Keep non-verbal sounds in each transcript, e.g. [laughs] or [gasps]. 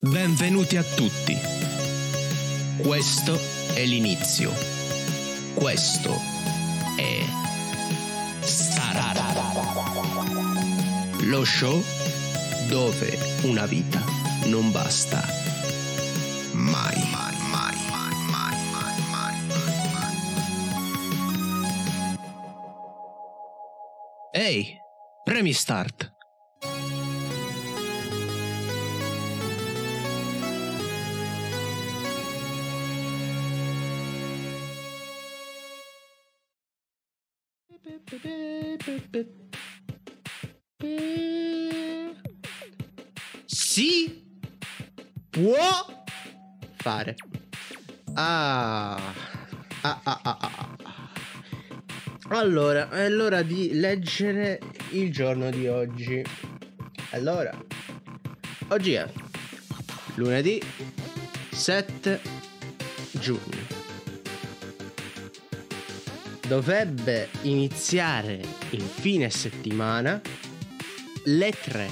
Benvenuti a tutti. Questo è l'inizio. Questo è Starara. Lo show dove una vita non basta. Mai, mai, mai, mai, mai, mai, mai. Ehi, premi start. Si può fare. Ah. Ah, ah, ah, ah. Allora, è l'ora di leggere il giorno di oggi. Allora, oggi è lunedì 7 giugno. Dovrebbe iniziare in fine settimana le 3.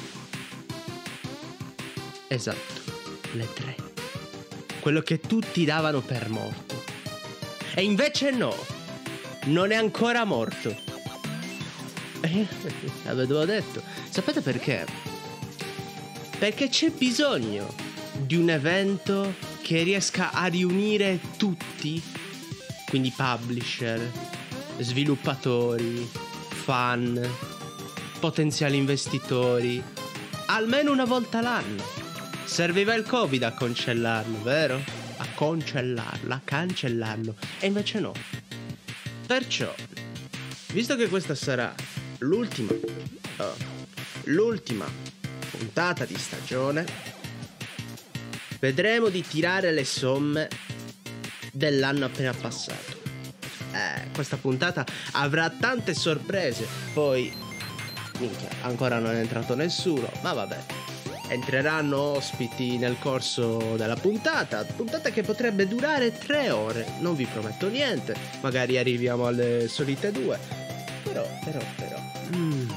Esatto, le 3. Quello che tutti davano per morto. E invece no, non è ancora morto. [laughs] L'avevo detto. Sapete perché? Perché c'è bisogno di un evento che riesca a riunire tutti, quindi publisher, sviluppatori, fan, potenziali investitori, almeno una volta l'anno. Serviva il Covid a cancellarlo, vero? A cancellarlo, a cancellarlo. E invece no. Perciò, visto che questa sarà l'ultima, oh, l'ultima puntata di stagione, vedremo di tirare le somme dell'anno appena passato. Questa puntata avrà tante sorprese. Poi, minchia, ancora non è entrato nessuno, ma vabbè. Entreranno ospiti nel corso della puntata, puntata che potrebbe durare tre ore. Non vi prometto niente, magari arriviamo alle solite due. Però, però, però. mm.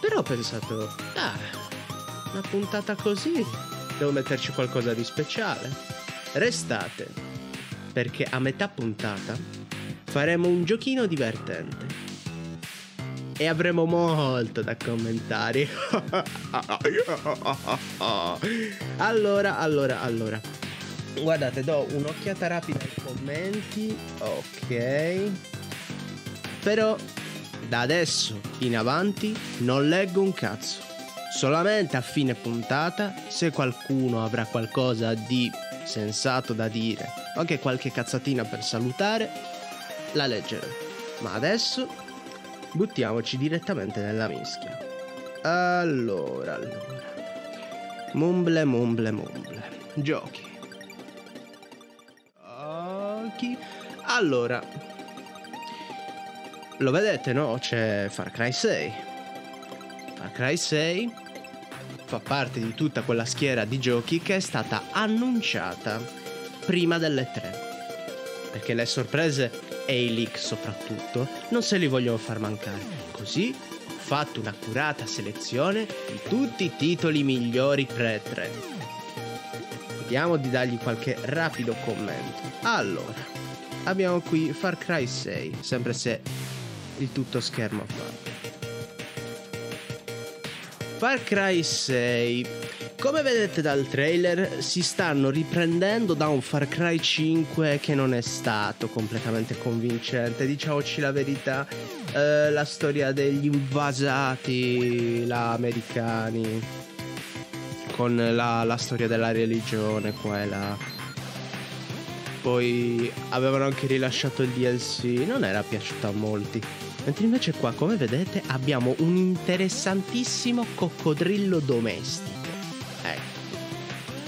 Però ho pensato, ah, una puntata così, devo metterci qualcosa di speciale. Restate, perché a metà puntata faremo un giochino divertente. E avremo molto da commentare. [laughs] allora, allora, allora. Guardate, do un'occhiata rapida ai commenti. Ok. Però da adesso in avanti non leggo un cazzo. Solamente a fine puntata, se qualcuno avrà qualcosa di sensato da dire o anche qualche cazzatina per salutare, la leggerò. Ma adesso buttiamoci direttamente nella mischia. Allora, allora. Mumble, mumble, mumble. Giochi. Giochi. Allora. Lo vedete, no? C'è Far Cry 6. Far Cry 6 fa parte di tutta quella schiera di giochi che è stata annunciata prima delle 3. Perché le sorprese e i leak soprattutto non se li vogliono far mancare. Così ho fatto un'accurata selezione di tutti i titoli migliori pre-3. Vediamo di dargli qualche rapido commento. Allora, abbiamo qui Far Cry 6, sempre se il tutto schermo a parte. Far Cry 6. Come vedete dal trailer, si stanno riprendendo da un Far Cry 5 che non è stato completamente convincente, diciamoci la verità. Eh, la storia degli invasati, la americani, con la, la storia della religione qua e là. Poi avevano anche rilasciato il DLC, non era piaciuto a molti. Mentre invece qua, come vedete, abbiamo un interessantissimo coccodrillo domestico. Ecco.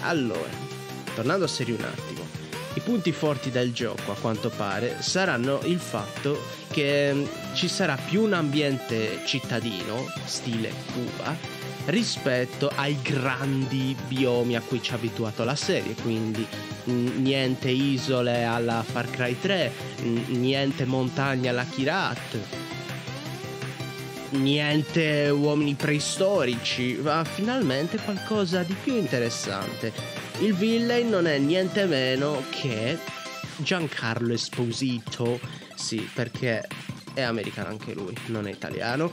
Allora, tornando a serio un attimo, i punti forti del gioco, a quanto pare, saranno il fatto che mm, ci sarà più un ambiente cittadino, stile Cuba, rispetto ai grandi biomi a cui ci ha abituato la serie, quindi niente isole alla Far Cry 3, mh, niente montagne alla Kirat. niente uomini preistorici, ma finalmente qualcosa di più interessante. Il villain non è niente meno che Giancarlo Esposito, sì, perché è americano anche lui, non è italiano.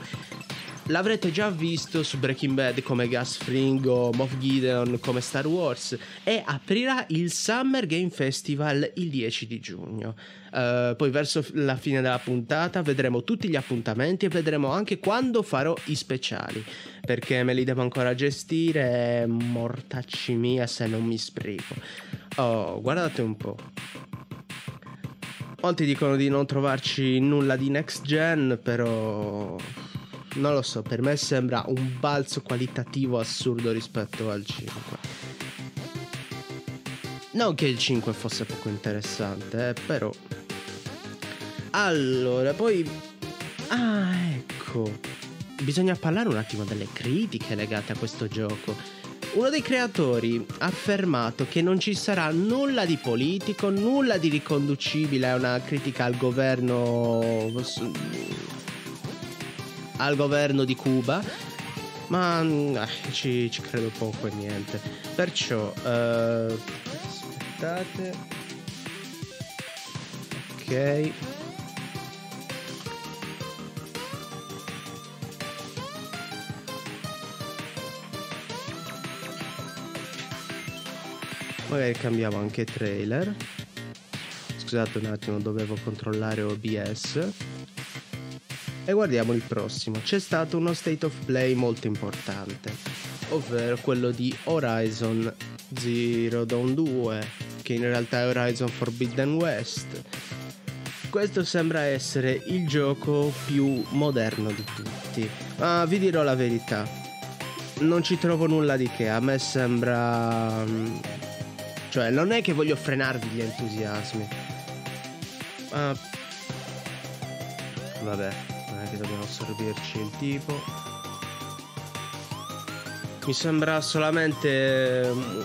L'avrete già visto su Breaking Bad come Gus Fring o Moff Gideon come Star Wars e aprirà il Summer Game Festival il 10 di giugno. Uh, poi verso la fine della puntata vedremo tutti gli appuntamenti e vedremo anche quando farò i speciali perché me li devo ancora gestire mortacci mia se non mi sbrigo. Oh, guardate un po'. Molti dicono di non trovarci nulla di next gen, però non lo so, per me sembra un balzo qualitativo assurdo rispetto al 5. Non che il 5 fosse poco interessante, eh, però. Allora, poi. Ah, ecco. Bisogna parlare un attimo delle critiche legate a questo gioco. Uno dei creatori ha affermato che non ci sarà nulla di politico, nulla di riconducibile a una critica al governo al governo di Cuba ma eh, ci, ci, credo poco e niente. Perciò uh, aspettate. Ok. Magari cambiamo anche trailer. Scusate un attimo dovevo controllare OBS e guardiamo il prossimo. C'è stato uno state of play molto importante ovvero quello di Horizon Zero Dawn 2 che in realtà è Horizon Forbidden West. Questo sembra essere il gioco più moderno di tutti ma vi dirò la verità. Non ci trovo nulla di che a me sembra mm, cioè, non è che voglio frenarvi gli entusiasmi. Ma... Vabbè, che dobbiamo assorbirci il tipo. Mi sembra solamente mm,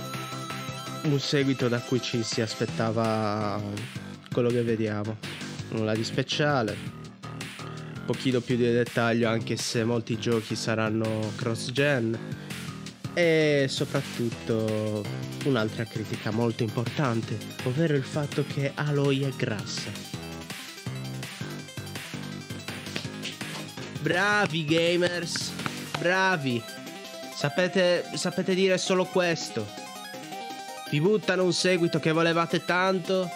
un seguito da cui ci si aspettava quello che vediamo. Nulla di speciale. Un pochino più di dettaglio anche se molti giochi saranno cross-gen e soprattutto un'altra critica molto importante, ovvero il fatto che Aloy è grassa. Bravi gamers, bravi. Sapete, sapete dire solo questo. Vi buttano un seguito che volevate tanto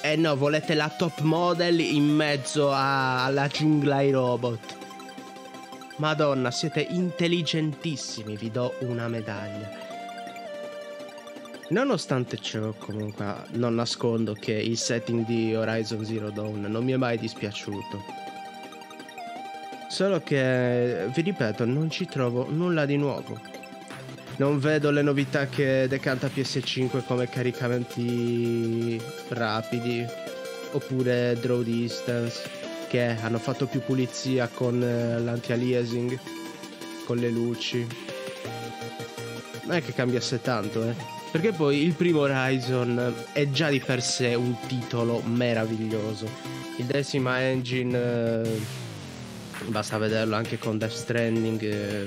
e no, volete la top model in mezzo a, alla giungla ai robot. Madonna, siete intelligentissimi, vi do una medaglia. Nonostante ciò, comunque, non nascondo che il setting di Horizon Zero Dawn non mi è mai dispiaciuto. Solo che, vi ripeto, non ci trovo nulla di nuovo. Non vedo le novità che decanta PS5 come caricamenti rapidi oppure draw distance che hanno fatto più pulizia con eh, l'anti-aliasing, con le luci. Non è che cambiasse tanto, eh. Perché poi il primo Horizon è già di per sé un titolo meraviglioso. Il Decima Engine, eh, basta vederlo anche con Death Stranding, eh,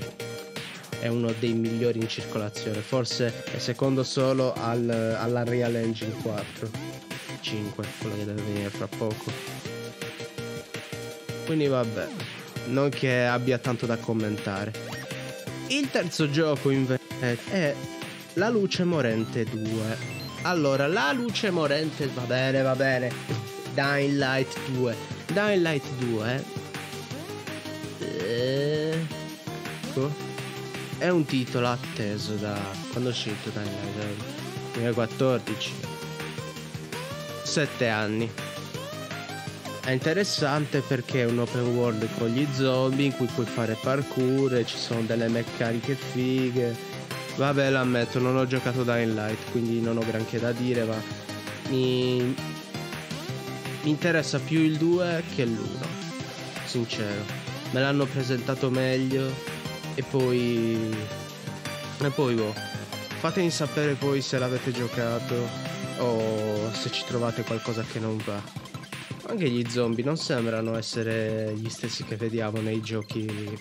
è uno dei migliori in circolazione. Forse è secondo solo al, all'Unreal Engine 4. 5, quello che deve venire fra poco. Quindi vabbè, non che abbia tanto da commentare. Il terzo gioco invece è La luce morente 2. Allora, La luce morente va bene, va bene. Dying Light 2. Dying Light 2 ecco, è un titolo atteso da quando è uscito Dying Light 2014. 7 anni è interessante perché è un open world con gli zombie in cui puoi fare parkour, ci sono delle meccaniche fighe. Vabbè, lo ammetto, non ho giocato Dying Light, quindi non ho granché da dire, ma mi, mi interessa più il 2 che l'1. Sincero. Me l'hanno presentato meglio e poi... E poi boh. Fatemi sapere poi se l'avete giocato o se ci trovate qualcosa che non va. Anche gli zombie non sembrano essere gli stessi che vediamo nei giochi.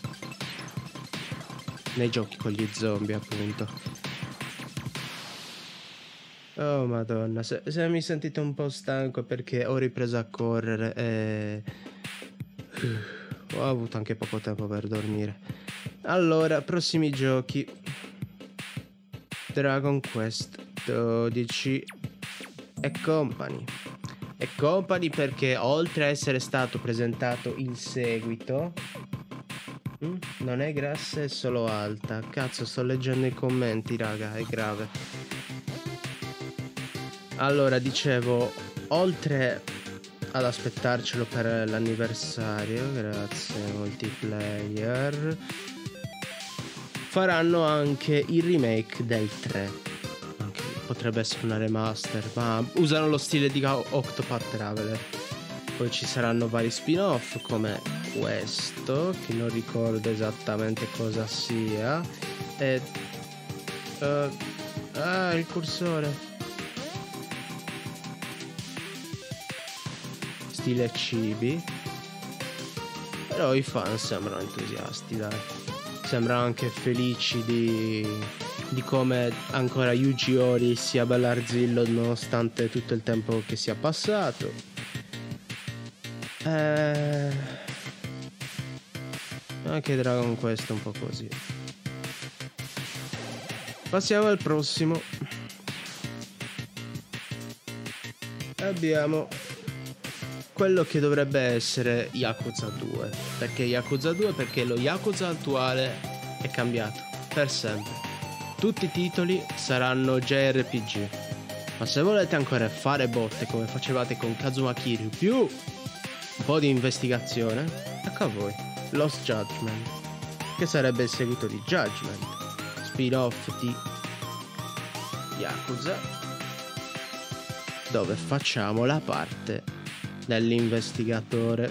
Nei giochi con gli zombie, appunto. Oh madonna, se, se mi sentite un po' stanco perché ho ripreso a correre e... [sighs] Ho avuto anche poco tempo per dormire. Allora, prossimi giochi. Dragon Quest 12 e Company. E Company perché oltre a essere stato presentato il seguito... Mm, non è grassa, è solo alta. Cazzo, sto leggendo i commenti, raga, è grave. Allora, dicevo, oltre ad aspettarcelo per l'anniversario, grazie multiplayer, faranno anche il remake del 3. Anche potrebbe essere una remaster, ma usano lo stile di Octopath Traveler. Poi ci saranno vari spin-off come questo, che non ricordo esattamente cosa sia. E... Uh, ah, il cursore. stile cibi. Però i fan sembrano entusiasti, dai. Sembrano anche felici di, di come ancora Yuji Ori sia Bellarzillo nonostante tutto il tempo che sia passato. Eh... Anche Dragon Quest è un po' così. Passiamo al prossimo. Abbiamo quello che dovrebbe essere Yakuza 2. Perché Yakuza 2? Perché lo Yakuza attuale è cambiato per sempre. Tutti i titoli saranno JRPG. Ma se volete ancora fare botte come facevate con Kazuma Kiryu più un po' di investigazione, ecco a voi. Lost Judgment, che sarebbe il seguito di Judgment, spin-off di Yakuza, dove facciamo la parte dell'investigatore.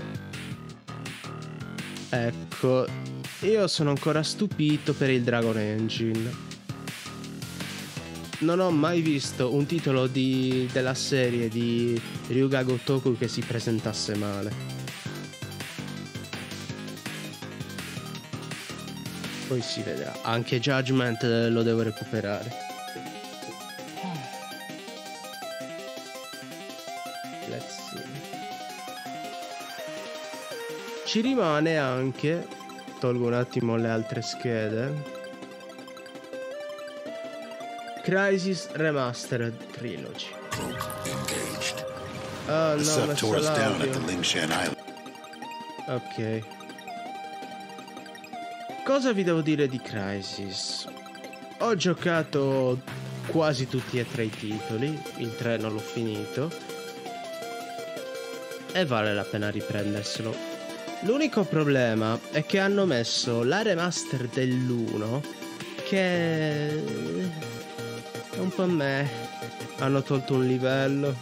Ecco, io sono ancora stupito per il Dragon Engine. Non ho mai visto un titolo di, della serie di Ryuga Gotoku che si presentasse male. Poi si vedrà. Anche Judgment lo devo recuperare. Ci rimane anche, tolgo un attimo le altre schede, Crisis Remastered Trilogy. Ah no, ho messo l'audio. Ok. Cosa vi devo dire di Crisis? Ho giocato quasi tutti e tre i titoli, il 3 non l'ho finito. E vale la pena riprenderselo L'unico problema è che hanno messo la remaster dell'1 che è un po' me. Hanno tolto un livello.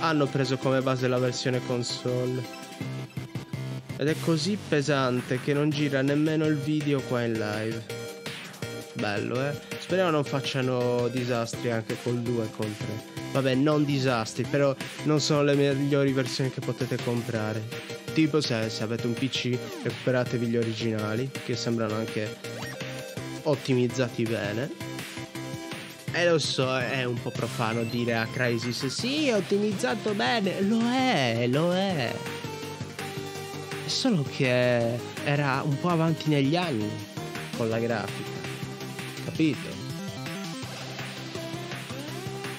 Hanno preso come base la versione console. Ed è così pesante che non gira nemmeno il video qua in live. Bello, eh? Speriamo non facciano disastri anche col 2 e col 3. Vabbè, non disastri, però non sono le migliori versioni che potete comprare tipo se, se avete un PC recuperatevi gli originali che sembrano anche ottimizzati bene e lo so, è un po' profano dire a Crysis sì, è ottimizzato bene. Lo è, lo è. Solo che era un po' avanti negli anni con la grafica. Capito?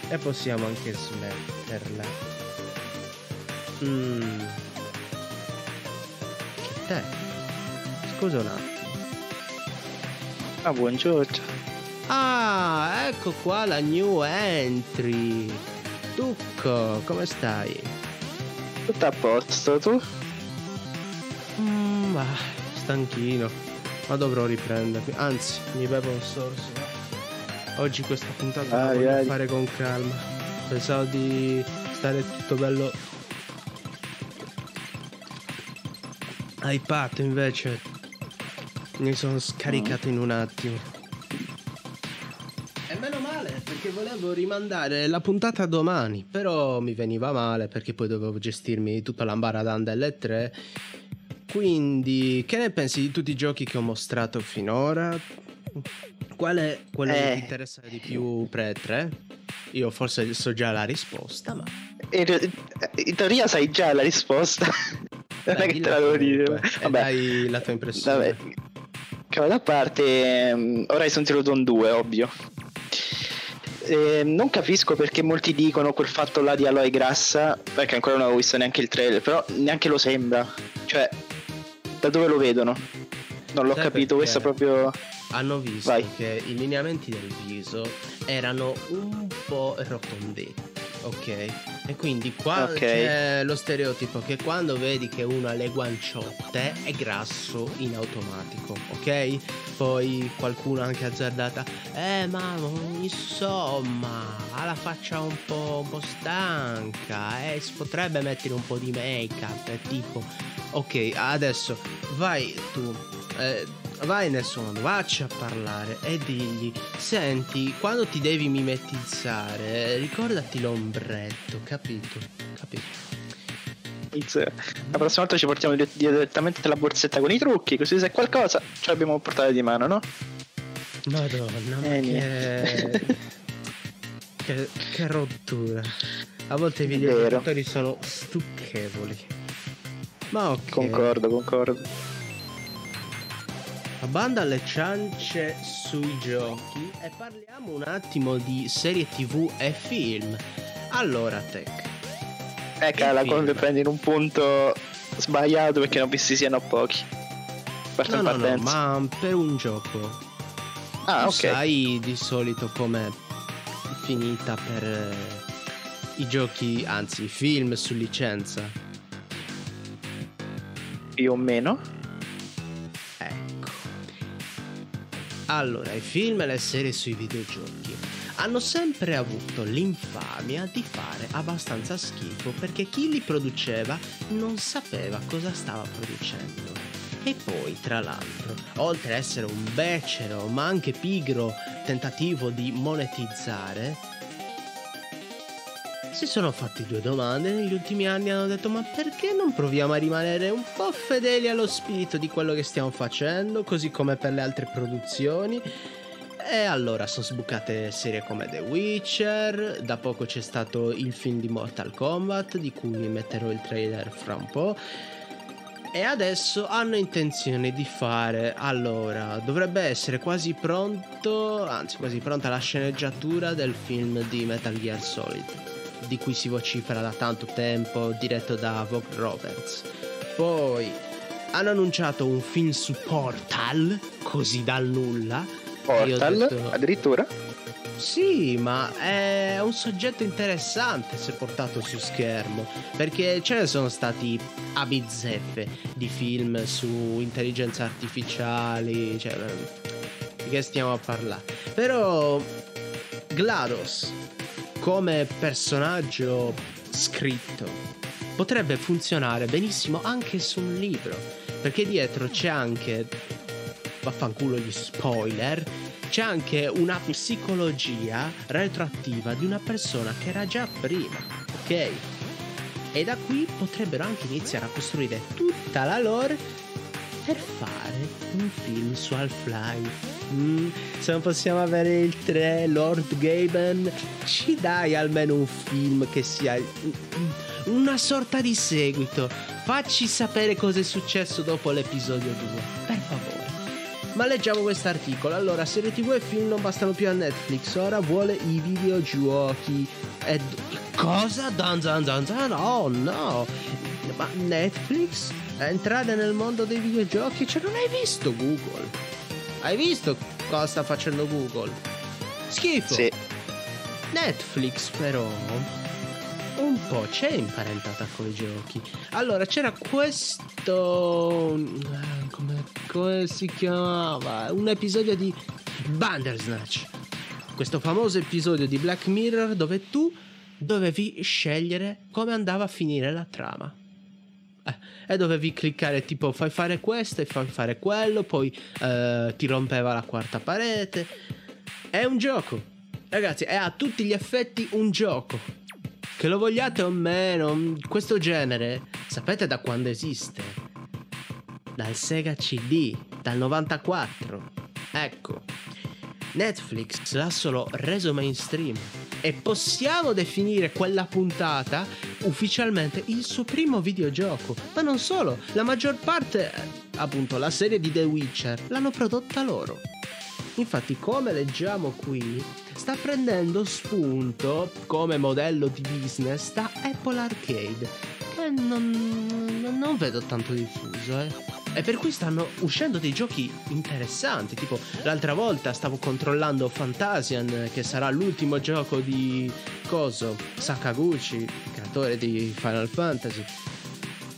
E possiamo anche smetterla. Mmm te. Scusa un attimo. Ah, buongiorno. Ah, ecco qua la new entry. Tucco, come stai? Tutto a posto, tu? Mm, bah, stanchino. Ma dovrò riprendermi. Anzi, mi bevo un sorso. Oggi questa puntata la voglio ai. fare con calma. Pensavo di stare tutto bello iPad invece mi sono scaricato in un attimo. E meno male, perché volevo rimandare la puntata domani, però mi veniva male perché poi dovevo gestirmi tutta l'ambaradan delle tre. Quindi, che ne pensi di tutti i giochi che ho mostrato finora? Qual è quello che Eh. ti interessa di più pre 3? Io forse so già la risposta, ma In, in teoria sai già la risposta. [laughs] non è che te la devo dire. Vabbè. dai la tua impressione. Vabbè. Cavolo a parte, ehm, Horizon Zero Dawn 2, ovvio. Ehm, non capisco perché molti dicono quel fatto là di Aloy Grassa, perché ancora non avevo visto neanche il trailer, però neanche lo sembra. Cioè, da dove lo vedono? Non l'ho Sai capito, questo proprio... Hanno visto Vai. che i lineamenti del viso erano un po' rotondetti, ok? E quindi qua Ok. c'è lo stereotipo che quando vedi che uno ha le guanciotte è grasso in automatico, ok? Poi qualcuno anche azzardata, eh ma insomma ha la faccia un po', un po' stanca, eh, si potrebbe mettere un po' di make up, è tipo, ok adesso vai tu, eh, vai nel suo mondo, vacci a parlare e digli, senti, quando ti devi mimetizzare, ricordati l'ombretto, capito? Capito? La prossima volta ci portiamo dire- direttamente la borsetta con i trucchi, così se qualcosa ce l'abbiamo a portata di mano, no? Madonna, ma Eh, che... [laughs] che... che rottura. A volte i videogiocatori sono stucchevoli. Ma ok. Concordo, concordo. Banda alle ciance sui giochi e parliamo un attimo di serie tv e film. Allora, Tech. Ecco, la film. come prendi in un punto sbagliato perché non visti siano pochi. Parto No, no, no, ma per un gioco. Ah, tu ok. sai di solito com'è finita per eh, i giochi, anzi i film su licenza. Più o meno. Allora, i film e le serie sui videogiochi hanno sempre avuto l'infamia di fare abbastanza schifo perché chi li produceva non sapeva cosa stava producendo. E poi, tra l'altro, oltre a essere un becero ma anche pigro tentativo di monetizzare, si sono fatti due domande. Negli ultimi anni hanno detto ma perché non proviamo a rimanere un po' fedeli allo spirito di quello che stiamo facendo così come per le altre produzioni? E allora sono sbucate serie come The Witcher da poco c'è stato il film di Mortal Kombat di cui vi metterò il trailer fra un po' e adesso hanno intenzione di fare allora dovrebbe essere quasi pronto anzi quasi pronta la sceneggiatura del film di Metal Gear Solid di cui si vocifera da tanto tempo, diretto da Vogue Roberts. Poi hanno annunciato un film su Portal, così dal nulla. Portal, detto- addirittura. Sì, ma è un soggetto interessante se portato su schermo, perché ce ne sono stati a bizzeffe di film su intelligenze artificiali, cioè di che stiamo a parlare. Però GLaDOS come personaggio scritto potrebbe funzionare benissimo anche su un libro, perché dietro c'è anche vaffanculo gli spoiler, c'è anche una psicologia retroattiva di una persona che era già prima, ok? E da qui potrebbero anche iniziare a costruire tutta la lore per fare un film su Half-Life. Mm, se non possiamo avere il 3, Lord Gaben, ci dai almeno un film che sia mm, una sorta di seguito. Facci sapere cosa è successo dopo l'episodio 2, per favore. Ma leggiamo quest'articolo. Allora, serie TV e film non bastano più a Netflix, ora vuole i videogiochi. E cosa? Dan dan dan dan? Oh no! Ma Netflix? Entrare nel mondo dei videogiochi? Cioè, non hai visto Google? Hai visto cosa sta facendo Google? Schifo! Sì. Netflix però un po' c'è imparentata con i giochi. Allora c'era questo ah, come, come si chiamava? Un episodio di Bandersnatch. Questo famoso episodio di Black Mirror dove tu dovevi scegliere come andava a finire la trama. Eh, e dovevi cliccare tipo fai fare questo e fai fare quello, poi eh, ti rompeva la quarta parete. È un gioco. Ragazzi, è a tutti gli effetti un gioco. Che lo vogliate o meno, questo genere, sapete da quando esiste? Dal Sega CD, dal 94. Ecco, Netflix l'ha solo reso mainstream e possiamo definire quella puntata ufficialmente il suo primo videogioco. Ma non solo, la maggior parte, appunto la serie di The Witcher, l'hanno prodotta loro. Infatti, come leggiamo qui, sta prendendo spunto come modello di business da Apple Arcade, che non, non vedo tanto diffuso, eh. E per cui stanno uscendo dei giochi interessanti. Tipo, l'altra volta stavo controllando Fantasian, che sarà l'ultimo gioco di Coso, Sakaguchi, creatore di Final Fantasy.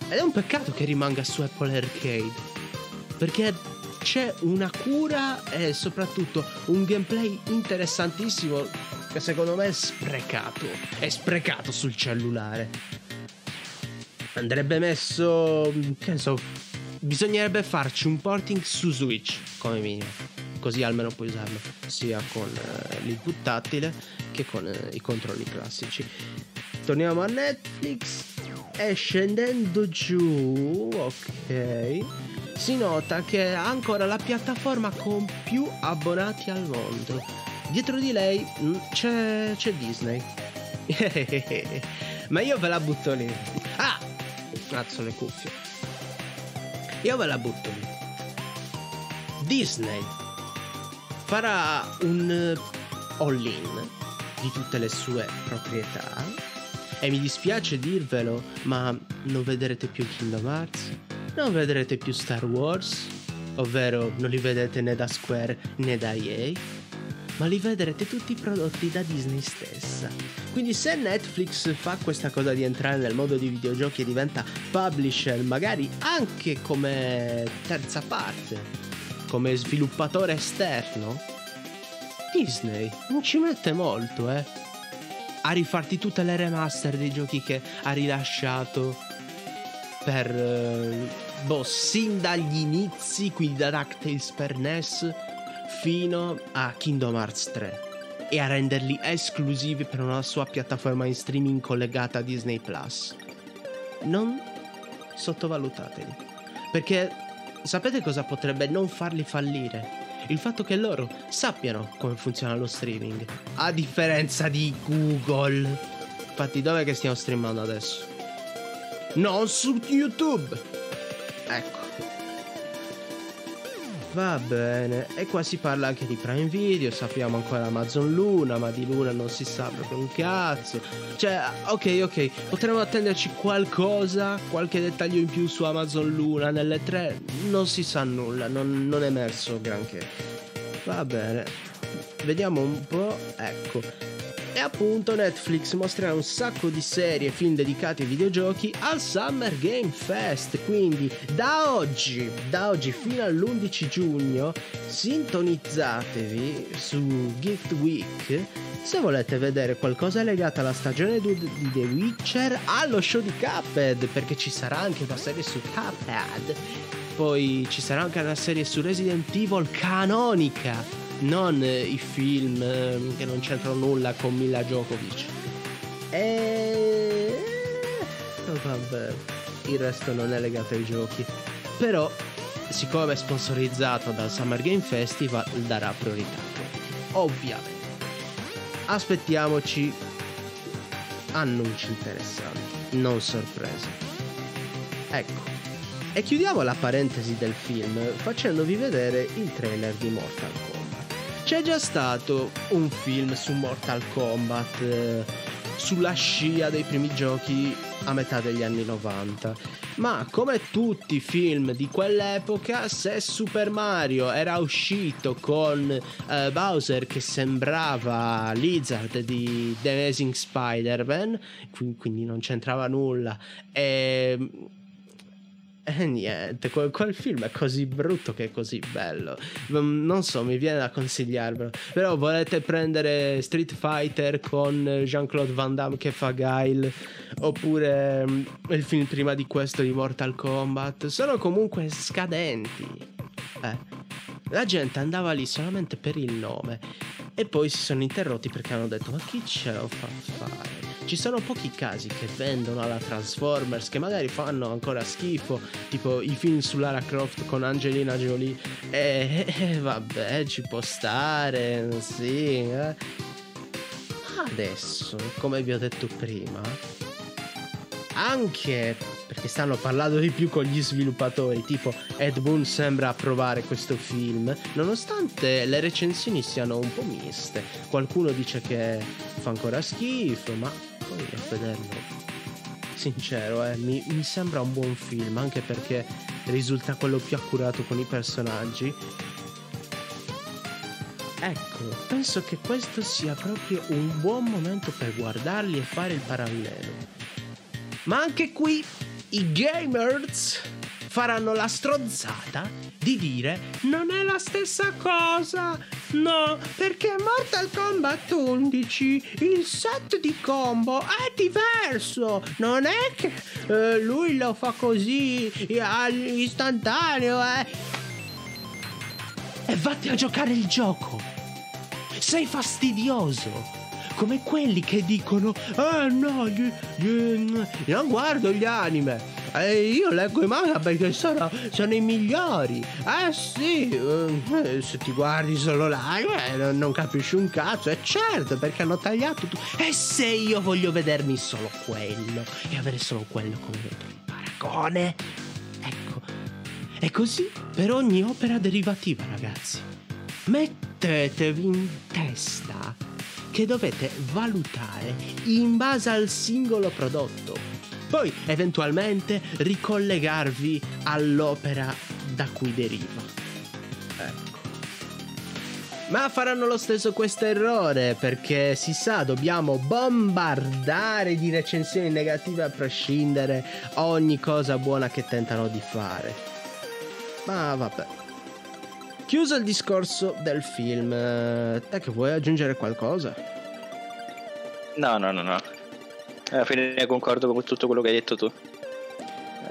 Ed è un peccato che rimanga su Apple Arcade. Perché c'è una cura e soprattutto un gameplay interessantissimo che secondo me è sprecato. È sprecato sul cellulare. Andrebbe messo, che ne so, bisognerebbe farci un porting su Switch come minimo. Così almeno puoi usarlo sia con eh, l'input tattile che con eh, i controlli classici. Torniamo a Netflix e scendendo giù, ok, si nota che ha ancora la piattaforma con più abbonati al mondo. Dietro di lei mm, c'è, c'è Disney. [laughs] Ma io ve la butto lì. Ah! Cazzo le cuffie. Io ve la butto lì. Disney farà un eh, all-in di tutte le sue proprietà. E mi dispiace dirvelo, ma non vedrete più Kingdom Hearts, non vedrete più Star Wars, ovvero non li vedete né da Square né da EA, ma li vedrete tutti prodotti da Disney stessa. Quindi se Netflix fa questa cosa di entrare nel mondo dei videogiochi e diventa publisher, magari anche come terza parte, come sviluppatore esterno, Disney non ci mette molto, eh. A rifarti tutte le remaster dei giochi che ha rilasciato per... eh, boh, sin dagli inizi, quindi da DuckTales per NES fino a Kingdom Hearts 3 e a renderli esclusivi per una sua piattaforma in streaming collegata a Disney Plus. Non sottovalutateli, perché sapete cosa potrebbe non farli fallire? Il fatto che loro sappiano come funziona lo streaming, a differenza di Google. Infatti, dov'è che stiamo streamando adesso? Non su YouTube! Ecco. Va bene, e qua si parla anche di Prime Video, sappiamo ancora Amazon Luna, ma di Luna non si sa proprio un cazzo. Cioè, ok, ok, potremmo attenderci qualcosa, qualche dettaglio in più su Amazon Luna nelle tre, non si sa nulla, non, non è emerso granché. Va bene, vediamo un po', ecco. E appunto Netflix mostrerà un sacco di serie e film dedicati ai videogiochi al Summer Game Fest. Quindi da oggi, da oggi fino all'11 giugno, sintonizzatevi su Gift Week se volete vedere qualcosa legato alla stagione di di The Witcher, allo show di Cuphead, perché ci sarà anche una serie su Cuphead. Poi ci sarà anche una serie su Resident Evil canonica non eh, i film eh, che non c'entrano nulla con Mila Djokovic. E vabbè, il resto non è legato ai giochi. Però, siccome è sponsorizzato dal Summer Game Festival, darà priorità. Ovviamente. Aspettiamoci annunci interessanti, non sorprese. Ecco. E chiudiamo la parentesi del film facendovi vedere il trailer di Mortal Kombat. C'è già stato un film su Mortal Kombat eh, sulla scia dei primi giochi a metà degli anni 90. Ma come tutti i film di quell'epoca, se Super Mario era uscito con eh, Bowser che sembrava Lizard di The Amazing Spider-Man, qui- quindi non c'entrava nulla, e e niente, quel, quel film è così brutto che è così bello. Non so, mi viene da consigliarvelo. Però volete prendere Street Fighter con Jean-Claude Van Damme che fa Guile, oppure mm, il film prima di questo di Mortal Kombat, sono comunque scadenti. Eh. La gente andava lì solamente per il nome. E poi si sono interrotti perché hanno detto ma chi ce lo fa fare? Ci sono pochi casi che vendono alla Transformers che magari fanno ancora schifo, tipo i film su Lara Croft con Angelina Jolie. E eh, vabbè, ci può stare, sì. Eh. Adesso, come vi ho detto prima, anche perché stanno parlando di più con gli sviluppatori, tipo Ed Boon sembra approvare questo film, nonostante le recensioni siano un po' miste. Qualcuno dice che fa ancora schifo, ma poi a vederlo sincero, eh, mi, mi, sembra un buon film, anche perché risulta quello più accurato con i personaggi. Ecco, penso che questo sia proprio un buon momento per guardarli e fare il parallelo. Ma anche qui i gamers faranno la stronzata di dire non è la stessa cosa. No, perché Mortal Kombat 11 il set di combo è diverso. Non è che eh, lui lo fa così all'istantaneo, eh. E vatti a giocare il gioco. Sei fastidioso come quelli che dicono ah no gli, gli, non guardo gli anime eh, io leggo i manga perché sono, sono i migliori. Eh sì eh, se ti guardi solo l'anime non, non capisci un cazzo. E certo perché hanno tagliato tu. E se io voglio vedermi solo quello e avere solo quello come paragone ecco è così per ogni opera derivativa ragazzi. Mettetevi in testa che dovete valutare in base al singolo prodotto. Poi eventualmente ricollegarvi all'opera da cui deriva. Ecco. Ma faranno lo stesso questo errore perché si sa dobbiamo bombardare di recensioni negative a prescindere ogni cosa buona che tentano di fare. Ma vabbè. Chiuso il discorso del film, eh, te che vuoi aggiungere qualcosa? No, no, no, no. Alla fine concordo con tutto quello che hai detto tu.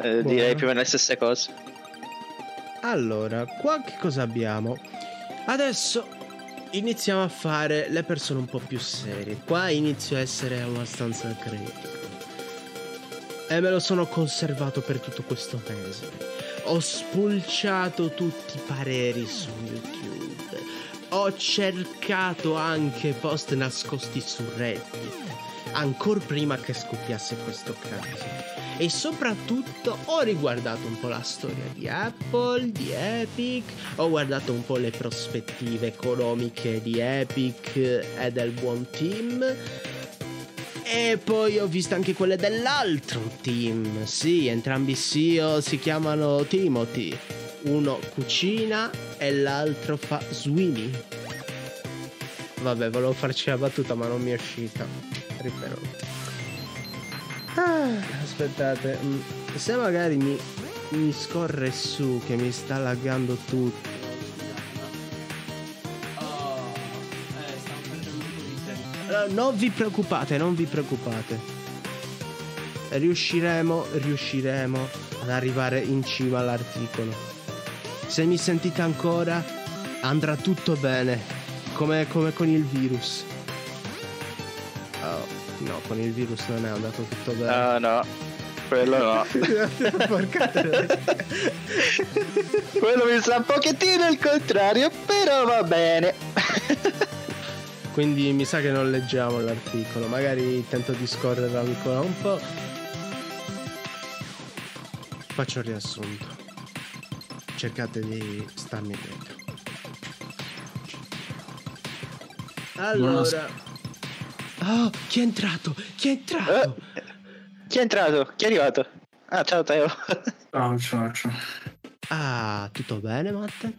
Eh, direi più o meno le stesse cose. Allora, qua che cosa abbiamo? Adesso iniziamo a fare le persone un po' più serie. Qua inizio a essere abbastanza critico. E me lo sono conservato per tutto questo mese ho spulciato tutti i pareri su YouTube. Ho cercato anche post nascosti su Reddit. Ancora prima che scoppiasse questo caso. E soprattutto ho riguardato un po' la storia di Apple, di Epic, ho guardato un po' le prospettive economiche di Epic e del buon team e poi ho visto anche quelle dell'altro team. Sì, entrambi CEO si chiamano Timothy. Uno cucina e l'altro fa swini. Vabbè, volevo farci la battuta, ma non mi è uscita. Ripeto. Ah, aspettate, mm, se magari mi, mi scorre su che mi sta laggando tutto. non vi preoccupate, non vi preoccupate. Riusciremo, riusciremo ad arrivare in cima all'articolo. Se mi sentite ancora, andrà tutto bene, come, come con il virus. Oh, no, con il virus non è andato tutto bene. Ah, no. Quello no. [laughs] Porca Quello mi sa un pochettino il contrario, però va bene. Quindi mi sa che non leggiamo l'articolo, magari tento di scorrere ancora un po'. Faccio il riassunto. Cercate di starmi dentro. Allora. Oh, chi è entrato? Chi è entrato? Eh, chi è entrato? Chi è arrivato? Ah, ciao Teo. [laughs] Ciao, ciao, ciao. Ah, tutto bene, Matte?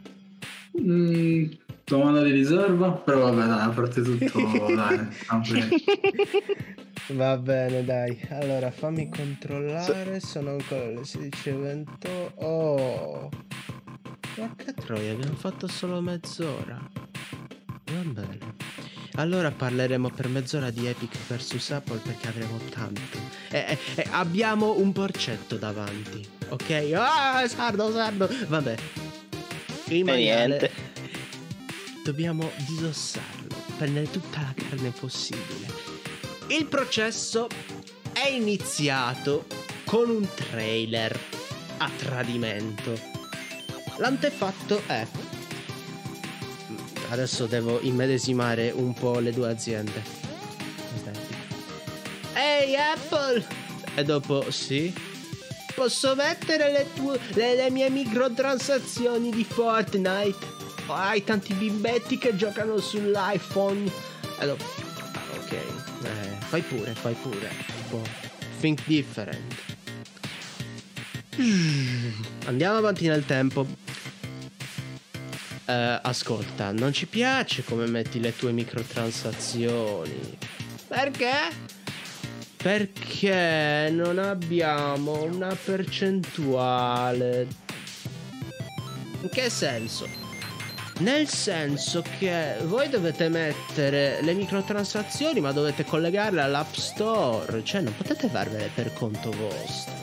Mm, domanda di riserva, però vabbè dai, a parte tutto [laughs] dai, Va bene, dai. Allora, fammi controllare, sono ancora le 16.28. Oh! Porca troia, abbiamo fatto solo mezz'ora. Va bene. Allora parleremo per mezz'ora di Epic vs Apple perché avremo tanto. E, e, e abbiamo un porcetto davanti, ok? Ah, sardo, sardo. Vabbè. Prima niente dobbiamo disossarlo. prendere tutta la carne possibile. Il processo è iniziato con un trailer a tradimento. L'antefatto è... Adesso devo immedesimare un po' le due aziende. Ehi Apple! E dopo sì. Posso mettere le, tue, le, le mie microtransazioni di Fortnite? Oh, hai tanti bimbetti che giocano sull'iPhone. E dopo... Ah, ok. Eh, fai pure, fai pure. Think different. Andiamo avanti nel tempo. Eh, ascolta, non ci piace come metti le tue microtransazioni. Perché? Perché non abbiamo una percentuale. In che senso? Nel senso che voi dovete mettere le microtransazioni, ma dovete collegarle all'App Store, cioè non potete farvele per conto vostro.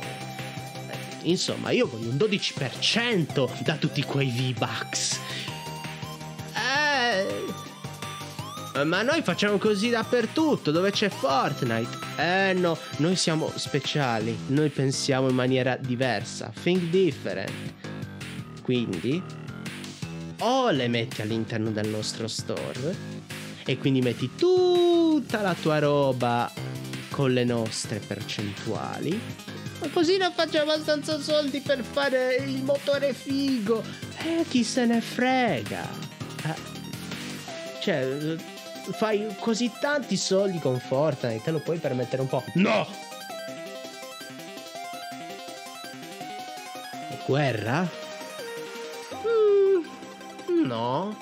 Insomma, io voglio un 12% da tutti quei V-Bucks. Eh, ma noi facciamo così dappertutto, dove c'è Fortnite. Eh no, noi siamo speciali, noi pensiamo in maniera diversa. Think different. Quindi, o le metti all'interno del nostro store e quindi metti tutta la tua roba con le nostre percentuali. Ma così non faccio abbastanza soldi per fare il motore figo. Eh, chi se ne frega. Eh, cioè, fai così tanti soldi con Fortnite, te lo puoi permettere un po'. No! Guerra? Mm, no.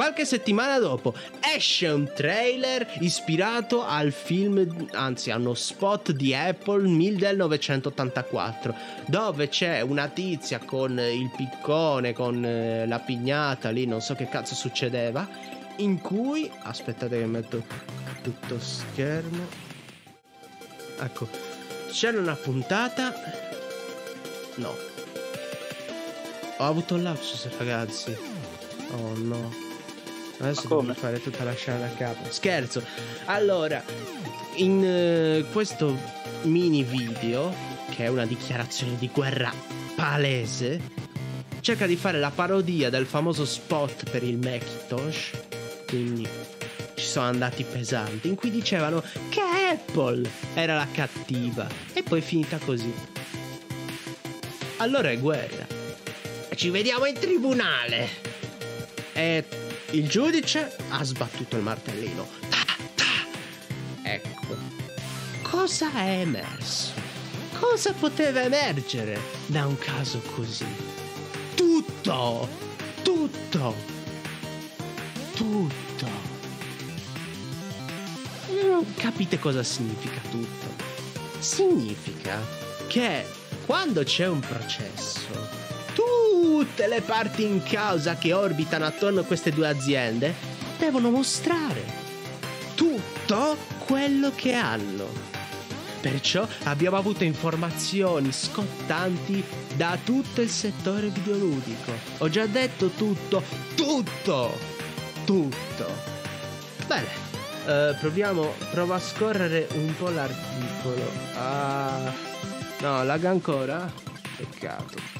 Qualche settimana dopo esce un trailer ispirato al film, anzi a uno spot di Apple 1984, dove c'è una tizia con il piccone, con eh, la pignata lì, non so che cazzo succedeva, in cui... Aspettate che metto tutto schermo. Ecco, c'era una puntata... No. Ho avuto un lapsus ragazzi. Oh no. Adesso devo fare tutta la scena da capo. Scherzo. Allora, in uh, questo mini video, che è una dichiarazione di guerra palese, cerca di fare la parodia del famoso spot per il Macintosh. Quindi ci sono andati pesanti, in cui dicevano che Apple era la cattiva. E poi è finita così. Allora è guerra. Ci vediamo in tribunale. E il giudice ha sbattuto il martellino. Ta, ta. Ecco. Cosa è emerso? Cosa poteva emergere da un caso così? Tutto! Tutto! Tutto! Non capite cosa significa tutto? Significa che quando c'è un processo tutte le parti in causa che orbitano attorno a queste due aziende devono mostrare tutto quello che hanno. Perciò abbiamo avuto informazioni scottanti da tutto il settore videoludico. Ho già detto tutto, tutto, tutto. Bene, uh, proviamo, provo a scorrere un po' l'articolo. Ah, no, lag ancora? Peccato, peccato.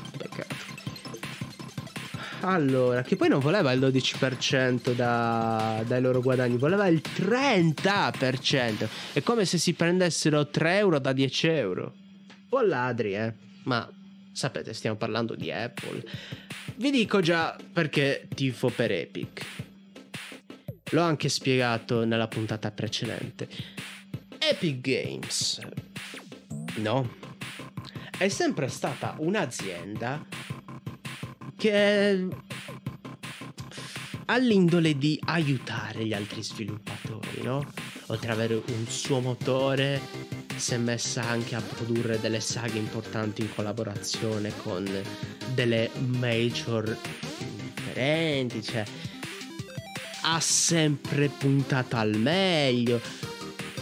Allora, che poi non voleva il 12% da, dai loro guadagni, voleva il 30%. È come se si prendessero 3 euro da 10 euro. O ladri, eh. Ma sapete, stiamo parlando di Apple. Vi dico già perché tifo per Epic. L'ho anche spiegato nella puntata precedente. Epic Games, no, è sempre stata un'azienda che ha l'indole di aiutare gli altri sviluppatori, no? Oltre ad avere un suo motore, si è messa anche a produrre delle saghe importanti in collaborazione con delle major differenti, cioè ha sempre puntato al meglio.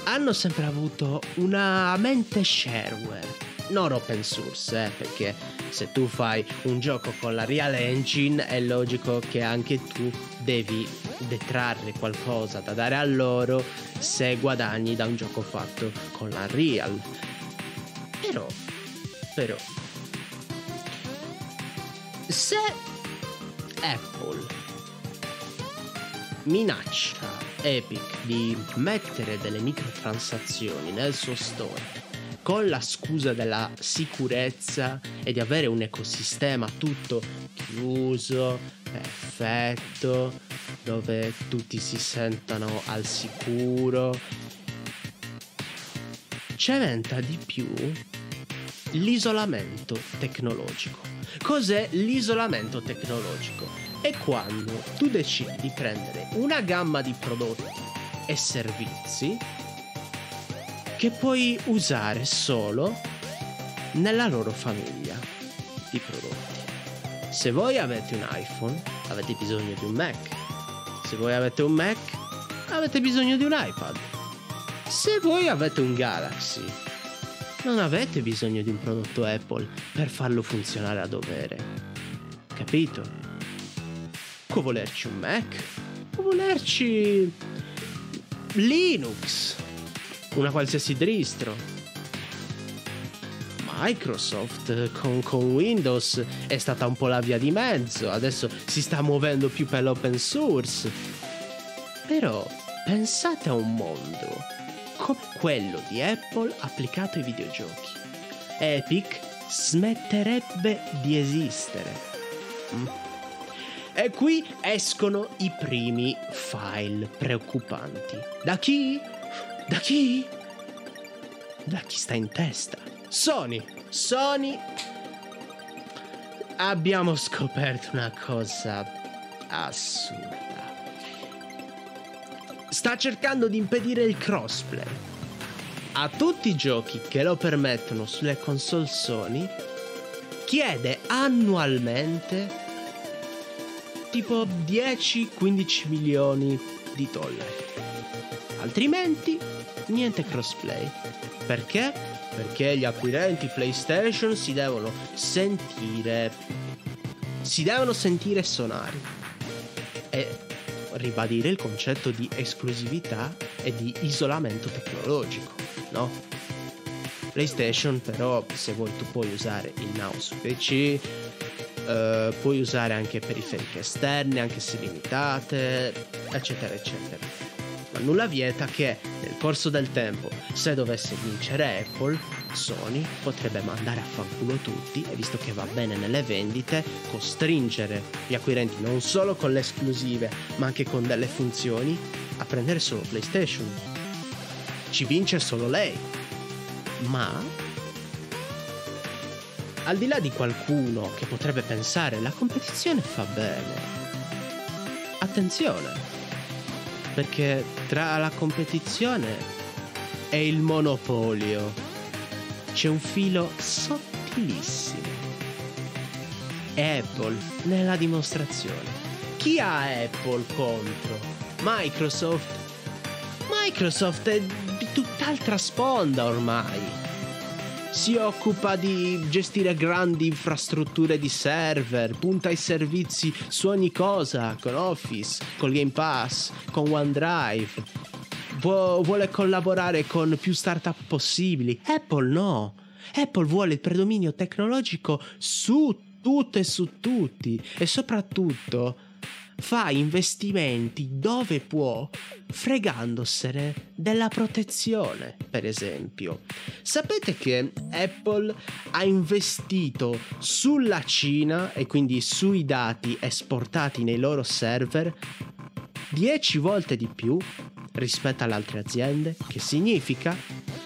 Hanno sempre avuto una mente shareware, non open source, eh, perché se tu fai un gioco con la Real Engine è logico che anche tu devi detrarre qualcosa da dare a loro se guadagni da un gioco fatto con la Real. Però, però, se Apple minaccia Epic di mettere delle microtransazioni nel suo store con la scusa della sicurezza e di avere un ecosistema tutto chiuso, perfetto, dove tutti si sentano al sicuro, cementa di più l'isolamento tecnologico. Cos'è l'isolamento tecnologico? È quando tu decidi di prendere una gamma di prodotti e servizi che puoi usare solo nella loro famiglia di prodotti. Se voi avete un iPhone, avete bisogno di un Mac. Se voi avete un Mac, avete bisogno di un iPad. Se voi avete un Galaxy, non avete bisogno di un prodotto Apple per farlo funzionare a dovere. Capito? Può volerci un Mac, può volerci Linux una qualsiasi distro. Microsoft con, con, Windows è stata un po' la via di mezzo, adesso si sta muovendo più per l'open source. Però pensate a un mondo come quello di Apple applicato ai videogiochi. Epic smetterebbe di esistere. Mm. E qui escono i primi file preoccupanti. Da chi? Da chi? Da chi sta in testa? Sony. Sony. Abbiamo scoperto una cosa assurda. Sta cercando di impedire il crossplay. A tutti i giochi che lo permettono sulle console Sony, chiede annualmente tipo 10-15 milioni di dollari. Altrimenti niente crossplay. Perché? Perché gli acquirenti PlayStation si devono sentire. si devono sentire sonari. E ribadire il concetto di esclusività e di isolamento tecnologico, no? PlayStation però se vuoi tu puoi usare il Now su PC, eh, puoi usare anche periferiche esterne, anche se limitate, eccetera, eccetera ma nulla vieta che nel corso del tempo, se dovesse vincere Apple, Sony potrebbe mandare a fanculo tutti e visto che va bene nelle vendite, costringere gli acquirenti non solo con le esclusive, ma anche con delle funzioni a prendere solo PlayStation. Ci vince solo lei. Ma al di là di qualcuno che potrebbe pensare la competizione fa bene. Attenzione, perché tra la competizione e il monopolio c'è un filo sottilissimo. Apple nella dimostrazione. Chi ha Apple contro? Microsoft? Microsoft è di tutt'altra sponda ormai si occupa di gestire grandi infrastrutture di server, punta ai servizi su ogni cosa, con Office, col Game Pass, con OneDrive. Vu- vuole collaborare con più startup possibili. Apple no. Apple vuole il predominio tecnologico su tutto e su tutti e soprattutto fa investimenti dove può, fregandosene della protezione, per esempio. Sapete che Apple ha investito sulla Cina e quindi sui dati esportati nei loro server 10 volte di più rispetto alle altre aziende? Che significa?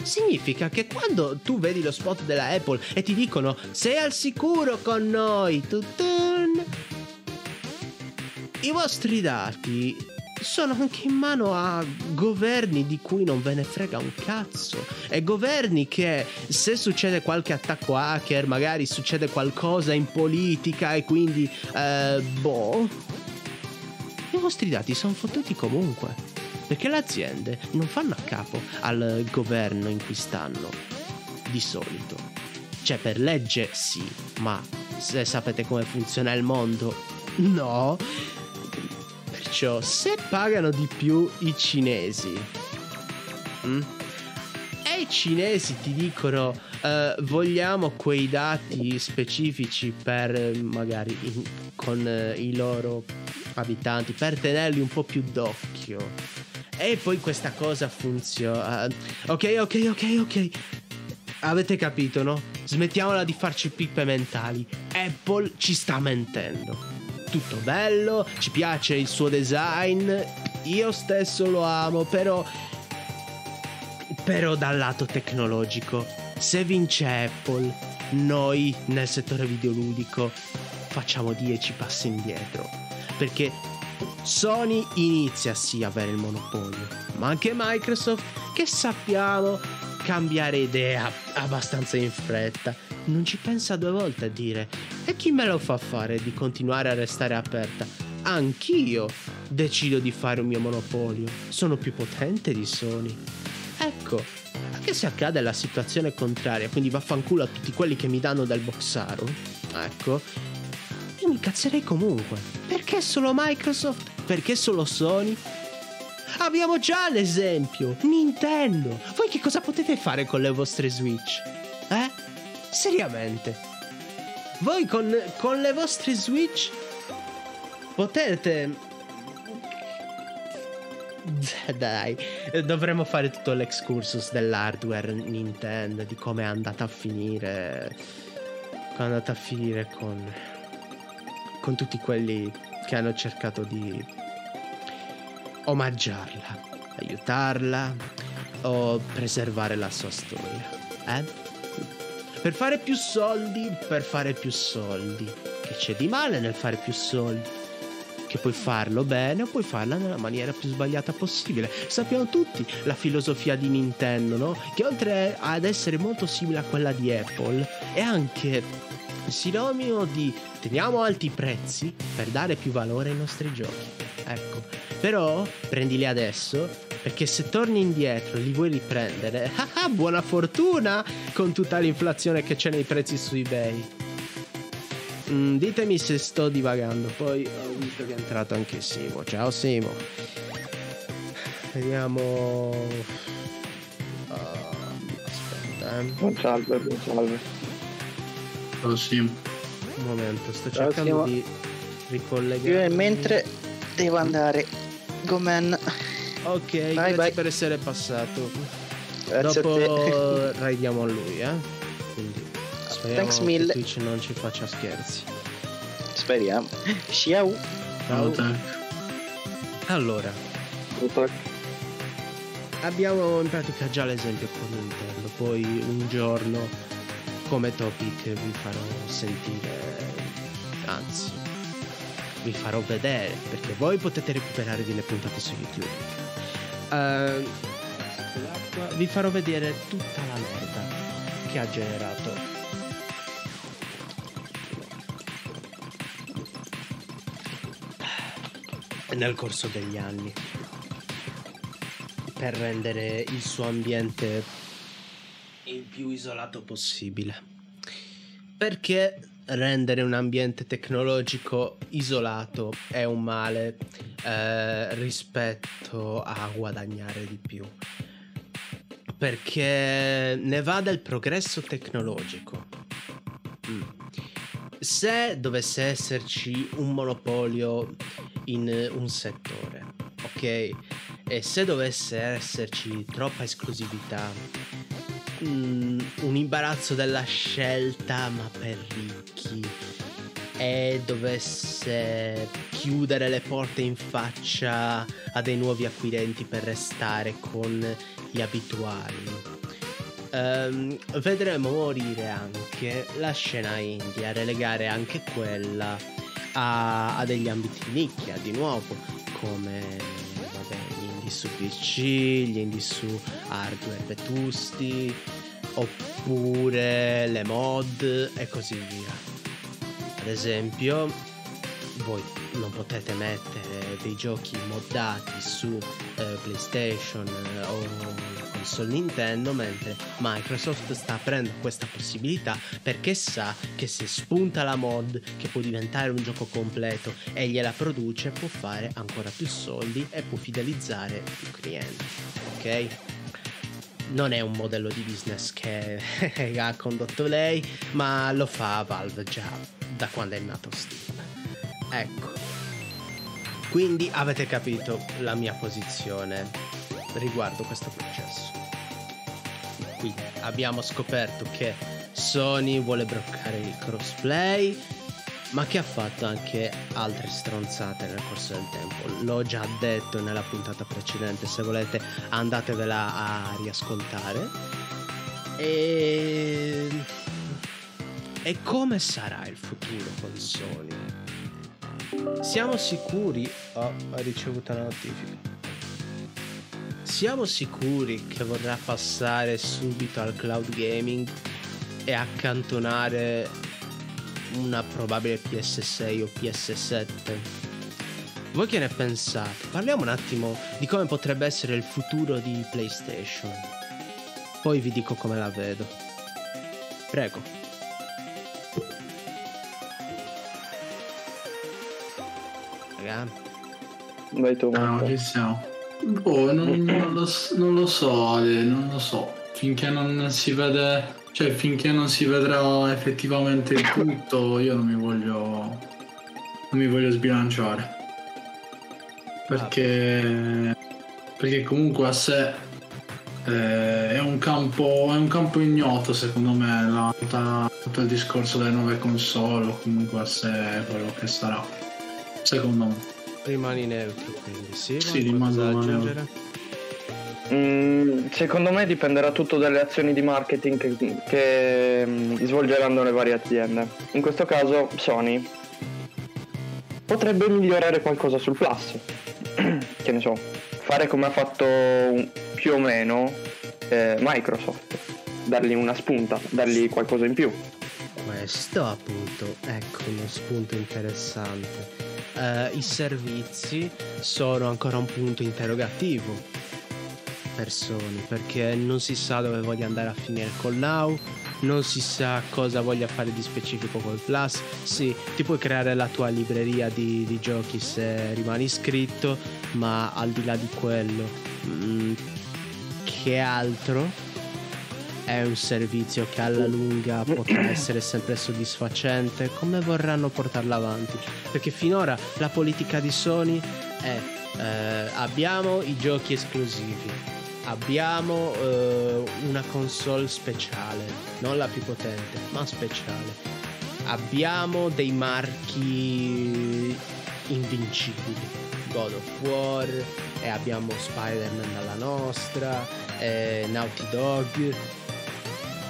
Significa che quando tu vedi lo spot della Apple e ti dicono sei al sicuro con noi, tutun, i vostri dati sono anche in mano a governi di cui non ve ne frega un cazzo. E governi che se succede qualche attacco hacker, magari succede qualcosa in politica e quindi, eh, boh, i vostri dati sono fottuti comunque. Perché le aziende non fanno a capo al governo in cui stanno, di solito. Cioè per legge sì, ma se sapete come funziona il mondo, no Perciò, se pagano di più i cinesi mm, e i cinesi ti dicono eh, vogliamo quei dati specifici per magari in- con eh, i loro abitanti, per tenerli un po' più d'occhio. E poi questa cosa funziona. Ok, ok, ok, ok. Avete capito, no? Smettiamola di farci pippe mentali. Apple ci sta mentendo. Tutto bello, ci piace il suo design. Io stesso lo amo, però. Però dal lato tecnologico, se vince Apple, noi nel settore videoludico facciamo 10 passi indietro. Perché Sony inizia sì a avere il monopolio, ma anche Microsoft, che sappiamo cambiare idea abbastanza in fretta. Non ci pensa due volte a dire e chi me lo fa fare di continuare a restare aperta? Anch'io decido di fare un mio monopolio. Sono più potente di Sony. Ecco, anche se accade la situazione contraria, quindi vaffanculo a tutti quelli che mi danno del boxaro. Ecco, io mi cazzerei comunque. Perché solo Microsoft? Perché solo Sony? Abbiamo già l'esempio, Nintendo. Voi che cosa potete fare con le vostre Switch? Eh? Seriamente? Voi con, con le vostre Switch potete... [laughs] Dai, dovremmo fare tutto l'excursus dell'hardware Nintendo, di come è andata a finire. È andata a finire con... con tutti quelli che hanno cercato di omaggiarla, aiutarla o preservare la sua storia. Eh? Per fare più soldi, per fare più soldi. Che c'è di male nel fare più soldi? Che puoi farlo bene o puoi farla nella maniera più sbagliata possibile. Sappiamo tutti la filosofia di Nintendo, no? Che oltre ad essere molto simile a quella di Apple, è anche sinonimo di teniamo alti i prezzi per dare più valore ai nostri giochi. Ecco, però prendili adesso perché se torni indietro e li vuoi riprendere, [laughs] ah, buona fortuna con tutta l'inflazione che c'è nei prezzi su eBay. Mm, ditemi se sto divagando, poi ho visto che è entrato anche Simo. Ciao Simo. Vediamo... Ah, aspetta, eh. Buon salve, buon salve. Oh, sì. Un momento, sto Ciao, cercando Simo. di ricollegare. mentre devo andare. Gomen. Ok, Bye, grazie bye. per essere passato. Grazie. Dopo [laughs] raidiamo a lui, eh. Quindi speriamo Thanks che mille. Twitch non ci faccia scherzi. Speriamo. Ciao. Ciao. Ciao. Allora, abbiamo in pratica già l'esempio con Nintendo. Poi un giorno, come topic, vi farò sentire. Anzi, vi farò vedere. Perché voi potete recuperare delle puntate su YouTube. L'acqua, vi farò vedere tutta la merda che ha generato. Nel corso degli anni per rendere il suo ambiente il più isolato possibile. Perché rendere un ambiente tecnologico isolato è un male eh, rispetto a guadagnare di più. Perché ne va del progresso tecnologico. Mm. Se dovesse esserci un monopolio in un settore, ok? E se dovesse esserci troppa esclusività, mm, un imbarazzo della scelta, ma per ricchi, e dovesse chiudere le porte in faccia a dei nuovi acquirenti per restare con gli abituali. ehm, vedremo morire anche la scena indie, relegare anche quella a, a degli ambiti di nicchia, di nuovo, come su PC, gli indie su hardware vetusti, oppure le mod e così via. Ad esempio, voi non potete mettere dei giochi moddati su eh, PlayStation eh, o console Nintendo, mentre Microsoft sta aprendo questa possibilità perché sa che se spunta la mod che può diventare un gioco completo e gliela produce, può fare ancora più soldi e può fidelizzare più clienti. Ok? non è un modello di business che [laughs] ha condotto lei, ma lo fa Valve già da quando è nato Steam. Ecco. Quindi avete capito la mia posizione riguardo questo processo. Quindi abbiamo scoperto che Sony vuole bloccare il crossplay, ma che ha fatto anche altre stronzate nel corso del tempo. L'ho già detto nella puntata precedente, se volete andatevela a riascoltare. E... e come sarà il futuro con Sony? Siamo sicuri... Oh, ho ricevuto la notifica. Siamo sicuri che vorrà passare subito al cloud gaming e accantonare una probabile PS6 o PS7. Voi che ne pensate? Parliamo un attimo di come potrebbe essere il futuro di PlayStation. Poi vi dico come la vedo. Prego. Raga. Vai tu. No, ci siamo. Boh, non, non lo, non lo so, Ale, non lo so. Finché non si vede, cioè finché non si vedrà effettivamente il tutto, io non mi voglio, non mi voglio sbilanciare. Perché, perché comunque a sé eh, è, un campo, è un campo ignoto secondo me, la- tutta- tutto il discorso delle nuove console o comunque a sé quello che sarà. Secondo me. Rimani neutro quindi, sì? Sì, Qualcosa da aggiungere? Mm, secondo me dipenderà tutto dalle azioni di marketing che, che, mm, svolgeranno le varie aziende. In questo caso Sony potrebbe migliorare qualcosa sul Plus. [clears throat] che ne so, fare come ha fatto più o meno eh, Microsoft, dargli una spunta, dargli qualcosa in più. Questo appunto, ecco uno spunto interessante. Eh, I servizi sono ancora un punto interrogativo per Sony perché non si sa dove voglia andare a finire col Now, non si sa cosa voglia fare di specifico col Plus. Sì, ti puoi creare la tua libreria di, di giochi se rimani iscritto, ma al di là di quello, mm, che altro? È un servizio che alla lunga potrà essere sempre soddisfacente come vorranno portarlo avanti. Perché finora la politica di Sony è eh, abbiamo i giochi esclusivi abbiamo eh, una console speciale non la più potente ma speciale. Abbiamo dei marchi invincibili God of War e abbiamo Spider-Man dalla nostra e Naughty Dog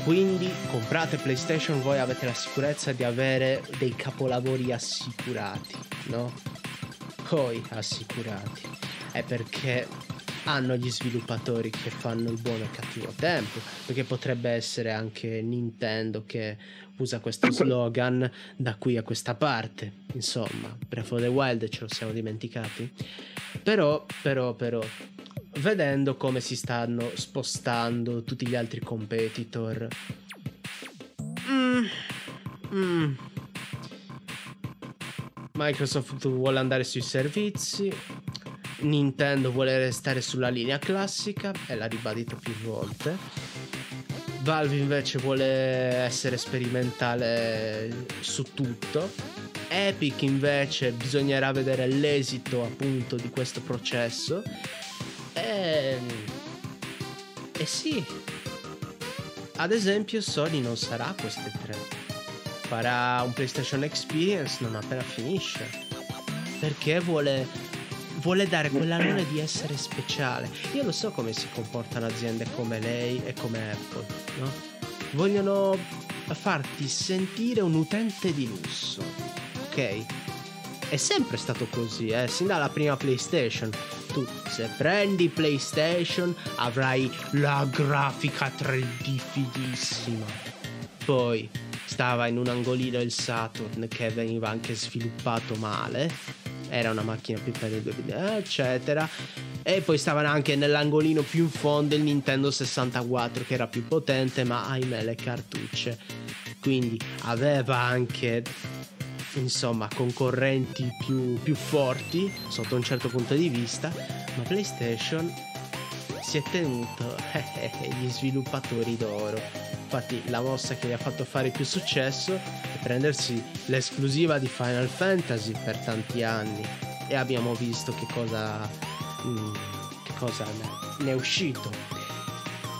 quindi comprate PlayStation, voi avete la sicurezza di avere dei capolavori assicurati, no? Poi assicurati. È perché hanno gli sviluppatori che fanno il buono e il cattivo tempo. Perché potrebbe essere anche Nintendo che usa questo [clears throat] slogan da qui a questa parte. Insomma, Breath of the Wild ce lo siamo dimenticati. Però, però, però, vedendo come si stanno spostando tutti gli altri competitor. Mm, mm. Microsoft vuole andare sui servizi, Nintendo vuole restare sulla linea classica e l'ha ribadito più volte. Valve invece vuole essere sperimentale su tutto. Epic invece bisognerà vedere l'esito appunto di questo processo. E, e sì, ad esempio Sony non sarà queste tre. Farà un PlayStation Experience non appena finisce. Perché vuole, vuole dare quell'alone di essere speciale. Io lo so come si comportano aziende come lei e come Apple, no? Vogliono farti sentire un utente di lusso, ok? È sempre stato così, eh, sin dalla prima PlayStation. Tu, se prendi PlayStation, avrai la grafica 3D fighissima. Poi stava in un angolino il Saturn che veniva anche sviluppato male. Era una macchina più per il 2000, eccetera. E poi stavano anche nell'angolino più in fondo il Nintendo 64 che era più potente, ma ahimè le cartucce. Quindi aveva anche insomma concorrenti più, più forti sotto un certo punto di vista, ma PlayStation si è tenuto [laughs] gli sviluppatori d'oro. Infatti la mossa che gli ha fatto fare più successo è prendersi l'esclusiva di Final Fantasy per tanti anni e abbiamo visto che cosa, mm, che cosa ne è uscito.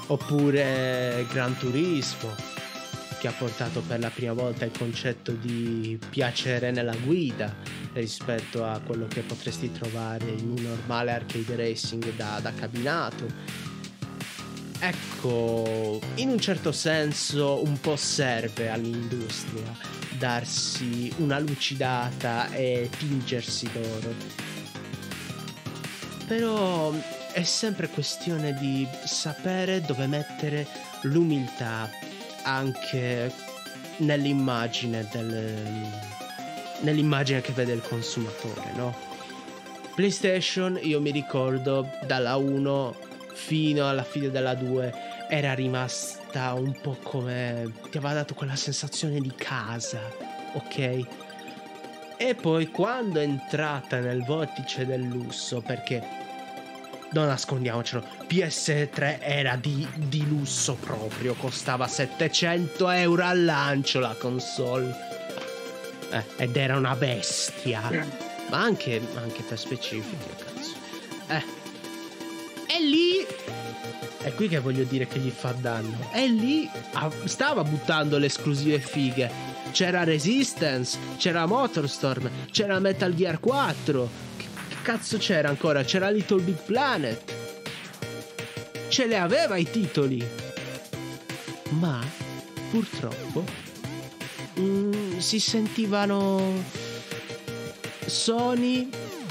Oppure Gran Turismo che ha portato per la prima volta il concetto di piacere nella guida rispetto a quello che potresti trovare in un normale arcade racing da, da cabinato. Ecco, in un certo senso un po' serve all'industria darsi una lucidata e tingersi d'oro. Però è sempre questione di sapere dove mettere l'umiltà anche nell'immagine del, nell'immagine che vede il consumatore, no? PlayStation, io mi ricordo dalla 1 fino alla fine della 2 era rimasta un po' come ti aveva dato quella sensazione di casa, ok? E poi quando è entrata nel vortice del lusso, perché non nascondiamocelo, PS3 era di, di, lusso proprio, costava 700 euro al lancio la console. Eh, ed era una bestia. Ma anche, anche per specifiche, cazzo. Eh. E lì... È qui che voglio dire che gli fa danno. E lì stava buttando le esclusive fighe. C'era Resistance, c'era Motorstorm, c'era Metal Gear 4 cazzo c'era ancora? C'era Little Big Planet. Ce le aveva i titoli. Ma purtroppo mm, si sentivano Sony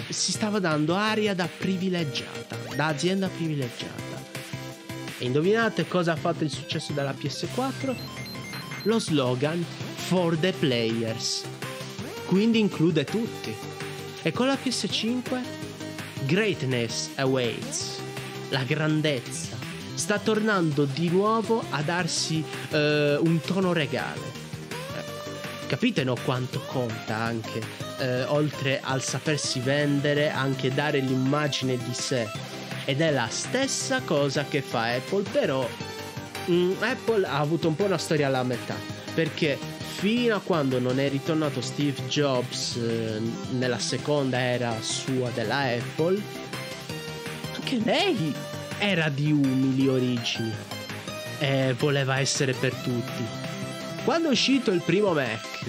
si stava dando aria da privilegiata, da azienda privilegiata. E indovinate cosa ha fatto il successo della PS4? Lo slogan For the Players. Quindi include tutti. E con la PS5 Greatness Awaits, la grandezza, sta tornando di nuovo a darsi uh, un tono regale. Ecco. Capite no quanto conta anche, uh, oltre al sapersi vendere, anche dare l'immagine di sé. Ed è la stessa cosa che fa Apple, però mm, Apple ha avuto un po' una storia alla metà, perché fino a quando non è ritornato Steve Jobs eh, nella seconda era sua della Apple, anche lei era di umili origini e voleva essere per tutti. Quando è uscito il primo Mac,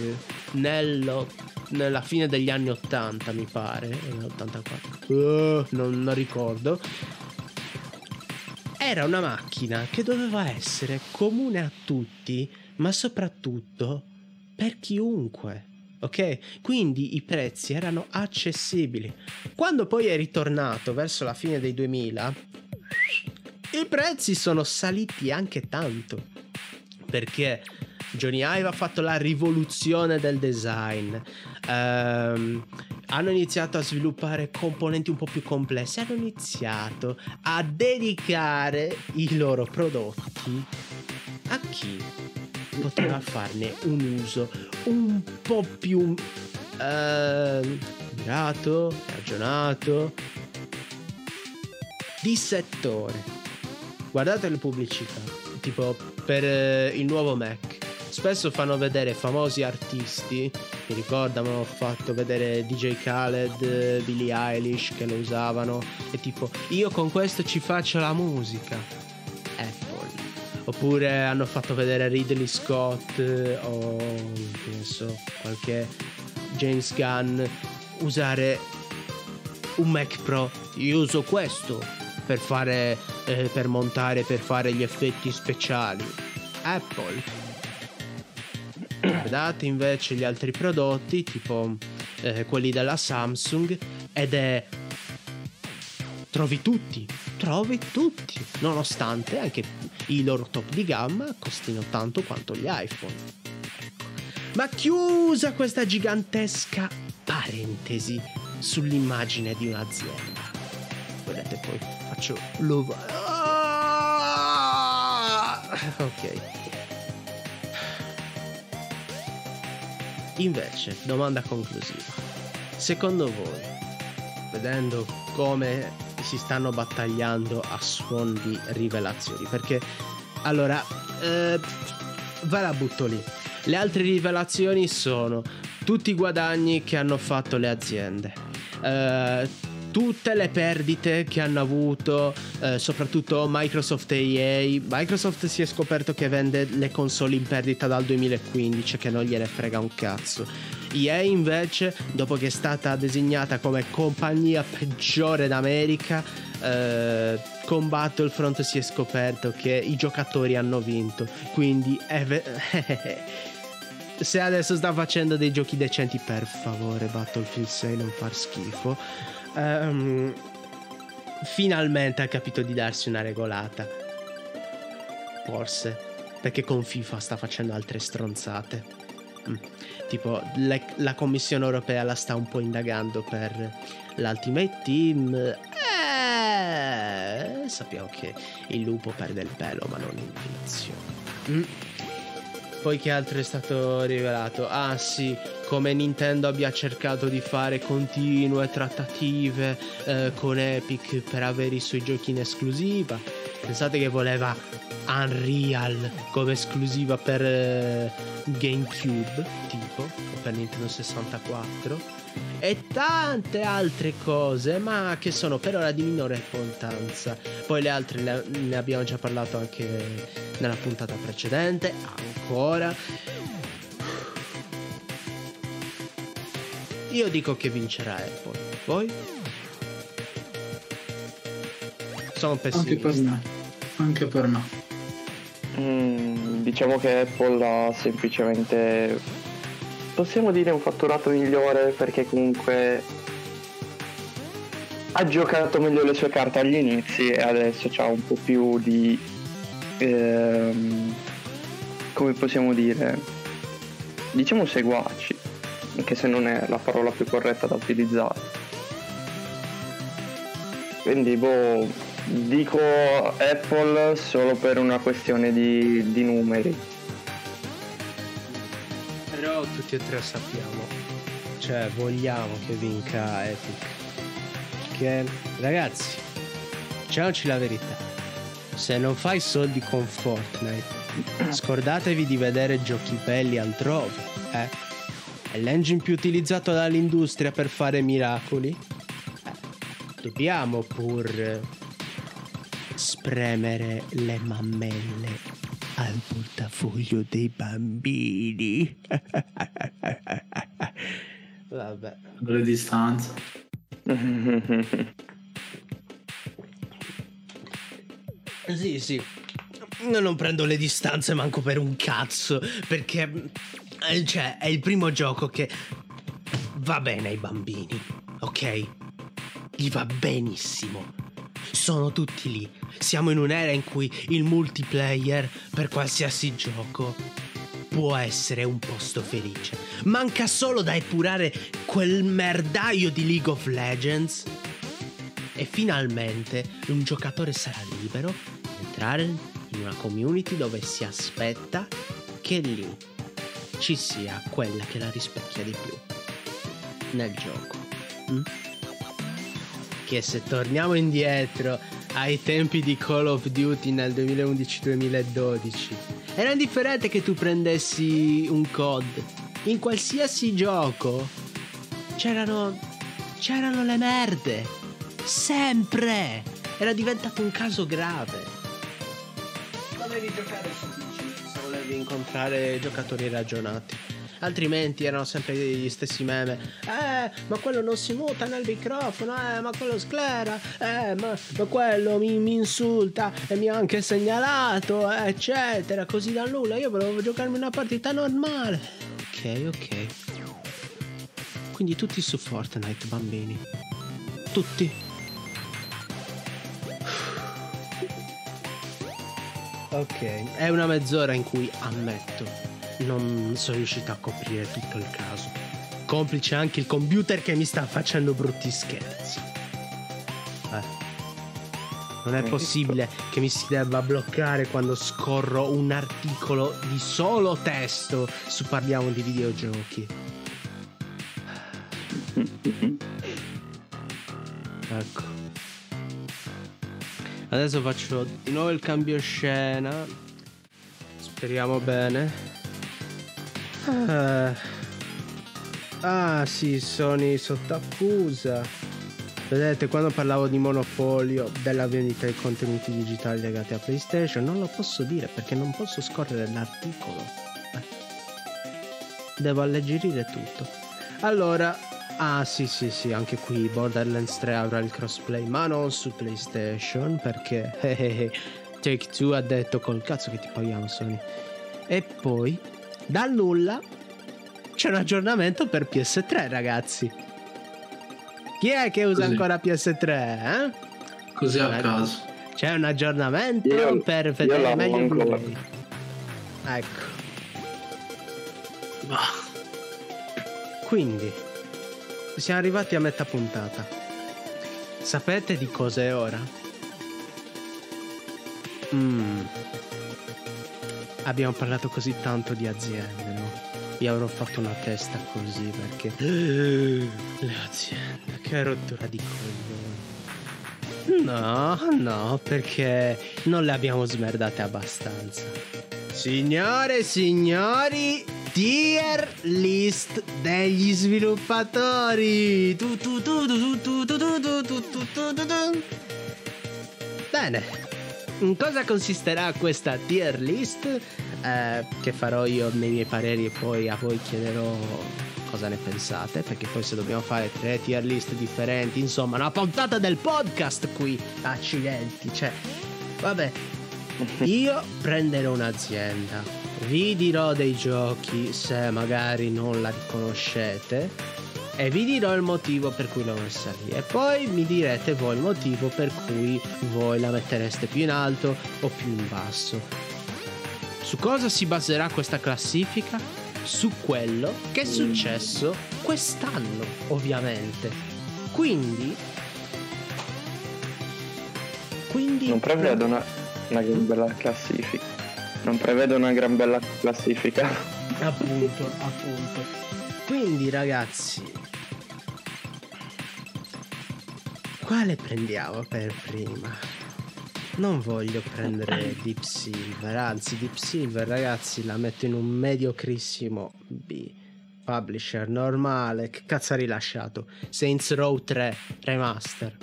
nello, nella fine degli anni 80 mi pare, nell'84, uh, non, non ricordo, era una macchina che doveva essere comune a tutti, ma soprattutto per chiunque. Ok? Quindi i prezzi erano accessibili. Quando poi è ritornato verso la fine dei 2000, i prezzi sono saliti anche tanto. Perché Johnny Ive ha fatto la rivoluzione del design. Um, hanno iniziato a sviluppare componenti un po' più complessi. Hanno iniziato a dedicare i loro prodotti a chi poteva farne un uso un po' più eh, mirato, ragionato, di settore. Guardate le pubblicità, tipo per eh, il nuovo Mac. Spesso fanno vedere famosi artisti, mi ricordano, ho fatto vedere DJ Khaled, Billie Eilish che lo usavano e tipo io con questo ci faccio la musica Oppure hanno fatto vedere Ridley Scott eh, o penso qualche James Gunn usare un Mac Pro. Io uso questo per fare eh, per montare per fare gli effetti speciali. Apple. Guardate invece gli altri prodotti tipo eh, quelli della Samsung ed è trovi tutti, trovi tutti, nonostante anche i loro top di gamma costino tanto quanto gli iPhone. Ma chiusa questa gigantesca parentesi sull'immagine di un'azienda, vedete poi faccio l'uva. Ah! Ok. Invece, domanda conclusiva. Secondo voi, vedendo come si stanno battagliando a suon di rivelazioni, perché allora, eh, ve la butto lì. Le altre rivelazioni sono tutti i guadagni che hanno fatto le aziende. Eh, tutte le perdite che hanno avuto, eh, soprattutto Microsoft e EA. Microsoft si è scoperto che vende le console in perdita dal 2015, che non gliene frega un cazzo. EA invece, dopo che è stata designata come compagnia peggiore d'America, eh, con Battlefront si è scoperto che i giocatori hanno vinto. Quindi ve- [laughs] se adesso sta facendo dei giochi decenti, per favore, Battlefield 6 non far schifo. Um, finalmente ha capito di darsi una regolata. Forse. Perché con FIFA sta facendo altre stronzate. Mm. Tipo, le, la Commissione europea la sta un po' indagando per l'Ultimate Team. Eh, sappiamo che il lupo perde il pelo, ma non l'inflazione. Mm. Poi che altro è stato rivelato? Ah sì, come Nintendo abbia cercato di fare continue trattative eh, con Epic per avere i suoi giochi in esclusiva. Pensate che voleva Unreal come esclusiva per eh, GameCube, tipo, o per Nintendo 64 e tante altre cose, ma che sono per ora di minore importanza. Poi le altre le, ne abbiamo già parlato anche nella puntata precedente, ancora. Io dico che vincerà Apple. Voi? Sono pessimista. Anche per me. Mm, diciamo che Apple ha semplicemente possiamo dire un fatturato migliore perché comunque ha giocato meglio le sue carte agli inizi e adesso ha un po' più di ehm, come possiamo dire diciamo seguaci anche se non è la parola più corretta da utilizzare quindi boh dico Apple solo per una questione di, di numeri però tutti e tre sappiamo, cioè vogliamo che vinca Epic. Perché ragazzi, diciamoci la verità, se non fai soldi con Fortnite, [clears throat] scordatevi di vedere giochi belli altrove, eh? È l'engine più utilizzato dall'industria per fare miracoli. Eh, dobbiamo pur spremere le mammelle al portafoglio dei bambini. [laughs] Vabbè. Le distanze. sì, sì. Non prendo le distanze manco per un cazzo, perché eh, cioè, è il primo gioco che va bene ai bambini, ok? Gli va benissimo. Sono tutti lì siamo in un'era in cui il multiplayer per qualsiasi gioco può essere un posto felice. Manca solo da epurare quel merdaio di League of Legends e finalmente un giocatore sarà libero di entrare in una community dove si aspetta che lì ci sia quella che la rispecchia di più nel gioco. Mm? Che se torniamo indietro ai tempi di Call of Duty nel 2011-2012. Era indifferente che tu prendessi un COD. In qualsiasi gioco c'erano. c'erano le merde. Sempre! Era diventato un caso grave. Dovevi giocare su PC se volevi incontrare giocatori ragionati altrimenti erano sempre gli stessi meme. Eh, ma quello non si muta nel microfono, eh, ma quello sclera, eh, ma, ma quello mi, mi, insulta e mi ha anche segnalato, eccetera, così da nulla. Io volevo giocarmi una partita normale. Ok, ok. Quindi tutti su Fortnite, bambini. Tutti. Ok, è una mezz'ora in cui ammetto non sono riuscito a coprire tutto il caso. Complice anche il computer che mi sta facendo brutti scherzi. Eh, Non è possibile che mi si debba bloccare quando scorro un articolo di solo testo su parliamo di videogiochi. [laughs] Ecco. Adesso faccio di nuovo il cambio scena. Speriamo bene. Ah, ah sì, Sony sotto accusa. Vedete, quando parlavo di monopolio della vendita di contenuti digitali legati a PlayStation, non lo posso dire perché non posso scorrere l'articolo. Devo alleggerire tutto. Allora, ah sì sì sì, anche qui Borderlands 3 avrà il crossplay, ma non su PlayStation perché [laughs] eh, eh, Take Two ha detto col cazzo che ti paghiamo Sony. E poi, dal nulla, c'è un aggiornamento per PS3 ragazzi. Chi è che usa Così. ancora PS3? Eh? Così a caso. C'è un aggiornamento Io- per vedere meglio il ancora. Blu-ray. Ecco, quindi siamo arrivati a metà puntata. Sapete di cosa è ora? Mm abbiamo parlato così tanto di aziende, no? Io avrò fatto una testa così perché... Le aziende, che rottura di coglioni. No, no, perché non le abbiamo smerdate abbastanza. Signore e signori, tier list degli sviluppatori. Bene, in cosa consisterà questa tier list? Eh, che farò io nei miei pareri e poi a voi chiederò cosa ne pensate, perché poi se dobbiamo fare tre tier list differenti, insomma, una puntata del podcast qui, accidenti, cioè, vabbè, [laughs] io prenderò un'azienda, vi dirò dei giochi se magari non la riconoscete e vi dirò il motivo per cui l'ho messa lì e poi mi direte voi il motivo per cui voi la mettereste più in alto o più in basso. Su cosa si baserà questa classifica? Su quello che è successo quest'anno, ovviamente. Quindi quindi Non prevedo una, una gran bella classifica. Non prevedo una gran bella classifica. Appunto, appunto. Quindi ragazzi, quale prendiamo per prima? Non voglio prendere Deep Silver, anzi Deep Silver ragazzi la metto in un mediocrissimo B. Publisher normale, che cazzo ha rilasciato? Saints Row 3 Remaster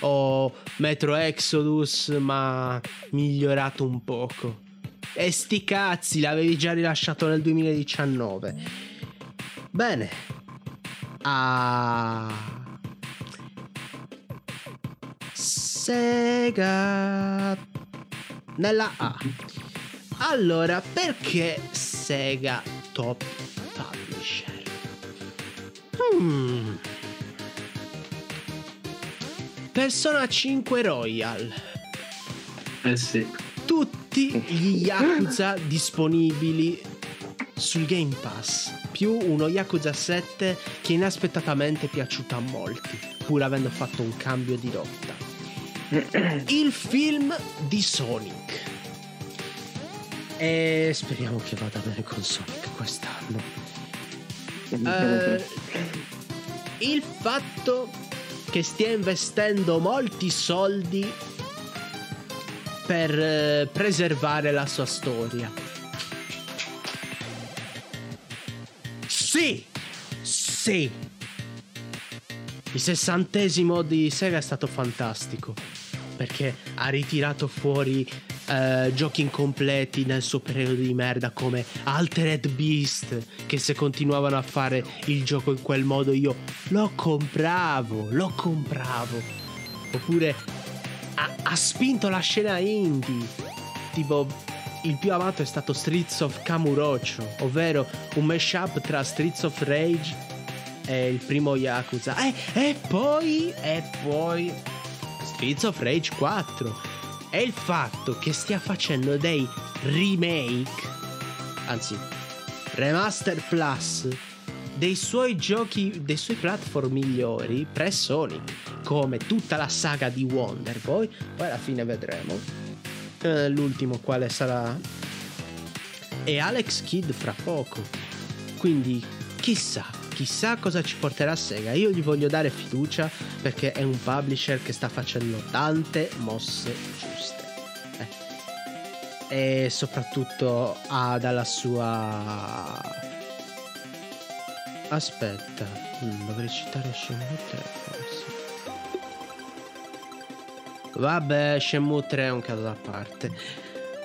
o Metro Exodus ma migliorato un poco. E sti cazzi, l'avevi già rilasciato nel 2019. Bene. Ah. Sega. Nella A. Allora, perché Sega Top Publisher? Hmm. Persona 5 Royal eh sì. tutti gli Yakuza disponibili sul Game Pass, più uno Yakuza 7 che inaspettatamente è piaciuto a molti, pur avendo fatto un cambio di rotta. Il film di Sonic. E speriamo che vada bene con Sonic quest'anno. Eh, il fatto che stia investendo molti soldi per eh, preservare la sua storia. Sì, sì. Il sessantesimo di Sega è stato fantastico perché ha ritirato fuori eh, giochi incompleti nel suo periodo di merda come Altered Beast che se continuavano a fare il gioco in quel modo io lo compravo, lo compravo. Oppure ha, ha spinto la scena indie. Tipo, il più amato è stato Streets of Kamurocho, ovvero un mashup tra Streets of Rage e il primo Yakuza. E, e poi, e poi Streets of Rage 4. E il fatto che stia facendo dei remake, anzi, remaster plus dei suoi giochi, dei suoi platform migliori pre Sonic come tutta la saga di Wonder Boy. Poi alla fine vedremo. Eh, l'ultimo quale sarà. E Alex Kidd fra poco. Quindi chissà, chissà cosa ci porterà Sega. Io gli voglio dare fiducia perché è un publisher che sta facendo tante mosse giuste. Eh. E soprattutto ha dalla sua. Aspetta, mm, dovrei citare Shenmue 3 forse. Vabbè, Shenmue 3 è un caso a parte.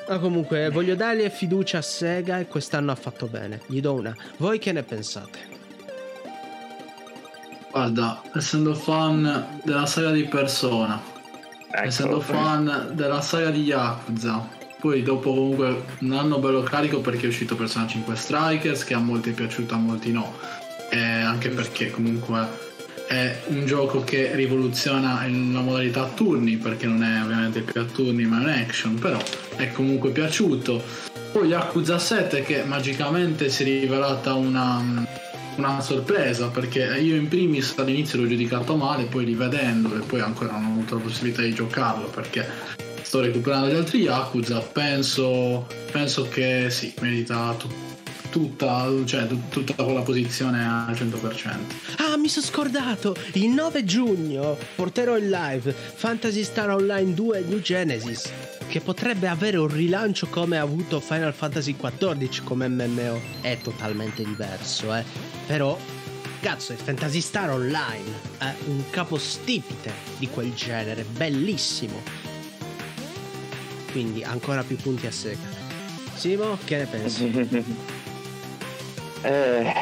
Ma comunque voglio dargli fiducia a Sega e quest'anno ha fatto bene. Gli do una. Voi che ne pensate? Guarda, essendo fan della saga di Persona, Ecco. essendo fan della saga di Yakuza, poi dopo comunque un anno bello carico perché è uscito Persona 5 Strikers, che a molti è piaciuto, a molti no. E anche perché comunque è un gioco che rivoluziona la modalità a turni, perché non è ovviamente più a turni ma è un action, però è comunque piaciuto. Poi Yakuza 7 che magicamente si è rivelata una, una sorpresa, perché io in primis all'inizio l'ho giudicato male, poi rivedendolo e poi ancora non ho avuto la possibilità di giocarlo perché sto recuperando gli altri Yakuza, penso, penso che sì, merita tu- tutta, cioè, tu- tutta quella posizione al 100%. Ah, mi sono scordato! Il 9 giugno porterò in live Fantasy Star Online 2 New Genesis, che potrebbe avere un rilancio come ha avuto Final Fantasy XIV come MMO. È totalmente diverso, eh. Però, cazzo, è Fantasy Star Online. È un capostipite di quel genere, bellissimo. Quindi ancora più punti a Sega. Simo, che ne pensi? [laughs] Eh,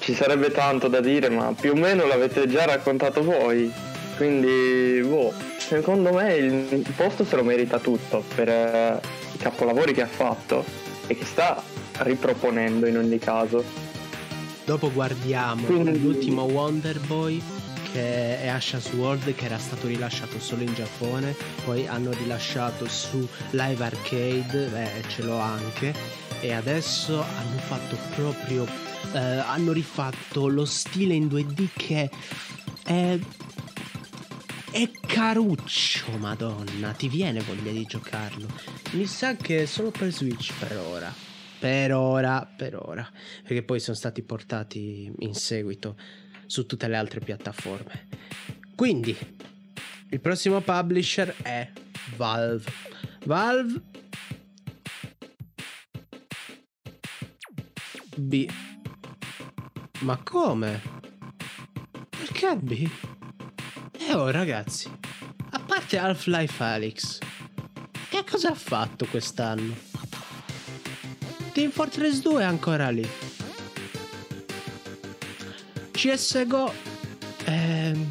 ci sarebbe tanto da dire, ma più o meno l'avete già raccontato voi. Quindi, boh, secondo me il posto se lo merita tutto per eh, i capolavori che ha fatto e che sta riproponendo in ogni caso. Dopo guardiamo Quindi- l'ultimo Wonder Boy che è Asha's World che era stato rilasciato solo in Giappone, poi hanno rilasciato su Live Arcade, eh, ce l'ho anche, e adesso hanno fatto proprio, eh, hanno rifatto lo stile in 2D che è... È caruccio, madonna, ti viene voglia di giocarlo. Mi sa che è solo per Switch per ora. Per ora, per ora. Perché poi sono stati portati in seguito su tutte le altre piattaforme. Quindi, il prossimo publisher è Valve. Valve B. Ma come? Perché B? E oh ragazzi, a parte Half-Life Alyx, che cosa ha fatto quest'anno? Team Fortress 2 è ancora lì. CSGO ehm,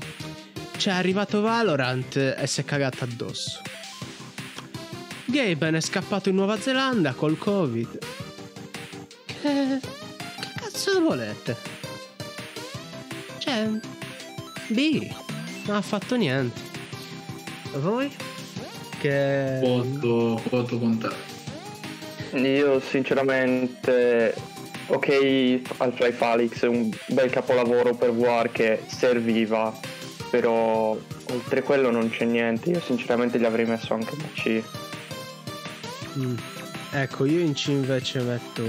Cioè arrivato Valorant e si è cagato addosso Gaben è scappato in Nuova Zelanda col Covid Che, che cazzo volete? Cioè B Non ha fatto niente Voi? Che Voto, voto con te. Io sinceramente, ok, Half-Life Alyx è un bel capolavoro per VR che serviva, però oltre quello non c'è niente. Io sinceramente gli avrei messo anche una C. Mm. Ecco, io in C invece metto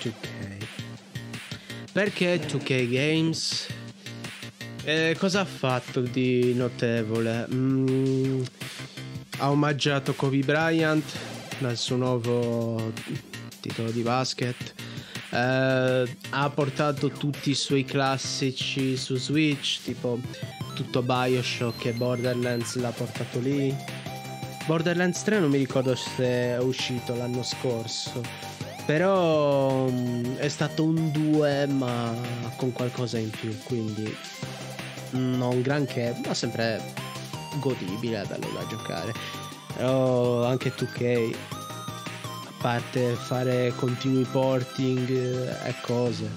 2K. Perché 2K Games? Eh, cosa ha fatto di notevole? Mm, ha omaggiato Kobe Bryant nel suo nuovo titolo di basket. Eh, ha portato tutti i suoi classici su Switch, tipo tutto Bioshock e Borderlands l'ha portato lì. Borderlands 3 non mi ricordo se è uscito l'anno scorso. Però mm, è stato un 2 ma con qualcosa in più, quindi non granché, ma sempre godibile, bello da giocare. Però anche 2K, a parte fare continui porting eh, e cose,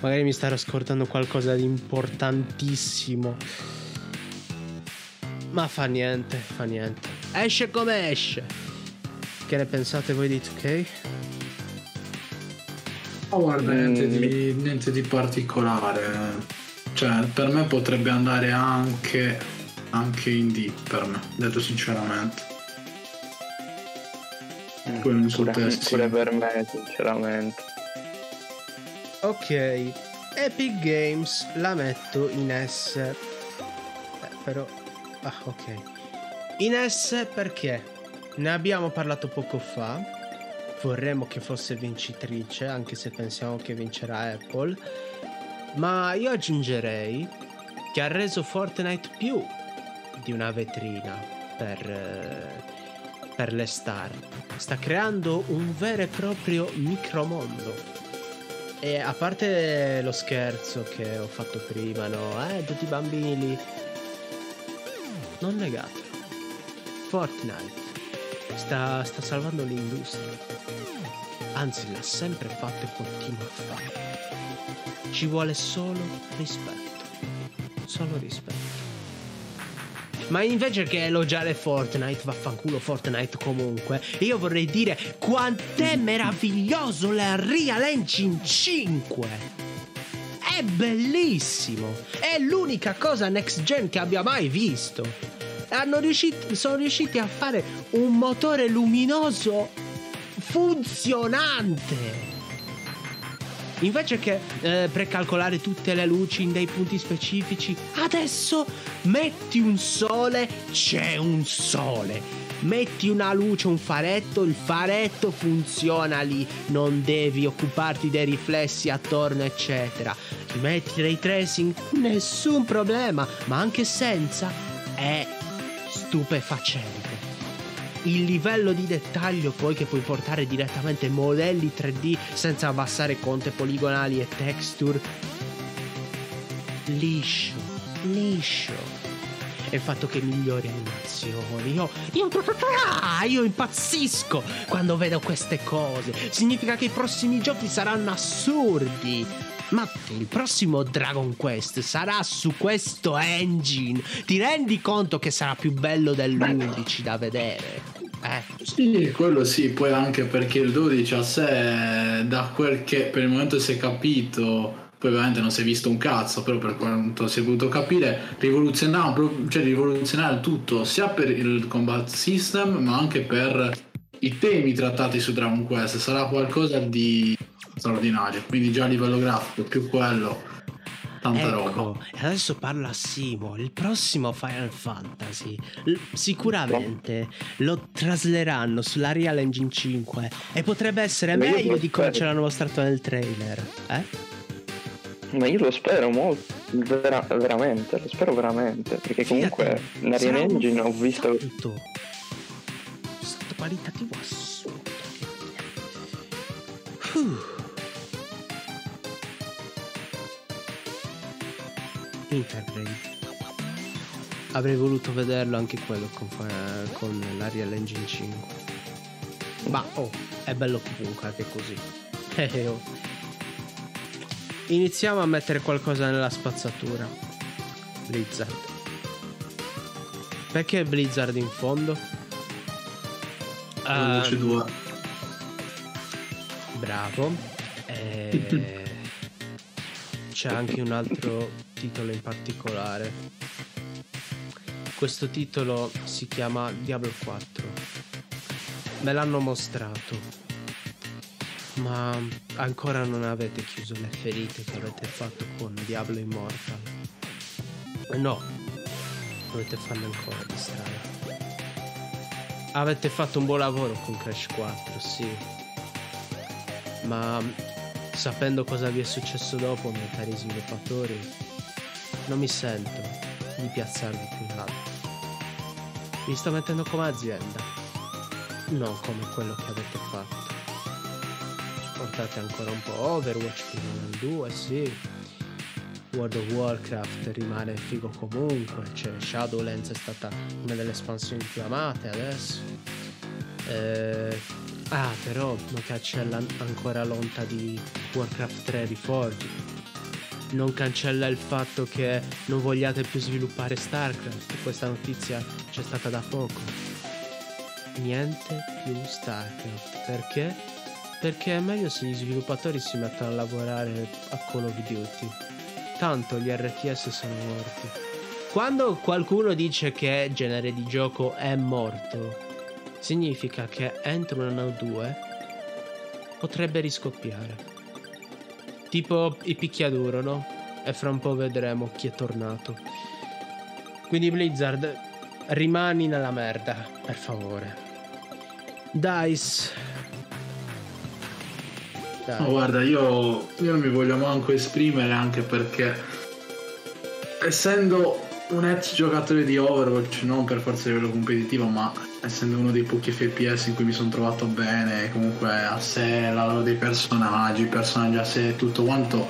magari mi starò scordando qualcosa di importantissimo. Ma fa niente, fa niente. Esce come esce. Che ne pensate voi di 2K? Ma guarda, niente, Mm. di, niente di particolare. Cioè, per me potrebbe andare anche, anche in D, per me, detto sinceramente. Poi non so pure, te, pure per me, sinceramente. Ok, Epic Games la metto in S. Eh, però... Ah, ok. In S perché? Ne abbiamo parlato poco fa. Vorremmo che fosse vincitrice, anche se pensiamo che vincerà Apple. Ma io aggiungerei che ha reso Fortnite più di una vetrina per, eh, per le star. Sta creando un vero e proprio micromondo. E a parte lo scherzo che ho fatto prima, no? Eh, tutti i bambini. Non negatelo. Fortnite sta, sta salvando l'industria. Anzi, l'ha sempre fatto e continua a fare. Ci vuole solo rispetto. Solo rispetto. Ma invece che elogiare Fortnite, vaffanculo Fortnite comunque, io vorrei dire quant'è meraviglioso l'Unreal Engine 5! È bellissimo! È l'unica cosa next gen che abbia mai visto! Hanno riuscito, sono riusciti a fare un motore luminoso funzionante! Invece che eh, precalcolare tutte le luci in dei punti specifici, adesso metti un sole, c'è un sole. Metti una luce, un faretto, il faretto funziona lì, non devi occuparti dei riflessi attorno, eccetera. Metti ray tracing, nessun problema, ma anche senza è stupefacente. Il livello di dettaglio poi che puoi portare direttamente modelli 3D senza abbassare conte poligonali e texture. Liscio liscio. E il fatto che migliori animazioni. Io, io, io impazzisco quando vedo queste cose. Significa che i prossimi giochi saranno assurdi ma il prossimo Dragon Quest sarà su questo engine. Ti rendi conto che sarà più bello dell'11 da vedere? Eh. Sì, quello sì, poi anche perché il 12 a sé, da quel che per il momento si è capito, poi ovviamente non si è visto un cazzo, però per quanto si è potuto capire, rivoluzionare, cioè rivoluzionare tutto, sia per il combat system, ma anche per i temi trattati su Dragon Quest. Sarà qualcosa di straordinario. Quindi già a livello grafico, più quello, tanta ecco, roba. adesso parla a Simo. Il prossimo Final Fantasy l- sicuramente lo trasleranno sulla Real Engine 5 e potrebbe essere Ma io meglio di come ce l'hanno mostrato nel trailer. Eh? Ma io lo spero molto, vera- veramente, lo spero veramente, perché comunque Fidati, la Real Engine ho visto... salto. Un salto qualitativo assurdo. Fuh. Intergrade. Avrei voluto vederlo anche quello con, con la Real Engine 5. Ma oh, è bello comunque anche così. [laughs] Eh, oh. Iniziamo a mettere qualcosa nella spazzatura. Blizzard. Perché Blizzard in fondo? Ah, c'è due. bravo. Eh, [laughs] c'è anche un altro titolo in particolare. Questo titolo si chiama Diablo 4. Me l'hanno mostrato. Ma ancora non avete chiuso le ferite che avete fatto con Diablo Immortal. No, dovete farlo ancora di strada. Avete fatto un buon lavoro con Crash 4, sì. Ma sapendo cosa vi è successo dopo, miei cari sviluppatori, non mi sento di piazzarvi più in alto. Vi sto mettendo come azienda, non come quello che avete fatto. Portate ancora un po' Overwatch al 2, sì. World of Warcraft rimane figo comunque, cioè Shadowlands è stata una delle espansioni più amate adesso. Eh, ah, però non cancella ancora l'onta di Warcraft 3 Reforged. Non cancella il fatto che non vogliate più sviluppare StarCraft. Questa notizia c'è stata da poco. Niente più StarCraft. Perché? Perché è meglio se gli sviluppatori si mettono a lavorare a Call of Duty. tanto gli RTS sono morti. Quando qualcuno dice che genere di gioco è morto, significa che entro un anno o due potrebbe riscoppiare. Tipo i picchiaduro, no? E fra un po' vedremo chi è tornato. Quindi Blizzard, rimani nella merda, per favore. Dice. Dai. No, guarda, io, io non mi voglio manco esprimere anche perché essendo un ex giocatore di Overwatch, non per forza a livello competitivo, ma essendo uno dei pochi FPS in cui mi sono trovato bene, comunque a sé, la loro dei personaggi, i personaggi a sé, tutto quanto,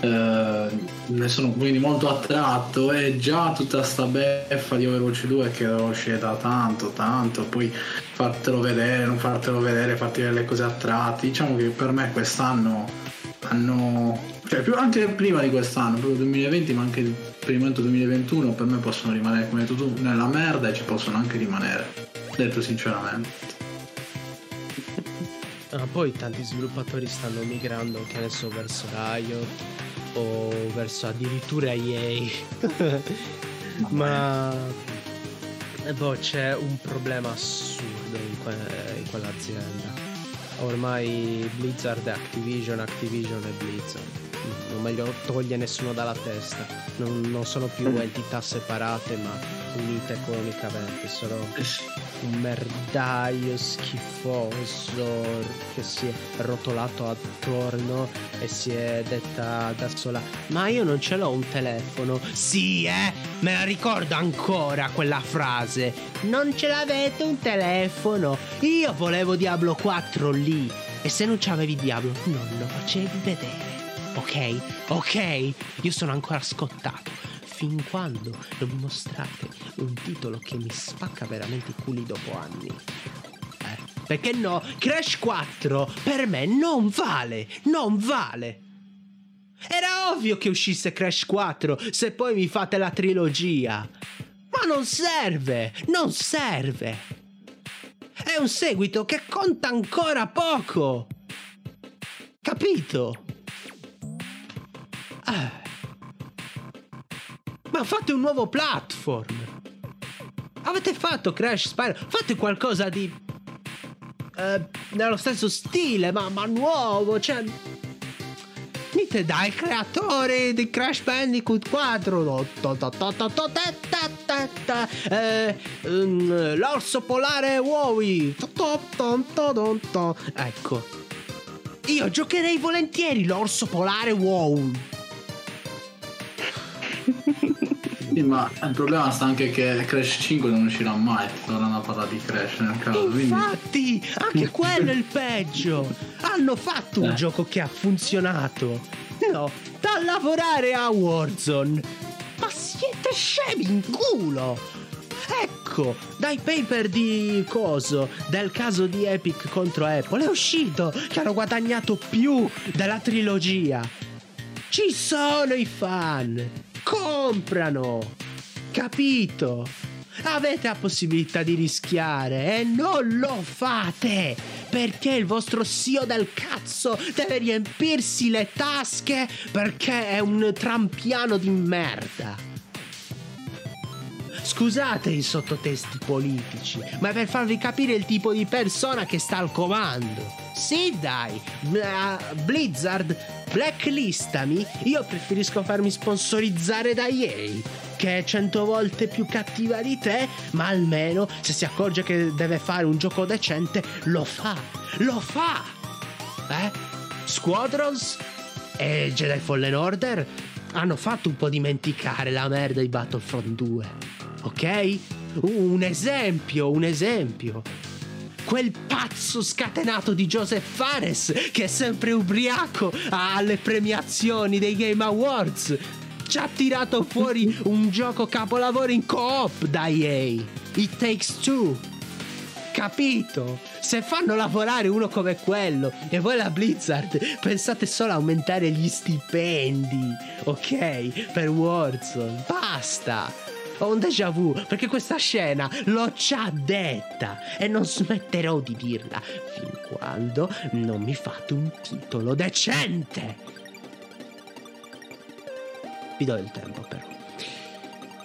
eh, ne sono quindi molto attratto e già tutta sta beffa di Overwatch 2 che lo uscire tanto, tanto, poi fartelo vedere, non fartelo vedere, farti vedere le cose attratti, diciamo che per me quest'anno hanno, cioè più anche prima di quest'anno, proprio 2020, ma anche per il momento 2021 per me possono rimanere come hai detto tu nella merda e ci possono anche rimanere detto sinceramente. [laughs] Ah, poi tanti sviluppatori stanno migrando che adesso verso Riot o verso addirittura EA [laughs] ma eh, boh, c'è un problema assurdo in, que- in quell'azienda. Ormai Blizzard è Activision Activision e Blizzard non me lo toglie nessuno dalla testa. Non, non sono più mm. entità separate ma unite economicamente. Sono un merdaio schifoso che si è rotolato attorno e si è detta da sola: Ma io non ce l'ho un telefono. Sì, eh, me la ricordo ancora quella frase. Non ce l'avete un telefono. Io volevo Diablo 4 lì. E se non c'avevi Diablo, non lo facevi vedere ok? Ok? Io sono ancora scottato. Fin quando non mi mostrate un titolo che mi spacca veramente i culi dopo anni. Eh, perché no? Crash 4 per me non vale, non vale. Era ovvio che uscisse Crash 4 se poi mi fate la trilogia. Ma non serve, non serve. È un seguito che conta ancora poco. Capito? Ah. Ma fate un nuovo platform. Avete fatto Crash Spyro. Fate qualcosa di. Uh, nello stesso stile, ma, ma nuovo. Cioè. Dite dai creatori di Crash Bandicoot 4 eh, um, L'orso polare Wowie Ecco Io giocherei volentieri l'orso polare Wowie sì, ma il problema sta anche che Crash 5 non uscirà mai, dovranno parlare di Crash nel caso. Infatti, quindi... anche quello è il peggio. Hanno fatto un eh. gioco che ha funzionato. No, da lavorare a Warzone. Ma siete scemi in culo! Ecco, dai paper di coso, del caso di Epic contro Apple, è uscito che hanno guadagnato più della trilogia. Ci sono i fan comprano. Capito? Avete la possibilità di rischiare e non lo fate perché il vostro CEO del cazzo deve riempirsi le tasche perché è un trampiano di merda. Scusate i sottotesti politici, ma per farvi capire il tipo di persona che sta al comando. Sì, dai, Blizzard blacklistami, io preferisco farmi sponsorizzare da EA, che è cento volte più cattiva di te, ma almeno se si accorge che deve fare un gioco decente, lo fa, lo fa. Eh? Squadrons e Jedi Fallen Order hanno fatto un po' dimenticare la merda di Battlefront 2, ok? Un esempio, un esempio. Quel pazzo scatenato di Joseph Fares che è sempre ubriaco alle premiazioni dei Game Awards. Ci ha tirato fuori [laughs] un gioco capolavoro in co-op da EA It Takes Two. Capito? Se fanno lavorare uno come quello e voi la Blizzard pensate solo a aumentare gli stipendi ok? Per Warzone. Basta ho un déjà vu perché questa scena l'ho già detta e non smetterò di dirla fin quando non mi fate un titolo decente. Vi do il tempo però.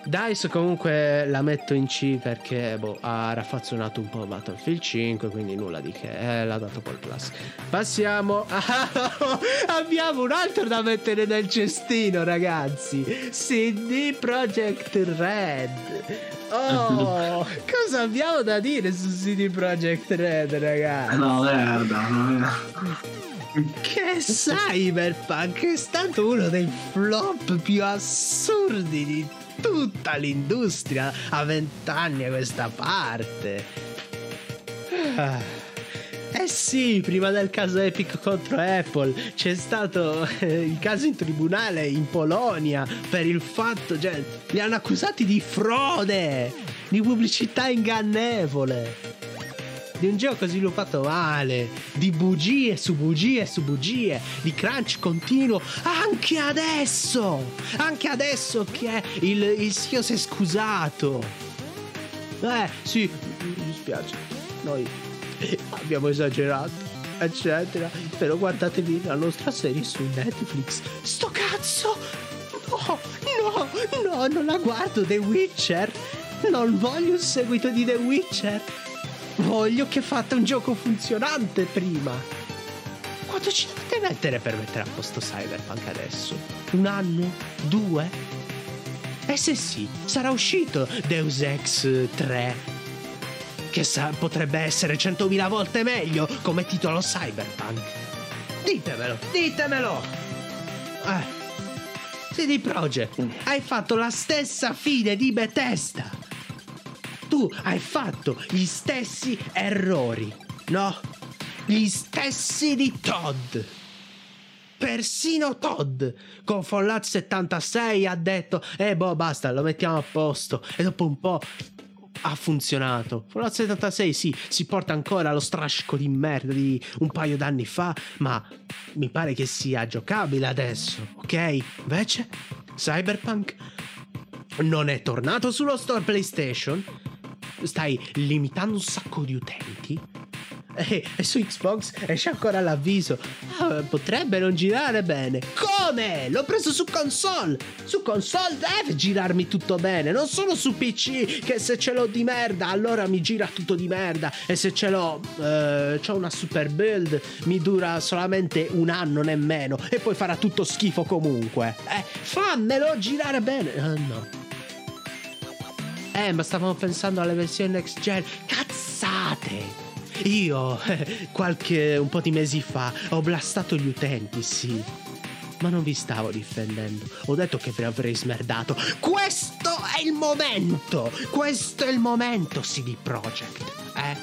Dice comunque la metto in C perché boh, ha raffazzonato un po' Battlefield 5, quindi nulla di che, eh, l'ha dato col plus. Passiamo [laughs] a... abbiamo un altro da mettere nel cestino, ragazzi. CD Projekt Red. Oh, [laughs] cosa abbiamo da dire su CD Projekt Red, ragazzi? No, merda, non è... Che Cyberpunk è stato uno dei flop più assurdi di tutta l'industria a vent'anni a questa parte. Ah. Eh sì, prima del caso Epic contro Apple c'è stato eh, il caso in tribunale in Polonia per il fatto, cioè, li hanno accusati di frode, di pubblicità ingannevole di un gioco sviluppato male, di bugie su bugie su bugie, di crunch continuo, anche adesso, anche adesso che il, il CEO si è scusato. Eh, sì, mi dispiace, noi abbiamo esagerato, eccetera, però guardatevi la nostra serie su Netflix. Sto cazzo! No, no, no, non la guardo The Witcher. Non voglio un seguito di The Witcher. Voglio che fate un gioco funzionante prima. Quanto ci dovete mettere per mettere a posto Cyberpunk adesso? Un anno? Due? E se sì, sarà uscito Deus Ex 3. Che sa- potrebbe essere 100.000 volte meglio come titolo Cyberpunk. Ditemelo, ditemelo! Eh. CD Projekt, hai fatto la stessa fine di Bethesda tu hai fatto gli stessi errori, no? Gli stessi di Todd. Persino Todd con Fallout 76 ha detto Eh boh basta lo mettiamo a posto E dopo un po' ha funzionato Fallout 76 sì si porta ancora lo strascico di merda di un paio d'anni fa Ma mi pare che sia giocabile adesso Ok? Invece Cyberpunk non è tornato sullo store PlayStation stai limitando un sacco di utenti. E, e su Xbox esce ancora l'avviso. Ah, potrebbe non girare bene. Come? L'ho preso su console. Su console deve girarmi tutto bene. Non solo su PC. Che se ce l'ho di merda, allora mi gira tutto di merda. E se ce l'ho, eh, c'ho una super build, mi dura solamente un anno nemmeno. E poi farà tutto schifo comunque. Eh, fammelo girare bene. Uh, no. Eh, ma stavamo pensando alle versioni next gen. Cazzate! Io, qualche un po' di mesi fa, ho blastato gli utenti, sì. Ma non vi stavo difendendo. Ho detto che vi avrei smerdato. Questo è il momento! Questo è il momento, CD Projekt. Eh?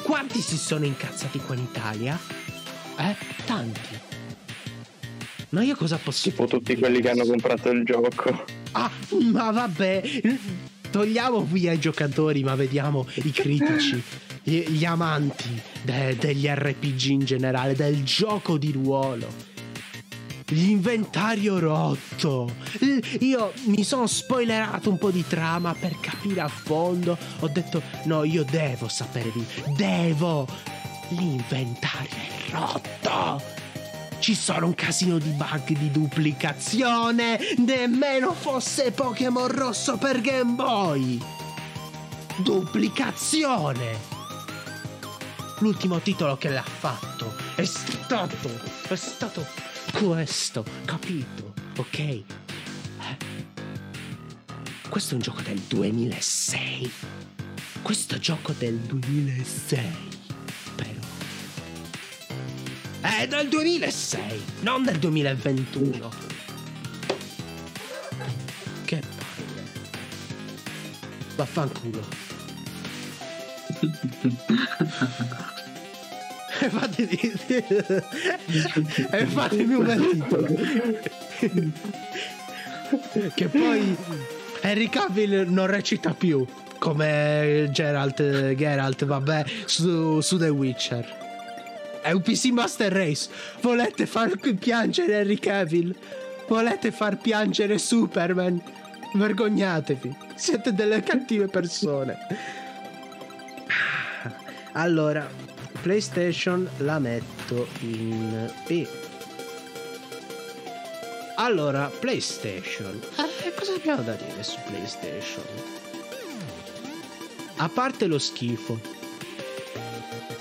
Quanti si sono incazzati qua in Italia? Eh? Tanti. Ma io cosa posso Tipo tutti quelli che hanno comprato il gioco. Ah, ma vabbè, togliamo via i giocatori, ma vediamo i critici, gli, gli amanti de, degli RPG in generale, del gioco di ruolo. L'inventario rotto. Io mi sono spoilerato un po' di trama per capire a fondo. Ho detto, no, io devo sapere di... Devo! L'inventario è rotto! Ci sono un casino di bug di duplicazione, nemmeno fosse Pokémon rosso per Game Boy. Duplicazione. L'ultimo titolo che l'ha fatto è stato, è stato questo, capito? Ok? Eh? Questo è un gioco del 2006. Questo gioco del 2006 è del 2006, non del 2021. Che palle. Vaffanculo. E fatemi, e fatemi un bel titolo. che poi Henry Cavill non recita più come Geralt, Geralt vabbè, su, su The Witcher. È un PC Master Race. Volete far piangere Henry Cavill? Volete far piangere Superman? Vergognatevi. Siete delle cattive persone. Allora, PlayStation la metto in B. Allora, PlayStation. Eh, cosa abbiamo da dire su PlayStation? A parte lo schifo,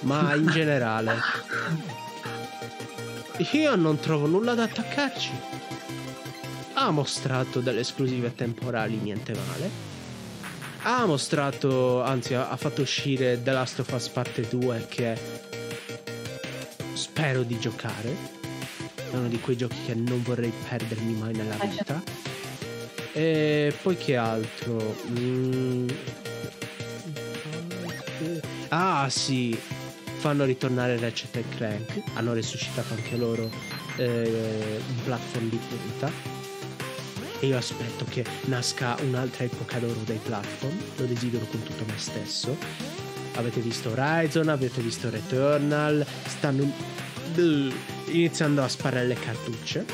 ma in generale, io non trovo nulla da attaccarci. Ha mostrato delle esclusive temporali, niente male. Ha mostrato, anzi, ha fatto uscire The Last of Us Parte 2 che spero di giocare è uno di quei giochi che non vorrei perdermi mai nella vita. E poi che altro? Mm. Ah sì, fanno ritornare Ratchet Clank, hanno resuscitato anche loro eh, un platform di punta. E io aspetto che nasca un'altra epoca d'oro dei platform, lo desidero con tutto me stesso. Avete visto Horizon, avete visto Returnal, stanno iniziando a sparare le cartucce.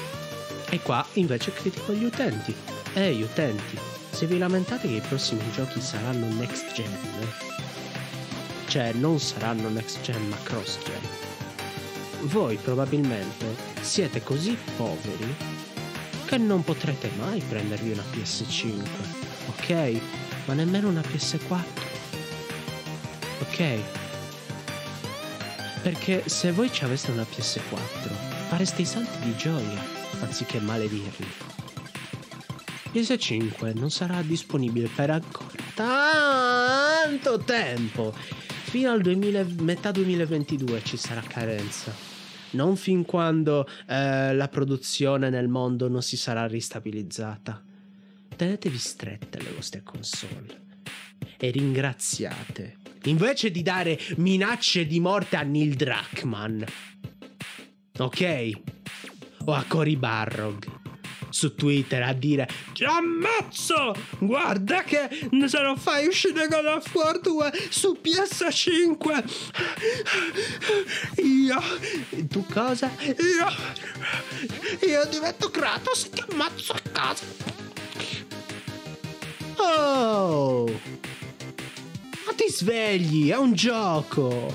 E qua invece critico gli utenti. Eh, gli utenti, se vi lamentate che i prossimi giochi saranno next gen, cioè non saranno next gen ma cross gen, voi probabilmente siete così poveri che non potrete mai prendervi una PS5, ok? Ma nemmeno una PS4. Ok? Perché se voi ci aveste una PS4, fareste i salti di gioia, anziché maledirli. PS5 non sarà disponibile per ancora tanto tempo. Fino al 2000, metà 2022 ci sarà carenza. Non fin quando eh, la produzione nel mondo non si sarà ristabilizzata. Tenetevi strette le vostre console e ringraziate invece di dare minacce di morte a Neil Druckmann, ok? O a Cory Barrog su Twitter a dire ti ammazzo guarda che se non fai uscire God of War 2 su PS5 io tu cosa? io io divento Kratos e ti ammazzo a casa oh ti svegli, è un gioco.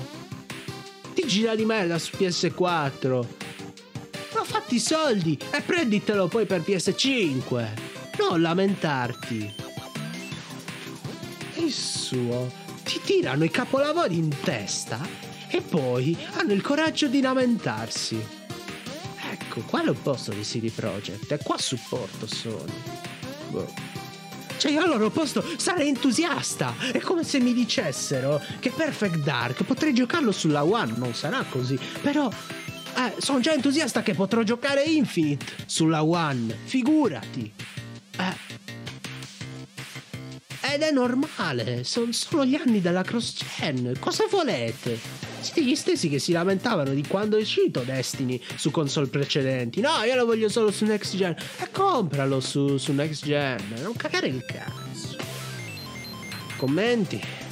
Ti gira di merda su PS4. Ma fatti i soldi e prenditelo poi per PS5. Non lamentarti. Il suo. Ti tirano i capolavori in testa e poi hanno il coraggio di lamentarsi. Ecco, qua è l'opposto di CD Projekt e qua supporto Sony. Boh. Cioè io al loro posto sarei entusiasta. È come se mi dicessero che Perfect Dark potrei giocarlo sulla One. Non sarà così. Però eh, sono già entusiasta che potrò giocare Infinite sulla One. Figurati. Eh. Ed è normale, sono, sono gli anni della cross gen. Cosa volete? Siete gli stessi che si lamentavano di quando è uscito Destiny su console precedenti. No, io lo voglio solo su next gen. E compralo su, su next gen. Non cagare il cazzo. Commenti?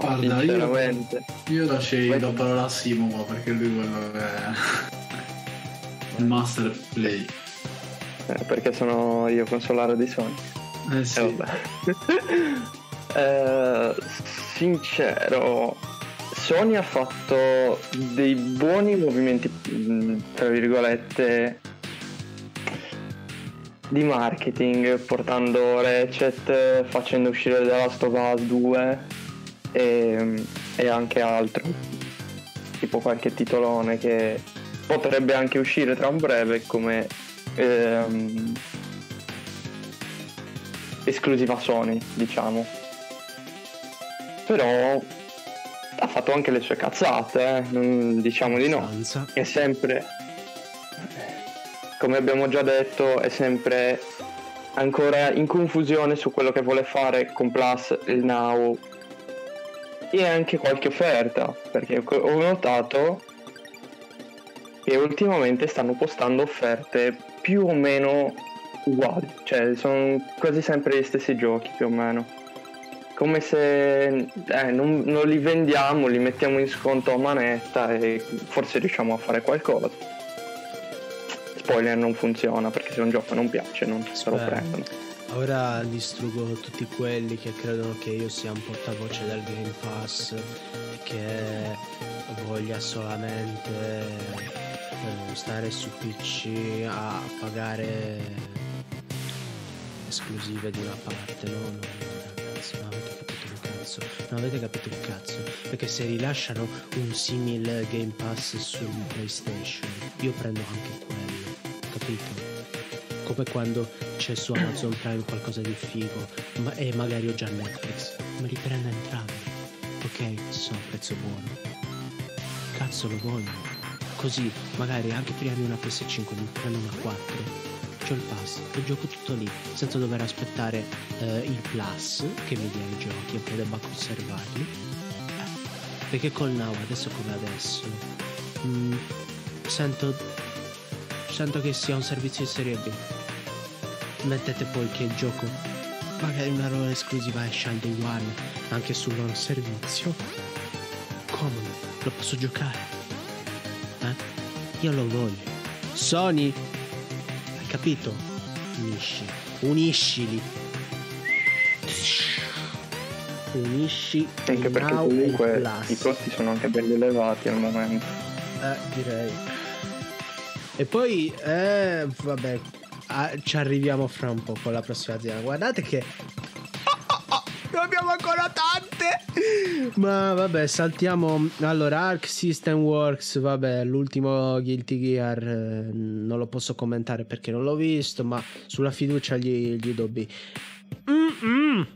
Guarda, io, io lascerei la parola a Simo perché lui quello è il master play. Eh, perché sono io consolare di Sony. Eh sì. Eh, [laughs] eh, sincero, Sony ha fatto dei buoni movimenti, mm, tra virgolette, di marketing, portando Ratchet, facendo uscire The Last of Us 2 e, e anche altro, tipo qualche titolone che potrebbe anche uscire tra un breve come ehm, esclusiva Sony, diciamo però ha fatto anche le sue cazzate, eh? diciamo di no. È sempre, come abbiamo già detto, è sempre ancora in confusione su quello che vuole fare con Plus, il Now e anche qualche offerta, perché ho notato che ultimamente stanno postando offerte più o meno uguali, cioè sono quasi sempre gli stessi giochi più o meno come se eh, non, non, li vendiamo, li mettiamo in sconto a manetta e forse riusciamo a fare qualcosa. Spoiler non funziona perché se un gioco non piace non se lo prendono. Ora distruggo tutti quelli che credono che io sia un portavoce del Game Pass che voglia solamente eh, stare su PC a pagare esclusive di una parte, no? No, no ragazzi, non avete capito un cazzo, non avete capito un cazzo, perché se rilasciano un simile Game Pass su PlayStation, io prendo anche quello, capito? Come quando c'è su Amazon Prime qualcosa di figo ma, e magari ho già Netflix, me li prendo entrambi, ok? Sono a prezzo buono. Cazzo lo voglio. Così magari anche di una PS5 mi prendo una 4 c'ho il pass e gioco tutto lì senza dover aspettare eh, il plus che mi dia i giochi e poi debba conservarli perché col now adesso come adesso mh, sento sento che sia un servizio di serie B mettete poi che il gioco magari una loro esclusiva esce al day one anche sul loro servizio comodo lo posso giocare eh? io lo voglio Sony capito? Unisci. Uniscili. Unisci. Anche perché comunque i costi sono anche belli elevati al momento. Eh, direi. E poi, eh, vabbè, ah, ci arriviamo fra un po' con la prossima azienda. Guardate che ne abbiamo ancora tante. Ma vabbè, saltiamo. Allora, Arc System Works, vabbè, l'ultimo Guilty Gear eh, non lo posso commentare perché non l'ho visto, ma sulla fiducia gli, gli do B. Mm-mm.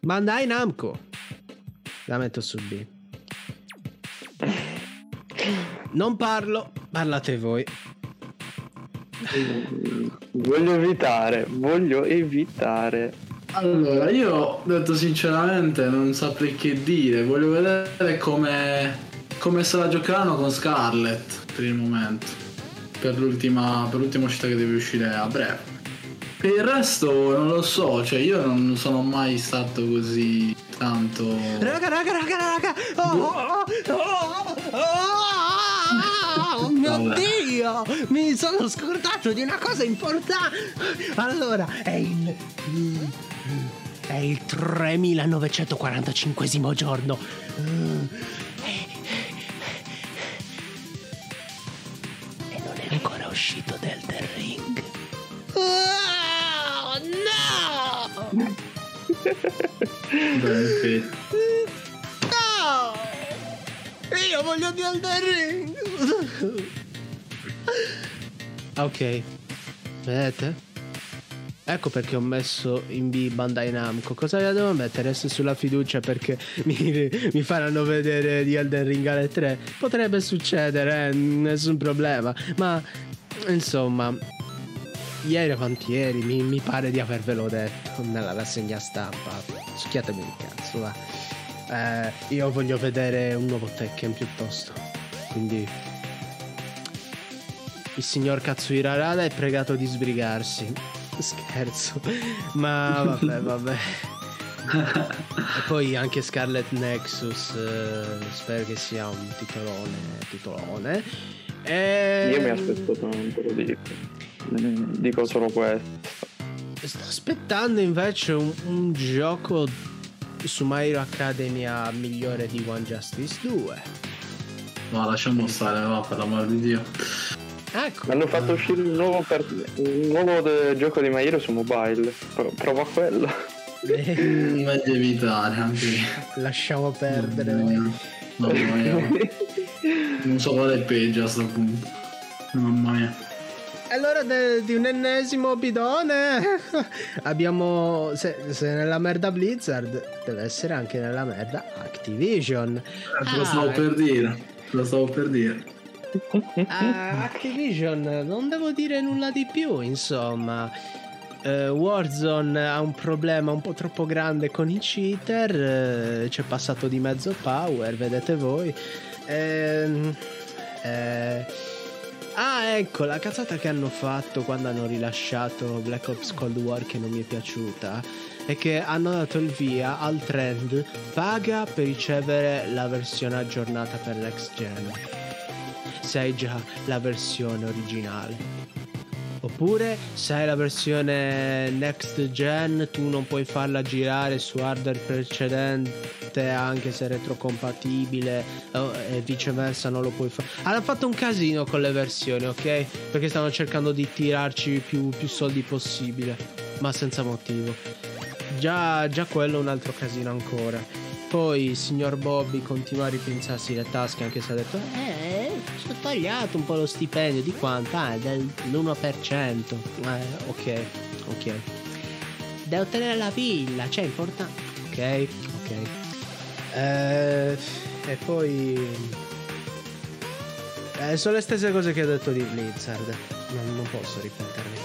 Bandai Namco. La metto su B. Non parlo, parlate voi. Voglio evitare, voglio evitare. Allora, io detto sinceramente non saprei che dire, voglio vedere come, come se la giocheranno con Scarlett per il momento, per l'ultima, per l'ultima uscita che deve uscire a breve. Per il resto non lo so, cioè io non sono mai stato così tanto... Raga, raga, raga, raga! Oh, oh, oh, oh, Vabbè. Dio! Mi sono scordato di una cosa importante! Allora, è il... È il 3945 giorno. E non è ancora uscito Elden Ring. Oh, no! Ok. No! Io voglio di Elden Ring! Ok. Vedete? Ecco perché ho messo in B Bandai Namco. Cosa la devo mettere? Adesso sulla fiducia perché [laughs] mi, mi faranno vedere di Elden Ring alle 3. Potrebbe succedere, eh, nessun problema. Ma insomma, ieri o quanti ieri mi, mi pare di avervelo detto nella rassegna stampa. Succhiatemi il cazzo, va. Eh, io voglio vedere un nuovo Tekken piuttosto. Quindi il signor Katsuhira Rada è pregato di sbrigarsi. Scherzo. Ma vabbè, vabbè. e poi anche Scarlet Nexus. eh, spero che sia un titolone. Titolone. E... Io mi aspetto tanto, lo dico. Dico solo questo. Sto aspettando invece un, un gioco su My Hero Academia migliore di One Justice 2. No, lasciamo stare, va, per l'amor di Dio. Ecco. Hanno fatto uscire un nuovo, per- un nuovo de- gioco di Mairo su mobile. Pro- prova quello. Eh, Meglio evitare anche lì. lasciamo perdere. Mamma mia. Non so quale è peggio a sto punto. Mamma mia. Allora de- di un ennesimo bidone [laughs] abbiamo se, se nella merda Blizzard deve essere anche nella merda Activision. Eh, Te lo stavo Ah, per dire. Lo stavo per dire. Ah, Activision non devo dire nulla di più, insomma. Eh, Warzone ha un problema un po' troppo grande con i cheater, eh, c'è passato di mezzo power, vedete voi. Eh, ah, ecco, la cazzata che hanno fatto quando hanno rilasciato Black Ops Cold War che non mi è piaciuta è che hanno dato il via al trend paga per ricevere la versione aggiornata per next gen se hai già la versione originale. Oppure se hai la versione next gen tu non puoi farla girare su hardware precedente anche se retrocompatibile e viceversa non lo puoi fare. Hanno fatto un casino con le versioni, ok? Perché stanno cercando di tirarci più, più soldi possibile, ma senza motivo. Già, già quello è un altro casino ancora. Poi il signor Bobby continua a ripensarsi le tasche anche se ha detto Eh, ho tagliato un po' lo stipendio di quanto? Ah, dell'1% Eh, ok, ok. Devo ottenere la villa, cioè è importante Ok, ok. Eh, E poi eh, Sono le stesse cose che ho detto di Blizzard. Non, non posso ripetermi.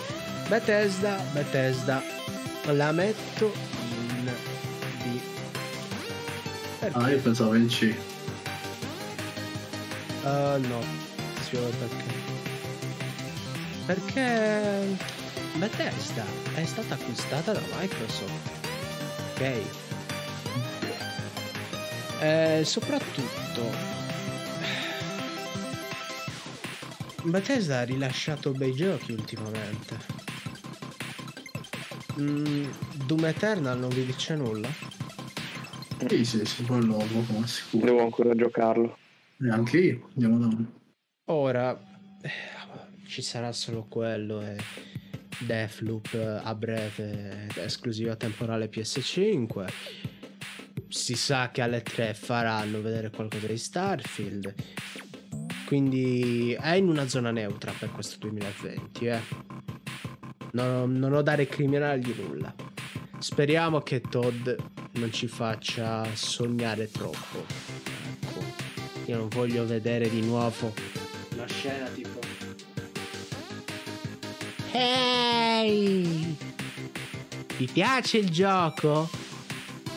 Bethesda, Bethesda La metto perché? Ah, io pensavo in C. Uh, no, spiego perché. Perché Bethesda è stata acquistata da Microsoft. Ok. E eh, soprattutto Bethesda ha rilasciato bei giochi ultimamente. Mm, Doom Eternal non vi dice nulla? Sì, sì, sì, quello come sicuro. Devo ancora giocarlo. E anche io, andiamo da Ora eh, ci sarà solo quello e Deathloop a breve esclusiva temporale PS5. Si sa che alle 3 faranno vedere qualcosa di Starfield. Quindi è in una zona neutra per questo 2020, eh. Non, non ho da recriminargli nulla. Speriamo che Todd non ci faccia sognare troppo. Ecco. Io non voglio vedere di nuovo una scena tipo. Ehi! Vi piace il gioco?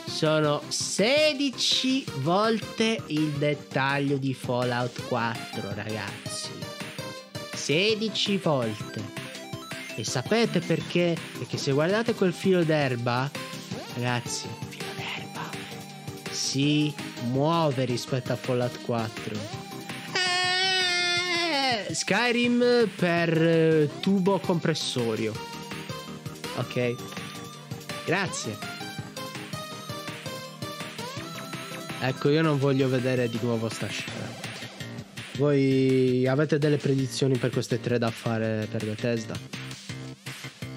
Sono 16 volte il dettaglio di Fallout 4, ragazzi. 16 volte. E sapete perché? Perché se guardate quel filo d'erba, ragazzi, si muove rispetto a Fallout 4. Eh, Skyrim per eh, tubo compressorio. Ok. Grazie. Ecco, io non voglio vedere di nuovo sta scena. Voi avete delle predizioni per queste tre da fare per Bethesda?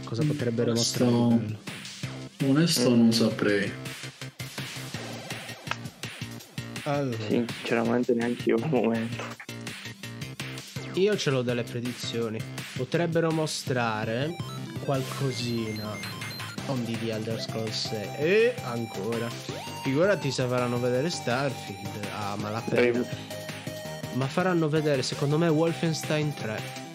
cosa potrebbero onesto, mostrare. Onesto non saprei. Allora. Sinceramente neanche io al momento. Io ce l'ho delle predizioni. Potrebbero mostrare qualcosina on di Elder Scrolls 6 e ancora. Figurati se faranno vedere Starfield. Ah, ma la pena. Ma faranno vedere secondo me Wolfenstein 3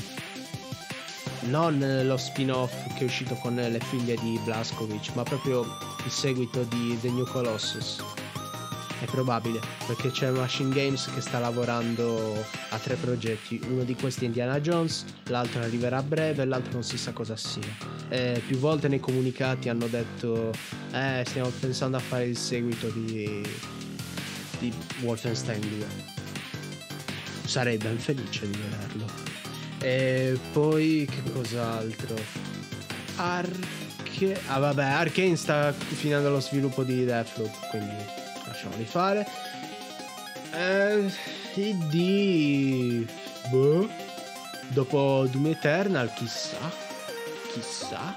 non lo spin-off che è uscito con le figlie di Blaskovic, ma proprio il seguito di The New Colossus. È probabile, perché c'è Machine Games che sta lavorando a tre progetti. Uno di questi è Indiana Jones, l'altro arriverà a breve e l'altro non si sa cosa sia. E più volte nei comunicati hanno detto: Eh, stiamo pensando a fare il seguito di, di Wolfenstein 2. Sarei ben felice di vederlo. E poi che cos'altro? Arche... Ah vabbè, Arkane sta finendo lo sviluppo di Deathloop, quindi lasciamoli fare. Eh, di... Boh. Dopo Doom Eternal, chissà. Chissà.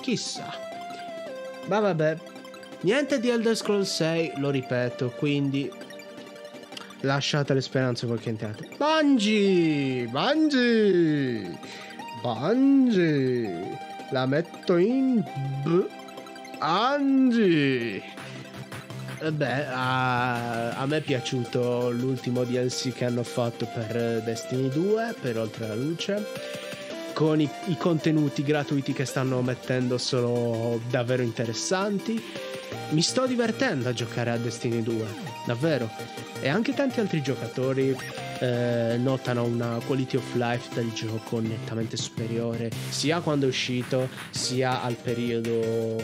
Chissà. Ma vabbè. Niente di Elder Scrolls 6, lo ripeto, quindi lasciate le speranze qualche entrata. Bungie! Bungie! Bungie! La metto in B. Angie! Beh, a, a, me è piaciuto l'ultimo DLC che hanno fatto per Destiny 2, per Oltre la Luce. Con i, i contenuti gratuiti che stanno mettendo sono davvero interessanti mi sto divertendo a giocare a Destiny 2, davvero. E anche tanti altri giocatori eh, notano una quality of life del gioco nettamente superiore, sia quando è uscito, sia al periodo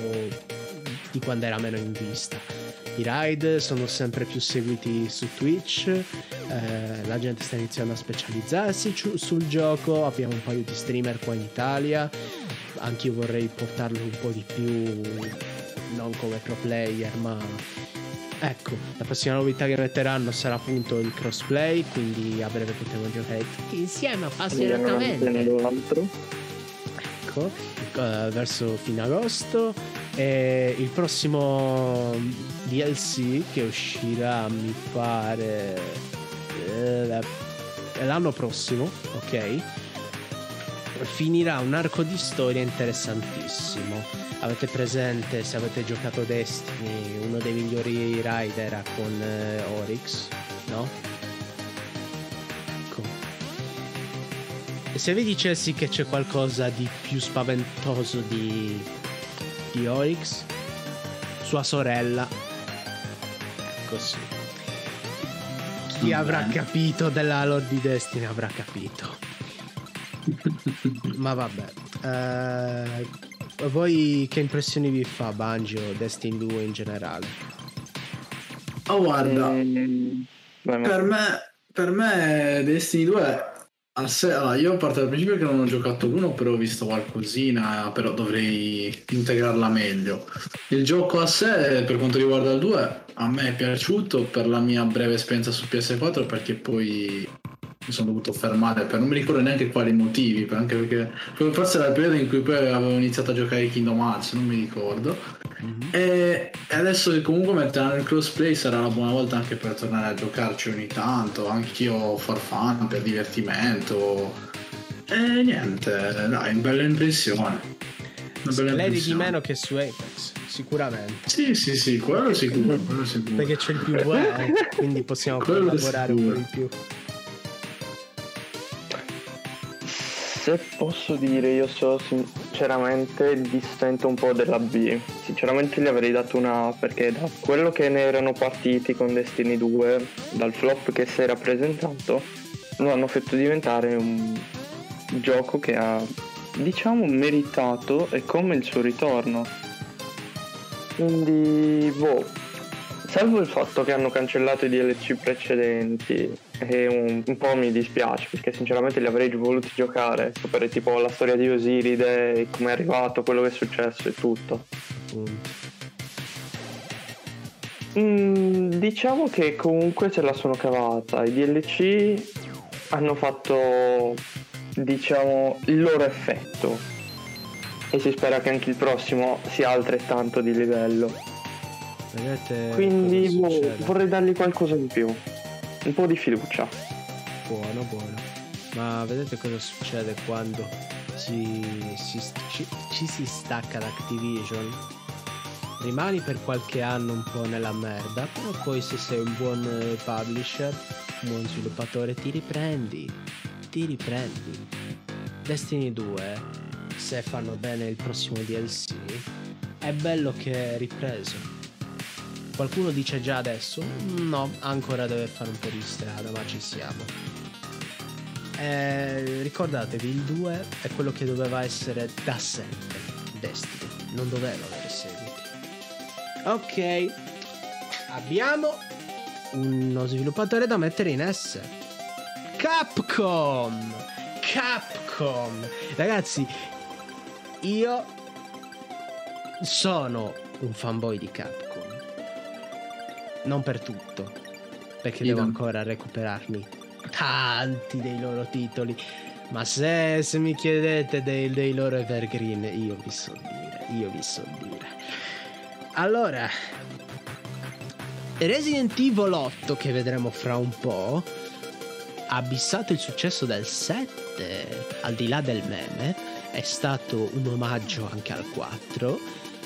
di quando era meno in vista. I raid sono sempre più seguiti su Twitch eh, la gente sta iniziando a specializzarsi ciu- sul gioco, abbiamo un paio di streamer qua in Italia, anch'io vorrei portarlo un po' di più, non come pro player, ma ecco, la prossima novità che metteranno sarà appunto il crossplay, quindi a breve potremo giocare tutti insieme appassionatamente. l'altro. Ecco, eh, verso fine agosto. E il prossimo DLC che uscirà, mi pare, eh, l'anno prossimo, ok? Finirà un arco di storia interessantissimo. Avete presente, se avete giocato Destiny, uno dei migliori rider con eh, Oryx, no? Se vi dicessi che c'è qualcosa di più spaventoso di, di Oryx, sua sorella, ecco sì. Chi avrà bene. capito della lore di Destiny avrà capito. [laughs] Ma vabbè. Eh, voi che impressioni vi fa Banjo, Destiny 2 in generale? Oh, guarda, ma- per me, per me Destiny 2 a sé, allora, io parto dal principio che non ho giocato l'uno, però ho visto qualcosina, però dovrei integrarla meglio. Il gioco a sé, per quanto riguarda il 2, a me è piaciuto per la mia breve esperienza su PS4 perché poi mi sono dovuto fermare per non mi ricordo neanche quali motivi, anche perché forse era il periodo in cui poi avevo iniziato a giocare Kingdom Hearts, non mi ricordo. E adesso che comunque metteranno il crossplay sarà la buona volta anche per tornare a giocarci ogni tanto, anch'io for fun, per divertimento. E niente, dai, bella impressione. Una bella Spleri di meno che su Apex, sicuramente. Sì, sì, sì, quello sicuro, quello sicuro. Perché c'è il PvE, quindi possiamo collaborare un po' di più. Se posso dire, io so sinceramente dissento un po' della B. Sinceramente gli avrei dato una A perché da quello che ne erano partiti con Destiny 2, dal flop che si era presentato, lo hanno fatto diventare un gioco che ha, diciamo, meritato e come il suo ritorno. Quindi, boh, salvo il fatto che hanno cancellato i DLC precedenti e un, un po' mi dispiace perché sinceramente li avrei voluti giocare, sapere tipo la storia di Osiride, come è arrivato, quello che è successo e tutto. Appunto. Mm, diciamo che comunque se la sono cavata, i DLC hanno fatto diciamo il loro effetto e si spera che anche il prossimo sia altrettanto di livello. Vedete Quindi boh, vorrei dargli qualcosa in più, un po' di fiducia. Buono, buono. Ma vedete cosa succede quando ci, si- ci- ci si stacca da Activision? Rimani per qualche anno un po' nella merda, però poi se sei un buon eh, publisher, un buon sviluppatore, ti riprendi. Ti riprendi. Destiny 2, se fanno bene il prossimo DLC, è bello che è ripreso. Qualcuno dice già adesso? No, ancora deve fare un po' di strada, ma ci siamo. Eh, ricordatevi, il 2 è quello che doveva essere da sempre Destiny, non doveva avere seguiti. Ok, abbiamo uno sviluppatore da mettere in S. Capcom! Capcom! Ragazzi, io sono un fanboy di Capcom. Non per tutto, perché devo Idem. ancora recuperarmi tanti dei loro titoli. Ma se, se mi chiedete dei, dei loro evergreen, io vi so dire, io vi so dire. Allora, Resident Evil 8, che vedremo fra un po', ha abissato il successo del 7, al di là del meme, è stato un omaggio anche al 4.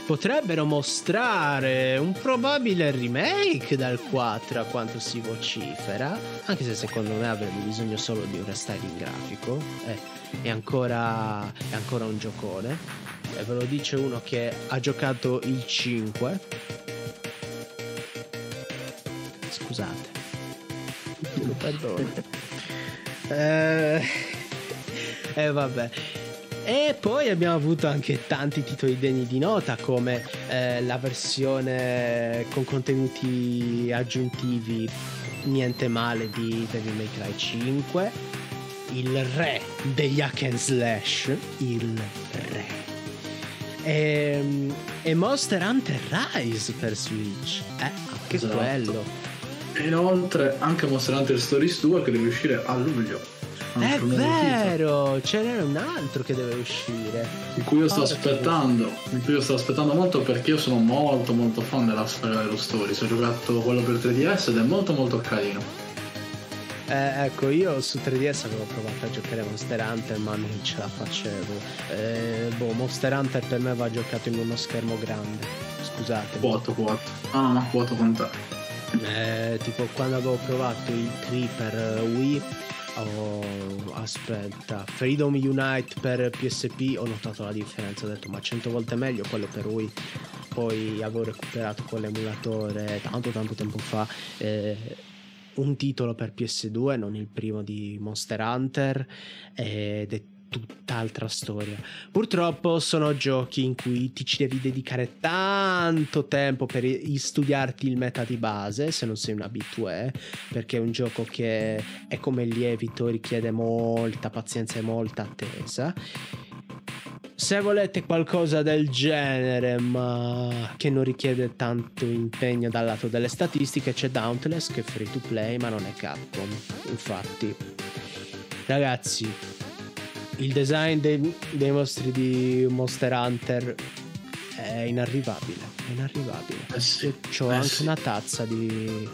Potrebbero mostrare un probabile remake dal 4 a quanto si vocifera, anche se secondo me avrebbe bisogno solo di un restyling grafico. Eh, è, ancora, è ancora un giocone. E ve lo dice uno che ha giocato il 5. Scusate. Lo perdono. Eh, eh, vabbè. E poi abbiamo avuto anche tanti titoli degni di nota come eh, la versione con contenuti aggiuntivi niente male di Devil May Cry 5, il re degli hack and slash, il re. E, e Monster Hunter Rise per Switch, eh, anche Esatto. quello. E inoltre anche Monster Hunter Stories 2 che deve uscire a luglio. È vero, ce n'era un altro che deve uscire. Di cui io sto Porca aspettando. Di cui io sto aspettando molto perché io sono molto molto fan della saga dello Stories. Ho giocato quello per 3DS ed è molto molto carino. Eh, ecco, io su 3DS avevo provato a giocare a Monster Hunter, ma non ce la facevo. Eh, boh, Monster Hunter per me va giocato in uno schermo grande. Scusate. Vuoto, vuoto. Ah no, no, vuoto con te. Eh, tipo quando avevo provato il 3 per eh, Wii. Oh, aspetta, Freedom Unite per PSP ho notato la differenza, ho detto ma 100 volte meglio quello per Wii. Poi avevo recuperato con l'emulatore tanto tanto tempo fa eh, un titolo per PS2, non il primo di Monster Hunter ed è tutt'altra storia. Purtroppo sono giochi in cui ti ci devi dedicare tanto tempo per studiarti il meta di base, se non sei un abitué, perché è un gioco che è come il lievito, richiede molta pazienza e molta attesa. Se volete qualcosa del genere, ma che non richiede tanto impegno dal lato delle statistiche, c'è Dauntless che è free to play, ma non è Capcom. Infatti, ragazzi, il design dei, dei mostri di Monster Hunter è inarrivabile. È inarrivabile. Eh sì. Ho Eh anche sì. una tazza di,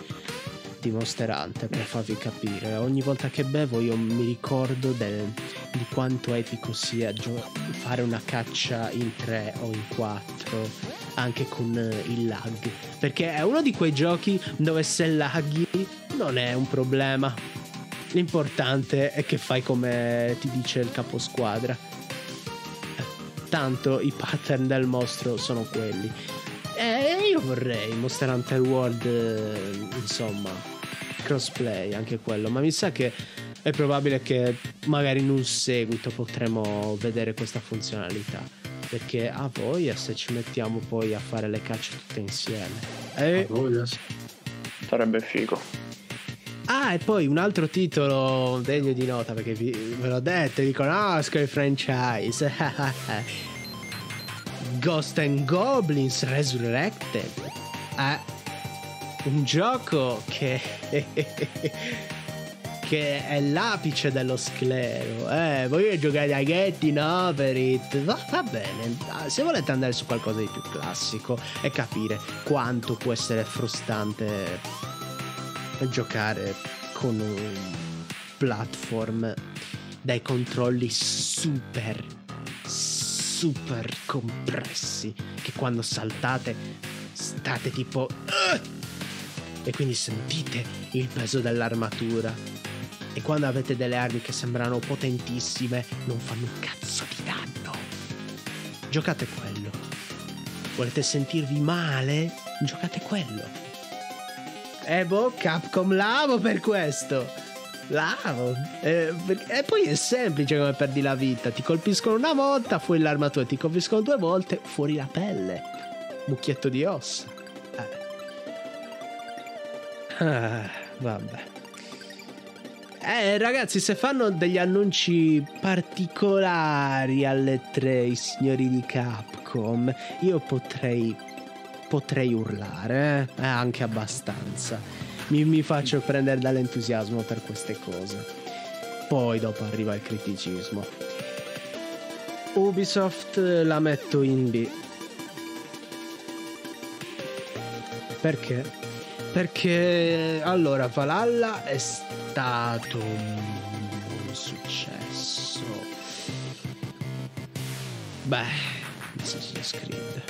di Monster Hunter per farvi capire. Ogni volta che bevo io mi ricordo del- di quanto epico sia gio- fare una caccia in 3 o in 4 anche con eh, il lag. Perché è uno di quei giochi dove se laghi non è un problema. L'importante è che fai come ti dice il caposquadra. Tanto i pattern del mostro sono quelli. E io vorrei Monster Hunter World, eh, insomma, crossplay anche quello, ma mi sa che è probabile che magari in un seguito potremo vedere questa funzionalità. Perché a voglia se ci mettiamo poi a fare le cacce tutte insieme. E Voglia, sì. Sarebbe figo. Ah, e poi un altro titolo degno di nota perché vi, ve l'ho detto, vi conosco il franchise. [laughs] Ghost and Goblins Resurrected. È un gioco che [laughs] che è l'apice dello sclero. Eh, voglio giocare a Get in Over It. Va, va bene. Se volete andare su qualcosa di più classico e capire quanto può essere frustrante giocare con un platform dai controlli super super compressi che quando saltate state tipo e quindi sentite il peso dell'armatura. E quando avete delle armi che sembrano potentissime non fanno un cazzo di danno. Giocate quello. Volete sentirvi male? Giocate quello e boh, Capcom l'amo per questo. L'amo. Eh, e poi è semplice come perdi la vita. Ti colpiscono una volta, fuori l'armatura. Ti colpiscono due volte, fuori la pelle. Mucchietto di ossa. Eh. Ah, vabbè. Eh, ragazzi, se fanno degli annunci particolari alle tre i signori di Capcom, io potrei potrei urlare, eh? Anche abbastanza. Mi, mi faccio prendere dall'entusiasmo per queste cose. Poi dopo arriva il criticismo. Ubisoft la metto in B. Perché? Perché allora Valhalla è stato un successo. Beh, Assassin's Creed.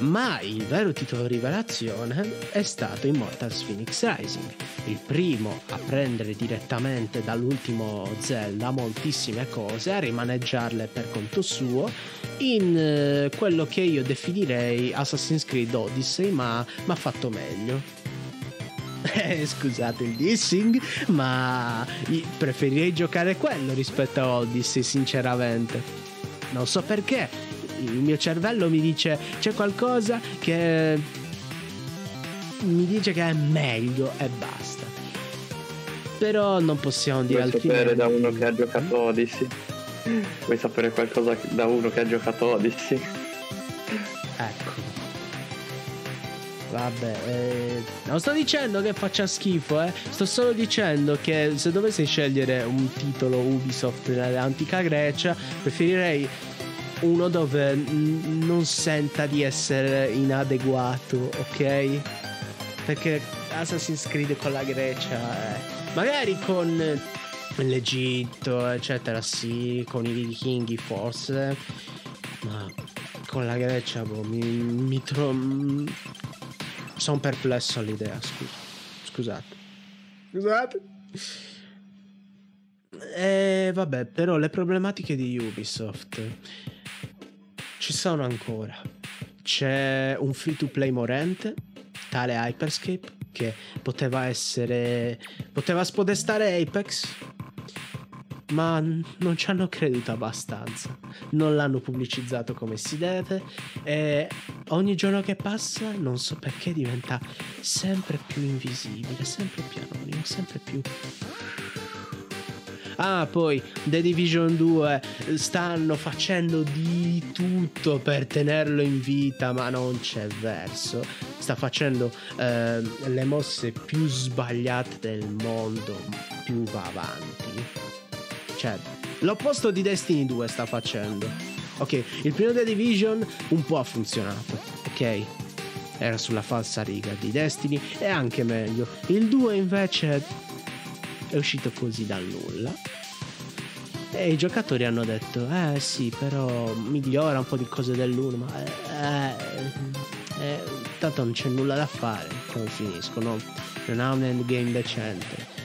Ma il vero titolo rivelazione è stato Immortals Phoenix Rising, il primo a prendere direttamente dall'ultimo Zelda moltissime cose, a rimaneggiarle per conto suo in eh, quello che io definirei Assassin's Creed Odyssey, ma, ma fatto meglio. [laughs] Eh, scusate il dissing, ma preferirei giocare quello rispetto a Odyssey, sinceramente. Non so perché, il mio cervello mi dice c'è qualcosa che mi dice che è meglio e basta. Però non possiamo dire Vuoi altri sapere da uno che ha giocato Odyssey? Vuoi sapere qualcosa da uno che ha giocato Odyssey? Ecco. Vabbè, eh, non sto dicendo che faccia schifo, eh. Sto solo dicendo che se dovessi scegliere un titolo Ubisoft nell'antica Grecia, preferirei uno dove n- non senta di essere inadeguato, ok? Perché Assassin's Creed con la Grecia, eh, magari con l'Egitto, eccetera, sì, con i vichinghi forse, ma con la Grecia, boh, mi, mi trovo... Sono perplesso all'idea, scusa. Scusate. Scusate. E vabbè, però le problematiche di Ubisoft ci sono ancora. C'è un free to play morente, tale Hyperscape, che poteva essere. poteva spodestare Apex, ma non ci hanno creduto abbastanza. Non l'hanno pubblicizzato come si deve. E ogni giorno che passa, non so perché, diventa sempre più invisibile, sempre più anonimo, sempre più. Ah, poi The Division 2 stanno facendo di tutto per tenerlo in vita, ma non c'è verso. Sta facendo eh, le mosse più sbagliate del mondo, più va avanti. Cioè, l'opposto di Destiny 2 sta facendo. Ok, il primo The Division un po' ha funzionato, ok? Era sulla falsa riga di Destiny e anche meglio. Il 2 invece è uscito così dal nulla. E i giocatori hanno detto: Eh sì, però migliora un po' di cose dell'1, ma eh, eh, tanto non c'è nulla da fare quando finiscono. Non ha un endgame decente.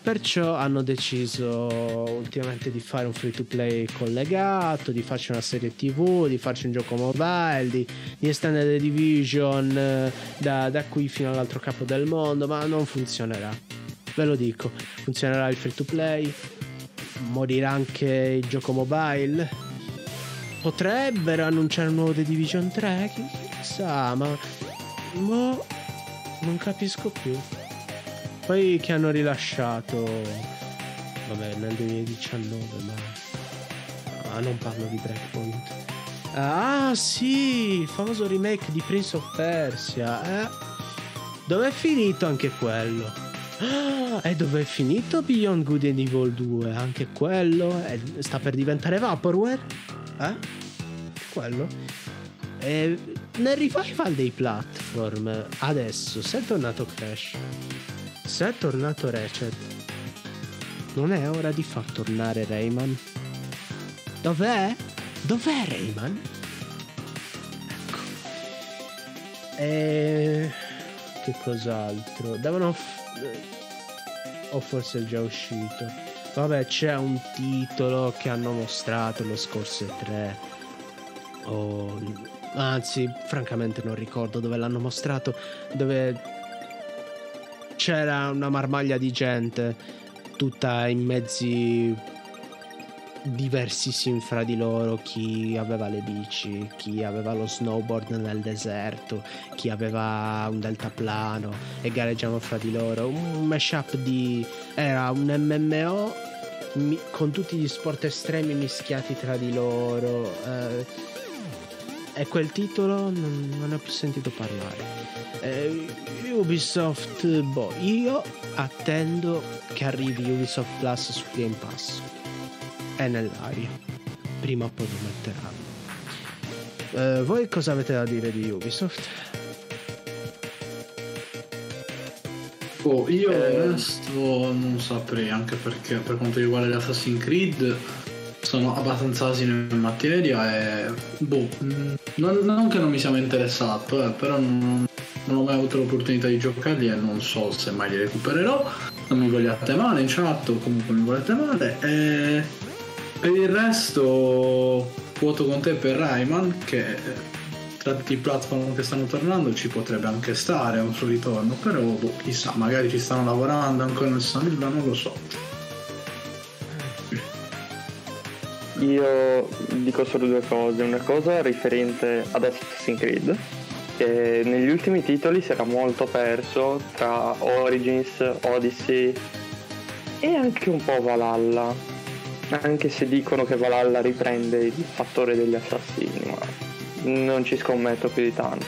Perciò hanno deciso ultimamente di fare un free to play collegato, di farci una serie tv, di farci un gioco mobile, di, di estendere The Division eh, da, da qui fino all'altro capo del mondo, ma non funzionerà. Ve lo dico, funzionerà il free to play, morirà anche il gioco mobile. Potrebbero annunciare un nuovo The Division 3, chissà, ma... ma non capisco più. Poi che hanno rilasciato, vabbè, nel 2019, ma... Ah, non parlo di Breakpoint. Ah, sì, il famoso remake di Prince of Persia. Eh? Dove è finito anche quello? [gasps] E dove è finito Beyond Good and Evil 2? Anche quello? Eh, sta per diventare Vaporware? Eh? Quello? E nel revival dei platform, adesso, se è tornato Crash, se è tornato Ratchet, non è ora di far tornare Rayman? Dov'è? Dov'è Rayman? Ecco. E... Che cos'altro? Devono... F- o forse è già uscito. Vabbè, c'è un titolo che hanno mostrato lo scorso 3. Oh, anzi, francamente non ricordo dove l'hanno mostrato. Dove c'era una marmaglia di gente, tutta in mezzi diversissimi fra di loro, chi aveva le bici, chi aveva lo snowboard nel deserto, chi aveva un deltaplano e gareggiavano fra di loro. Un mashup di... era un MMO mi- con tutti gli sport estremi mischiati tra di loro. Eh, e quel titolo non, non ho più sentito parlare. Eh, Ubisoft, boh, io attendo che arrivi Ubisoft Plus su Game Pass è nell'aria. Prima o poi lo metteranno. Eh, voi cosa avete da dire di Ubisoft? Oh, io Eh. onesto non saprei, anche perché per quanto riguarda Assassin's Creed sono abbastanza asino in materia e boh, non, non che non mi sia mai interessato, eh, però non, non ho mai avuto l'opportunità di giocarli e non so se mai li recupererò. Non mi vogliate male in chat o comunque mi volete male. E per il resto voto con te per Rayman che eh, tra tutti i platform che stanno tornando ci potrebbe anche stare un suo ritorno, però boh, chissà, magari ci stanno lavorando ancora non si sa non lo so. Io dico solo due cose. Una cosa riferente ad Assassin's Creed che negli ultimi titoli si era molto perso tra Origins, Odyssey e anche un po' Valhalla. Anche se dicono che Valhalla riprende il fattore degli assassini, ma non ci scommetto più di tanto.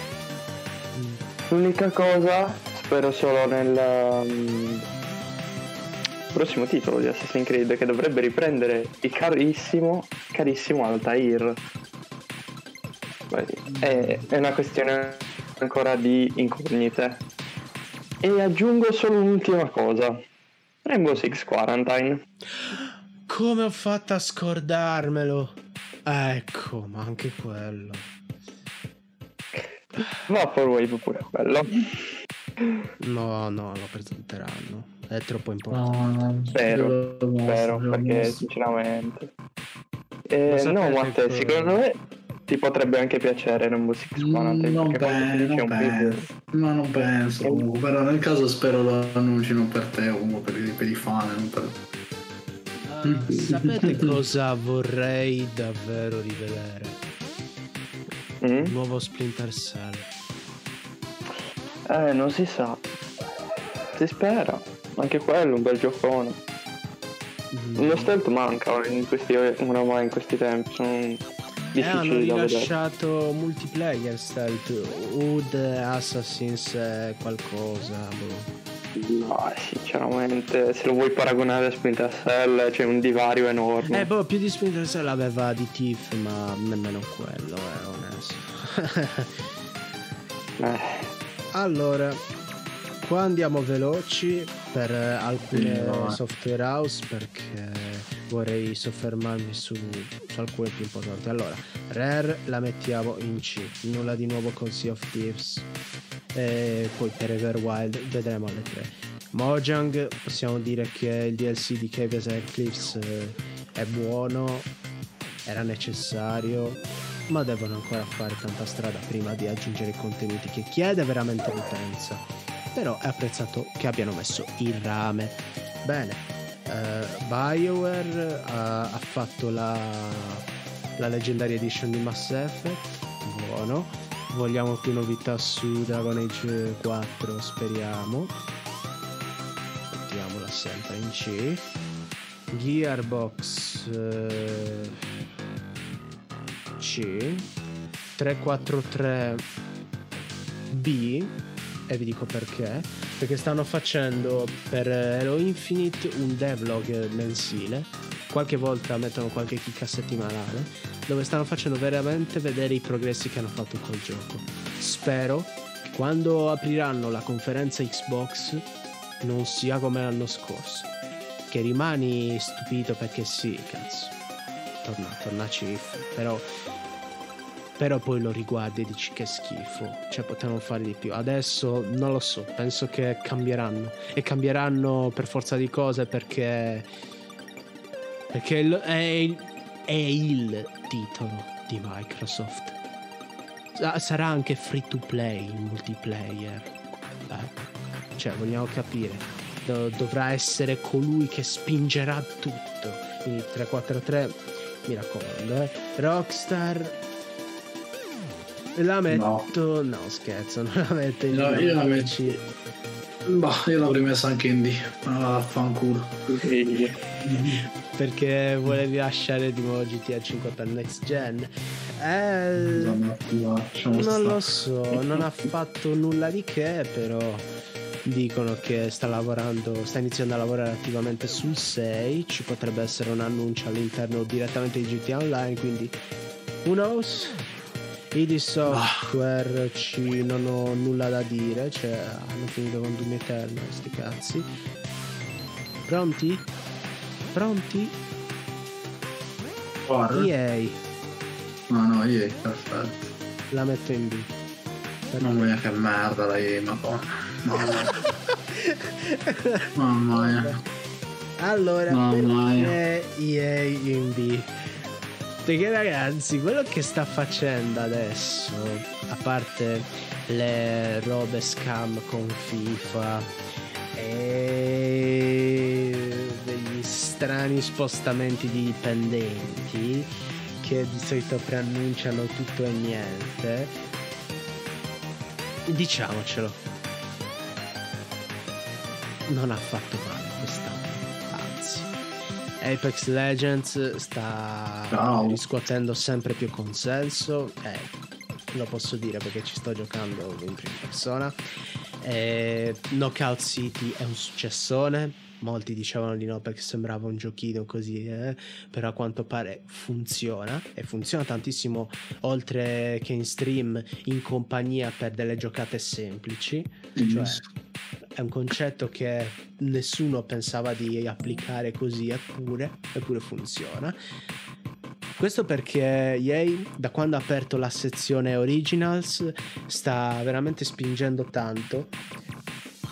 L'unica cosa, spero solo nel um, prossimo titolo di Assassin's Creed che dovrebbe riprendere il carissimo, carissimo Altair. È, è una questione ancora di incognite. E aggiungo solo un'ultima cosa. Rainbow Six Quarantine. Come ho fatto a scordarmelo? Ecco, ma anche quello. Vaporwave pure quello. No, no, lo presenteranno. È troppo importante. No, spero, spero, perché sinceramente... Eh, no, Matte, che... secondo me ti potrebbe anche piacere Rainbow Six Quarantine. Non, pe- non penso, no, non penso però nel caso spero lo annuncino per te o comunque per, per i fan, non per... Uh, sapete cosa vorrei davvero rivedere? Mm? Il nuovo Splinter Cell. Eh, non si sa. Si spera. Anche quello, un bel giocone. Mm. Lo stealth manca in questi, ormai in questi tempi. Sono eh, hanno rilasciato vedere. multiplayer stealth. Wood, Assassins, qualcosa. Boh. No, sinceramente, se lo vuoi paragonare a Splinter Cell c'è un divario enorme. Eh, boh, più di Splinter Cell aveva di Tiff, ma nemmeno quello, è onesto. [laughs] eh. Allora, qua andiamo veloci per alcune no. software house perché vorrei soffermarmi su, su, alcune più importanti. Allora, Rare la mettiamo in C, nulla di nuovo con Sea of Thieves. E poi per Everwild vedremo alle 3. Mojang possiamo dire che il DLC di Caves Cliffs eh, è buono, era necessario, ma devono ancora fare tanta strada prima di aggiungere i contenuti che chiede veramente l'utenza. Però è apprezzato che abbiano messo il rame. Bene, uh, BioWare uh, ha fatto la, la Legendary Edition di Mass Effect, buono. Vogliamo più novità su Dragon Age 4, speriamo. Mettiamola sempre in C. Gearbox... Uh, C 343B e vi dico perché. Perché stanno facendo per Halo Infinite un devlog mensile. Qualche volta mettono qualche chicca settimanale dove stanno facendo veramente vedere i progressi che hanno fatto col gioco. Spero che quando apriranno la conferenza Xbox non sia come l'anno scorso che rimani stupito perché sì cazzo. Torna, torna Chief però però poi lo riguardi e dici che schifo, cioè potevano fare di più. Adesso non lo so, penso che cambieranno e cambieranno per forza di cose perché perché è il, è il titolo di Microsoft. Sarà anche free to play il multiplayer. Eh? Cioè, vogliamo capire. dovrà essere colui che spingerà tutto. Quindi 343, mi raccomando, eh. Rockstar la metto. No, no scherzo, non la metto in no, io la metto. Bah, io l'avrei messa anche in D, ma ah, fanculo. Perché volevi lasciare di nuovo GTA 5 per next gen. Eh, no, non lo so, non ha fatto nulla di che, però dicono che sta lavorando, sta iniziando a lavorare attivamente sul 6, ci potrebbe essere un annuncio all'interno direttamente di GTA Online, quindi who knows? ID Software ah. ci non ho nulla da dire, cioè hanno finito con Doom Eternal, sti cazzi. Pronti? Pronti? Guarda. EA. No, no, EA, perfetto. La metto in B. Mamma mia che merda la EA, madonna. [laughs] Mamma mia. Allora, Mamma mia. EA in B? Perché ragazzi, quello che sta facendo adesso, a parte le robe scam con FIFA e degli strani spostamenti di dipendenti che di solito preannunciano tutto e niente, Diciamocelo. Non ha fatto male anzi. Apex Legends sta Ciao. riscuotendo sempre più consenso. Eh, lo posso dire perché ci sto giocando in prima persona. Eh, Knockout City è un successone. Molti dicevano di no perché sembrava un giochino così, eh, però a quanto pare funziona e funziona tantissimo oltre che in stream, in compagnia per delle giocate semplici. Cioè, è un concetto che nessuno pensava di applicare così, eppure, eppure funziona. Questo perché EA, da quando ha aperto la sezione Originals, sta veramente spingendo tanto.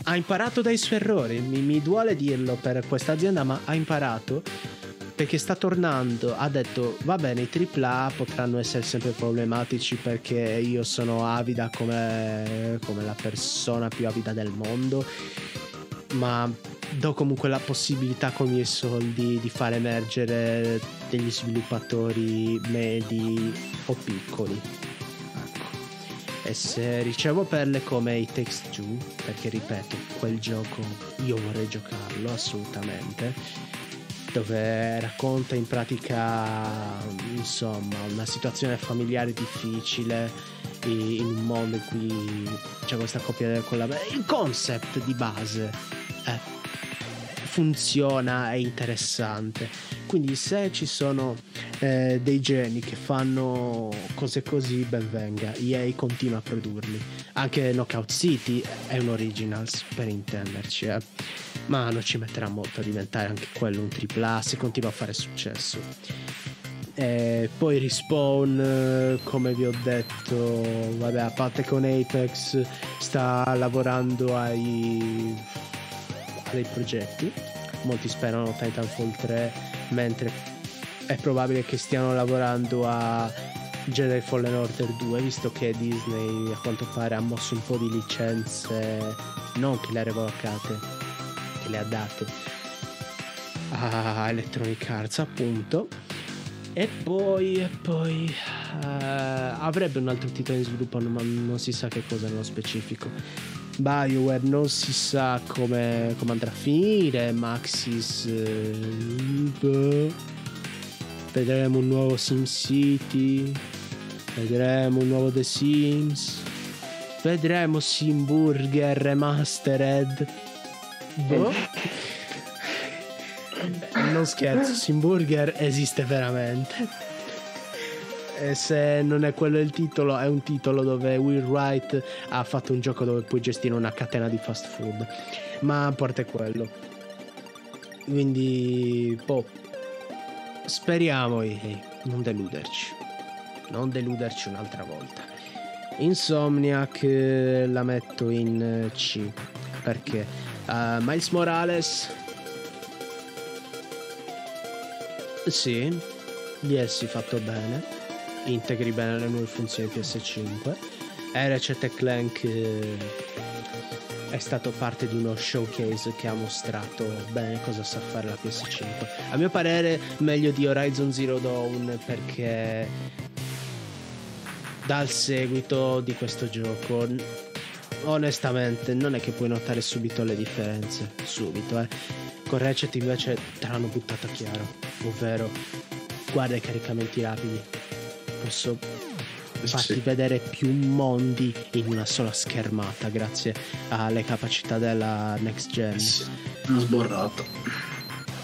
Ha imparato dai suoi errori, mi, mi duole dirlo per questa azienda, ma ha imparato perché sta tornando, ha detto va bene i AAA potranno essere sempre problematici perché io sono avida come, come la persona più avida del mondo, ma do comunque la possibilità con i miei soldi di far emergere degli sviluppatori medi o piccoli. Ecco. E se ricevo perle come i Takes Two, perché ripeto, quel gioco io vorrei giocarlo assolutamente, dove racconta in pratica insomma una situazione familiare difficile in un mondo in cui c'è questa coppia del collaboratore. Il concept di base eh, funziona, è interessante. Quindi se ci sono eh, dei geni che fanno cose così, ben venga. EA continua a produrli. Anche Knockout City è un originals, per intenderci. Eh. Ma non ci metterà molto a diventare anche quello un AAA se continua a fare successo. E poi Respawn, eh, come vi ho detto, vabbè, a parte con Apex, sta lavorando ai, a dei progetti. Molti sperano Titanfall 3, mentre è probabile che stiano lavorando a Jedi Fallen Order 2, visto che Disney a quanto pare ha mosso un po' di licenze, non che le ha revocate, le ha date a Electronic Arts, appunto. E poi, e poi eh, avrebbe un altro titolo in sviluppo, ma non si sa che cosa nello specifico. BioWare non si sa come, come andrà a finire. Maxis, eh, vedremo un nuovo SimCity, vedremo un nuovo The Sims, vedremo Simburger Remastered. Boh. Non scherzo, Simburger esiste veramente. E se non è quello il titolo, è un titolo dove Will Wright ha fatto un gioco dove puoi gestire una catena di fast food. Ma a parte quello. Quindi, boh. Speriamo EA, non deluderci. Non deluderci un'altra volta. Insomniac eh, la metto in eh, C. Perché? Uh, Miles Morales Sì, DLC fatto bene, integri bene le nuove funzioni PS5. Ratchet Clank eh, è stato parte di uno showcase che ha mostrato bene cosa sa fare la PS5. A mio parere meglio di Horizon Zero Dawn perché dal seguito di questo gioco onestamente non è che puoi notare subito le differenze, subito eh. Con Ratchet invece te l'hanno buttata chiaro, ovvero guarda i caricamenti rapidi, posso farti Sì. vedere più mondi in una sola schermata grazie alle capacità della next gen. Sì, Una sborrata.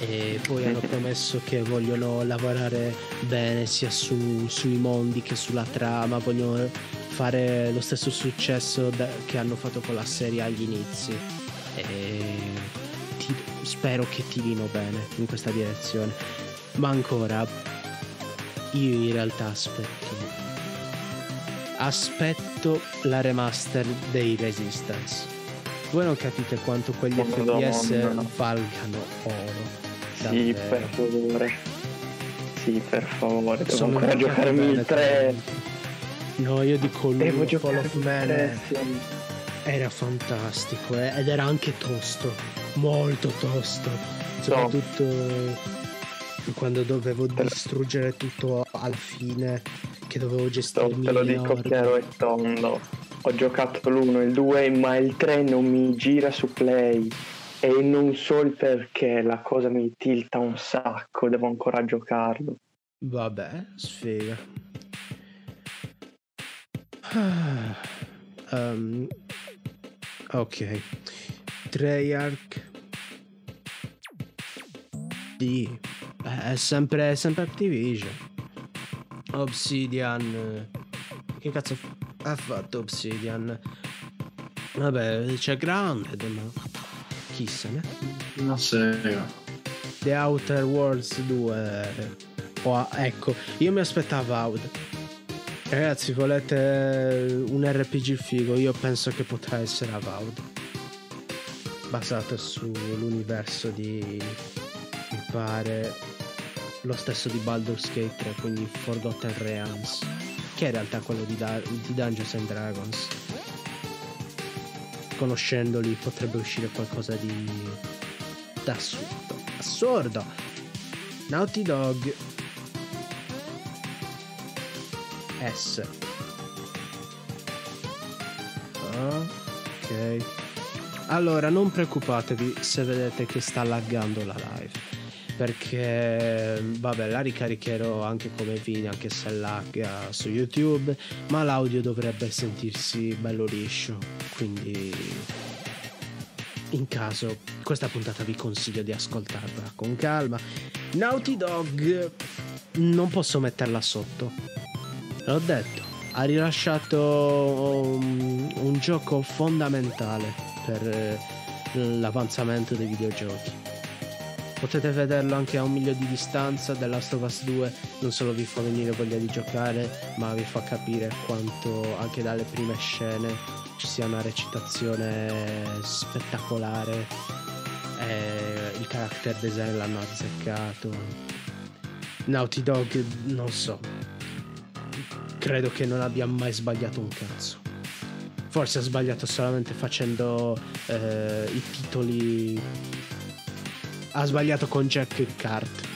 E poi hanno promesso che vogliono lavorare bene sia su- sui mondi che sulla trama, vogliono fare lo stesso successo da- che hanno fatto con la serie agli inizi. E ti- spero che tirino bene in questa direzione. Ma ancora, io in realtà aspetto. Aspetto la remaster dei Resistance. Voi non capite quanto quegli Madonna. FPS valgano oro. Sì, Davvero. per favore. Sì, per favore. Devo Sono ancora giocarmi il 3. No, io dico lui, Devo Fall giocare of il Man 3. sì. era fantastico eh, ed era anche tosto, molto tosto, soprattutto quando dovevo Te lo- distruggere tutto alla fine, che dovevo Te gestirmi te lo dico chiaro e tondo. ho giocato l'1 e il 2, ma il 3 non mi gira su play. E non so il perché, la cosa mi tilta un sacco, devo ancora giocarlo. Vabbè, sfiga. Um, ok. Treyarch. Di. eh, È sempre, è sempre Activision. Obsidian. Che cazzo ha fatto Obsidian? Vabbè, c'è Grounded, ma chi se ne? Una sega. The Outer Worlds 2. Oh, ecco, io mi aspettavo Out. Ragazzi, volete un RPG figo? Io penso che potrà essere Avowed. Basato sull'universo di. mi pare. lo stesso di Baldur's Gate 3, quindi Forgotten Realms. Che è in realtà quello di, Da- di Dungeons and Dragons. Conoscendoli potrebbe uscire qualcosa di. d'assurdo. Assurdo! Naughty Dog S. Ok. Allora, non preoccupatevi se vedete che sta laggando la live. Perché, vabbè, la ricaricherò anche come video, anche se lagga su YouTube. Ma l'audio dovrebbe sentirsi bello liscio. Quindi, in caso, questa puntata vi consiglio di ascoltarla con calma. Naughty Dog, non posso metterla sotto. L'ho detto, ha rilasciato un, un gioco fondamentale per eh, l'avanzamento dei videogiochi. Potete vederlo anche a un miglio di distanza. The Last of Us 2 non solo vi fa venire voglia di giocare, ma vi fa capire quanto anche dalle prime scene ci sia una recitazione spettacolare. e il character design l'hanno azzeccato. Naughty Dog, non so, credo che non abbia mai sbagliato un cazzo. Forse ha sbagliato solamente facendo eh, i titoli. Ha sbagliato con Jack Kart.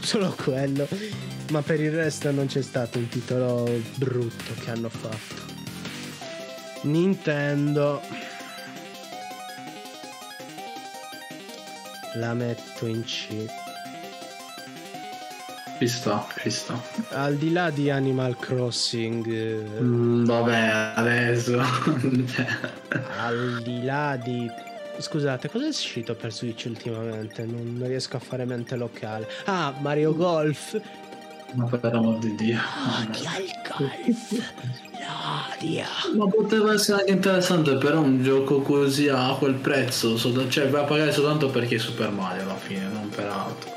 Solo quello. Ma per il resto non c'è stato un titolo brutto che hanno fatto. Nintendo. La metto in C. Ci sta, ci sta. Al di là di Animal Crossing. eh, Mm, vabbè, adesso. [laughs] al di là di scusate cosa è uscito per Switch ultimamente non non riesco a fare mente locale ah Mario Golf Ma per amor di Dio. odia il golf l'odia Ma poteva essere anche interessante, però un gioco così a quel prezzo, cioè vai a pagare soltanto perché è Super Mario alla fine, non per altro.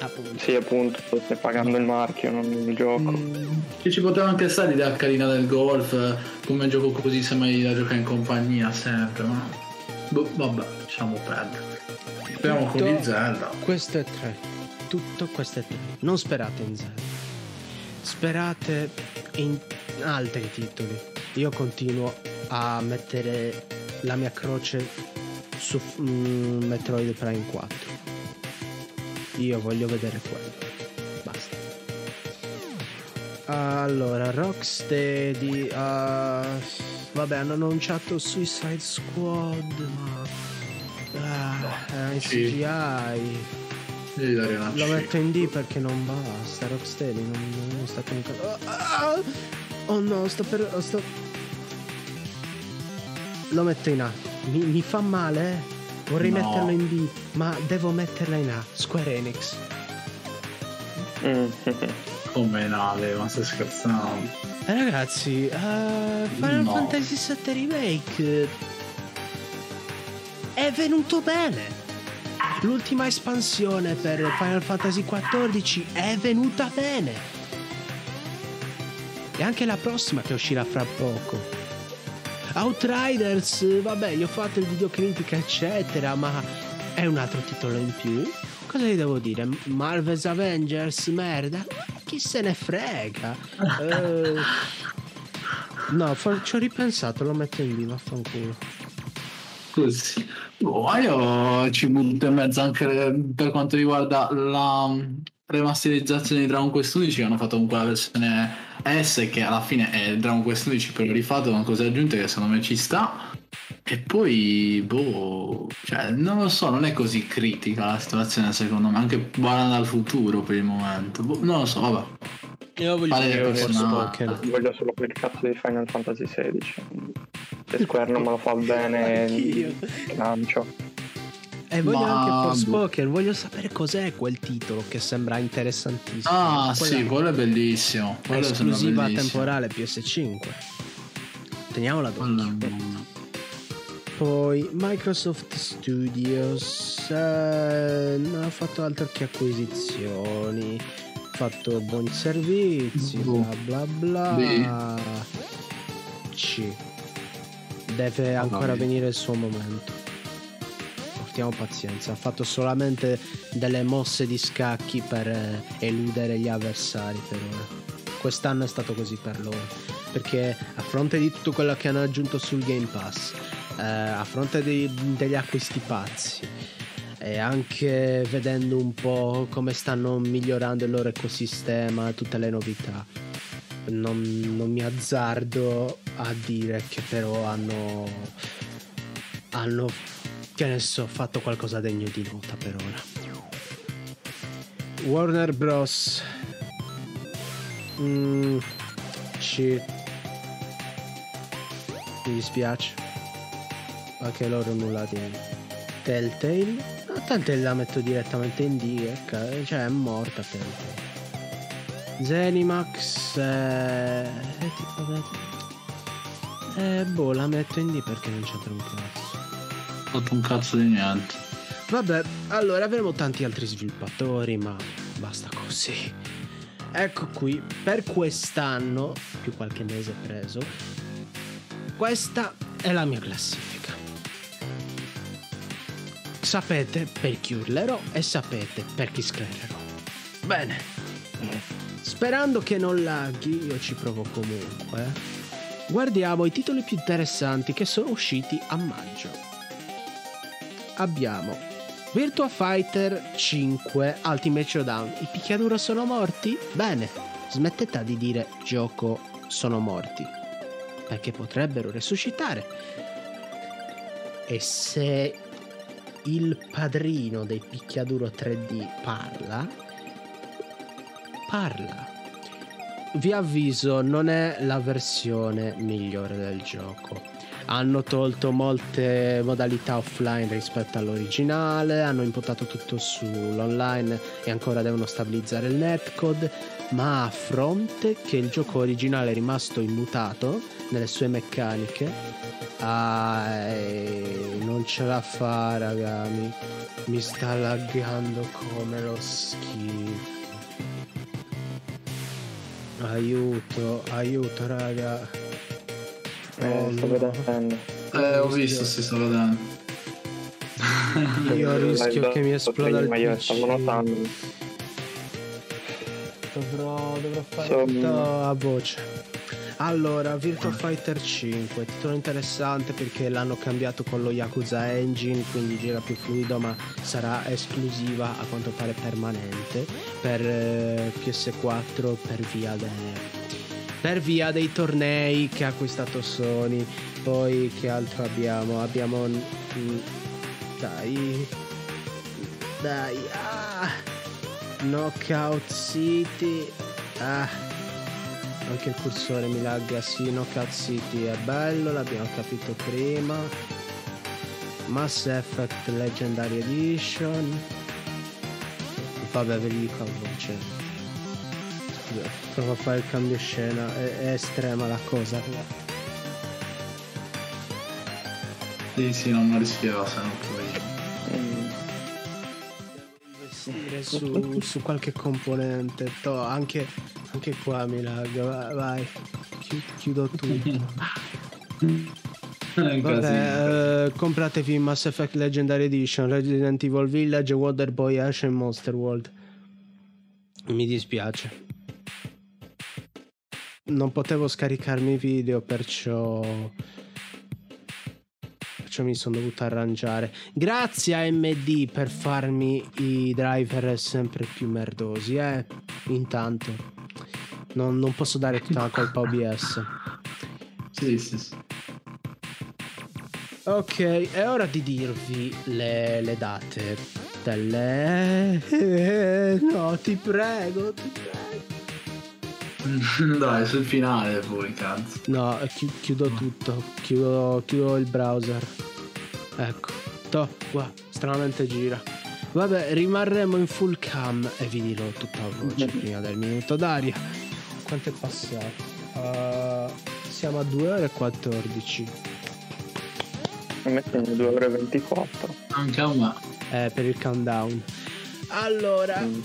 Appunto. Sì, appunto, stai pagando il marchio, non il gioco. Che ci poteva anche stare l'idea carina del golf, come gioco così sembra da giocare in compagnia sempre, ma... Boh, vabbè, lasciamo perdere. Speriamo con Tutto- di Zelda. questo è tre. Tutto questo è tre. Non sperate in Zelda. Sperate in altri titoli. Io continuo a mettere la mia croce su mm, Metroid Prime 4 io voglio vedere quello basta allora Rocksteady ah, vabbè hanno annunciato Suicide Squad ma ah, in Sì. CGI lo metto in D perché non basta Rocksteady non, non sta comunicando Ah, ah! oh no sto per oh, sto lo metto in A mi, mi fa male eh. Vorrei No. metterlo in B ma devo metterla in A Square Enix. [laughs] Come nave, ma stai scherzando? Eh, ragazzi eh, Final No. Fantasy VII Remake eh, è venuto bene l'ultima espansione per Final Fantasy XIV è venuta bene e anche la prossima che uscirà fra poco Outriders vabbè io ho fatto il videocritica eccetera ma è un altro titolo in più? Cosa gli devo dire? Marvel's Avengers merda? Chi se ne frega? Eh, no fa- ci ho ripensato lo metto in B vaffanculo Così. Boh, io ci butto in mezzo anche per quanto riguarda la, remasterizzazione di Dragon Quest 11 hanno fatto comunque la versione S che alla fine è Dragon Quest 11 però rifatto con cose aggiunte che secondo me ci sta e poi boh cioè non lo so non è così critica la situazione secondo me anche guardando al futuro per il momento boh, non lo so vabbè Io voglio Forspoken. Voglio solo quel cazzo di Final Fantasy XVI. Se Square non me lo fa [laughs] bene, lancio. E voglio Ma- anche Forspoken, voglio sapere cos'è quel titolo che sembra interessantissimo. ah Quella sì quello è bellissimo quello esclusiva bellissimo. temporale PS5. Teniamola d'occhio. Poi Microsoft Studios eh, non ha fatto altro che acquisizioni, ha fatto buoni servizi, Boh. bla bla bla. C. Deve ancora sì. venire il suo momento. Portiamo pazienza, ha fatto solamente delle mosse di scacchi per eh, eludere gli avversari per ora. Quest'anno è stato così per loro, perché a fronte di tutto quello che hanno aggiunto sul Game Pass, eh, a fronte di- degli acquisti pazzi e anche vedendo un po' come stanno migliorando il loro ecosistema, tutte le novità, non, non mi azzardo a dire che però hanno hanno che ne so fatto qualcosa degno di nota per ora. Warner Bros. Mm, shit. Mi dispiace. Anche loro nulla di Telltale. No, Telltale la metto direttamente in D eh, cioè è morta Telltale. Zenimax eh, eh, beh, eh, boh la metto in D perché non c'entra un cazzo fatto un cazzo di niente Vabbè, allora avremo tanti altri sviluppatori, ma basta così. Ecco qui, per quest'anno, più qualche mese preso, questa è la mia classifica. Sapete per chi urlerò e sapete per chi sclererò. Bene. Sperando che non laghi, io ci provo comunque. Guardiamo i titoli più interessanti che sono usciti a maggio. Abbiamo Virtua Fighter 5 Ultimate Showdown. I picchiaduro sono morti? Bene, smettete di dire gioco sono morti. Perché potrebbero resuscitare. E se il padrino dei picchiaduro 3D parla, parla. Vi avviso, non è la versione migliore del gioco hanno tolto molte modalità offline rispetto all'originale, hanno impostato tutto sull'online e ancora devono stabilizzare il netcode, ma a fronte che il gioco originale è rimasto immutato nelle sue meccaniche, ah, non ce la fa raga, mi, mi sta laggando come lo schifo. Aiuto, aiuto raga. Eh, sto vedendo. eh ho visto si sta vedendo Io [laughs] rischio che mi esploda il PC. stavo notando. Dovrò, dovrò fare tutto a voce. Allora, Virtua Fighter 5, titolo interessante perché l'hanno cambiato con lo Yakuza Engine, quindi gira più fluido, ma sarà esclusiva a quanto pare permanente per eh, PS4 per via, de- per via dei tornei che ha acquistato Sony. Poi che altro abbiamo? Abbiamo mm, dai. Dai ah. Knockout City. Ah. Anche il cursore mi lagga sì Knockout City è bello l'abbiamo capito prima. Mass Effect Legendary Edition. Vabbè ve li dico a voce Provo a fare il cambio scena è, è estrema la cosa sì sì non mi rischierò se no poi Mm. investire su, su qualche componente to- anche, anche qua mi lagga va- vai Chi- chiudo tutto. [laughs] Vabbè, eh, compratevi Mass Effect Legendary Edition, Resident Evil Village, Wonder Boy Ash e Monster World. Mi dispiace. Non potevo scaricarmi i video, perciò. perciò mi sono dovuto arrangiare. Grazie a MD per farmi i driver sempre più merdosi, eh. Intanto. Non, non posso dare tutta la colpa a OBS. Sì, sì, sì. Ok, è ora di dirvi le, le date delle... [laughs] No, ti prego, ti prego. [laughs] Dai, sul finale poi, cazzo. No, chi- chiudo tutto, chiudo, chiudo il browser. Ecco, to, qua, stranamente gira. Vabbè, rimarremo in full cam e vi dirò tutta a voce [laughs] prima del minuto d'aria. Quanto è passato? Uh, siamo a 2 ore e 14. Mi mettono 2 ore e 24. Anche a me. eh, per il countdown. Allora, Mm.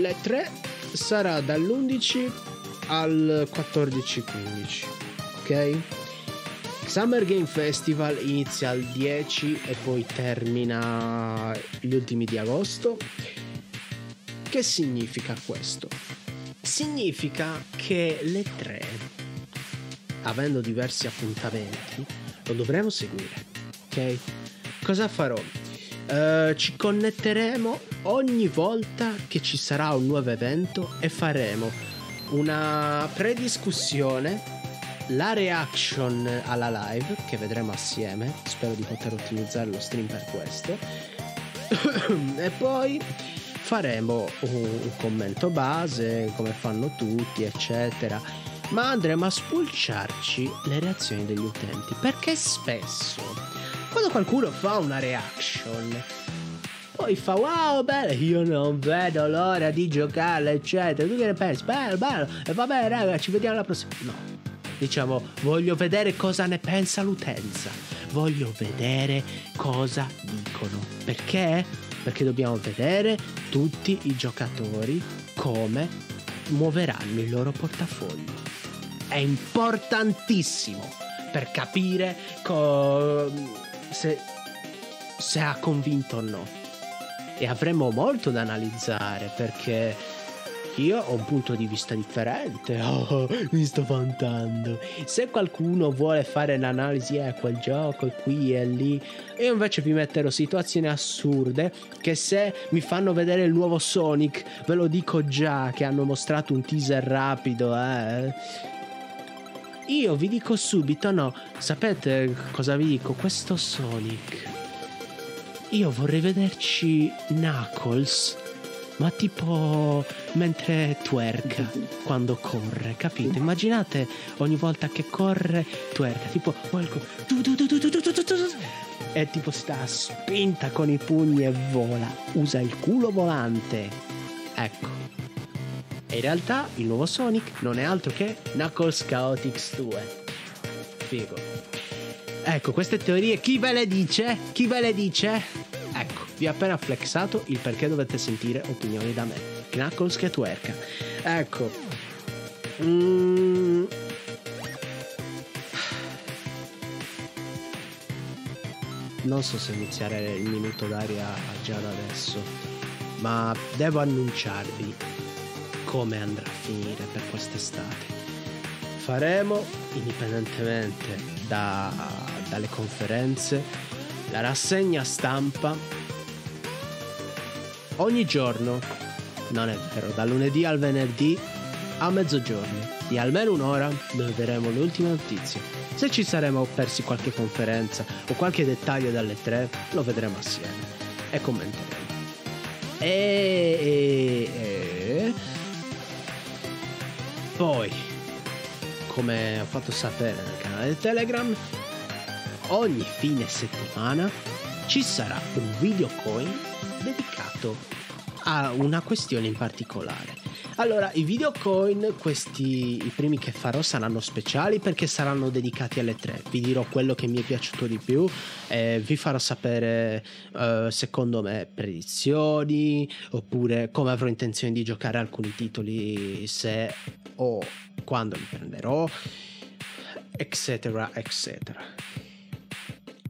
le 3 sarà dall'11 al 14-15, ok? Summer Game Festival inizia il 10 e poi termina gli ultimi di agosto. Che significa questo? Significa che le 3, avendo diversi appuntamenti, lo dovremo seguire, ok? Cosa farò? Eh, ci connetteremo ogni volta che ci sarà un nuovo evento e faremo una prediscussione, la reaction alla live che vedremo assieme. Spero di poter ottimizzare lo stream per questo. [coughs] e poi faremo un commento base, come fanno tutti, eccetera. Ma andremo a spulciarci le reazioni degli utenti perché spesso quando qualcuno fa una reaction poi fa wow bello io non vedo l'ora di giocare eccetera. Tu che ne pensi? Bello bello e vabbè raga ci vediamo alla prossima no. Diciamo voglio vedere cosa ne pensa l'utenza. Voglio vedere cosa dicono. Perché? Perché dobbiamo vedere tutti i giocatori come muoveranno il loro portafoglio. È importantissimo per capire co- se, se ha convinto o no. E avremo molto da analizzare perché io ho un punto di vista differente. [laughs] Oh, mi sto vantando. Se qualcuno vuole fare l'analisi, è quel gioco, qui e lì. Io invece vi metterò situazioni assurde che se mi fanno vedere il nuovo Sonic, ve lo dico già che hanno mostrato un teaser rapido, eh. Io vi dico subito, no, sapete cosa vi dico? Questo Sonic. Io vorrei vederci Knuckles, ma tipo mentre twerka quando corre, capite? Immaginate ogni volta che corre twerka, tipo e tipo sta spinta con i pugni e vola, usa il culo volante. Ecco. E in realtà il nuovo Sonic non è altro che Knuckles Chaotix 2. Figo. Ecco, queste teorie chi ve le dice? Chi ve le dice? Ecco, vi ho appena flexato il perché dovete sentire opinioni da me. Knuckles che twerka. Ecco. Mm. Non so se iniziare il minuto d'aria già da adesso, ma devo annunciarvi come andrà a finire per quest'estate. Faremo, indipendentemente da- dalle conferenze, la rassegna stampa ogni giorno, non è vero, da lunedì al venerdì a mezzogiorno, di almeno un'ora dove vedremo le ultime notizie. Se ci saremo persi qualche conferenza o qualche dettaglio dalle tre, lo vedremo assieme e commenteremo. E- e- poi, come ho fatto sapere nel canale Telegram, ogni fine settimana ci sarà un video coin dedicato a una questione in particolare. Allora, i video coin, questi i primi che farò saranno speciali perché saranno dedicati alle tre. Vi dirò quello che mi è piaciuto di più e vi farò sapere eh, secondo me predizioni oppure come avrò intenzione di giocare alcuni titoli se o quando li prenderò, eccetera, eccetera.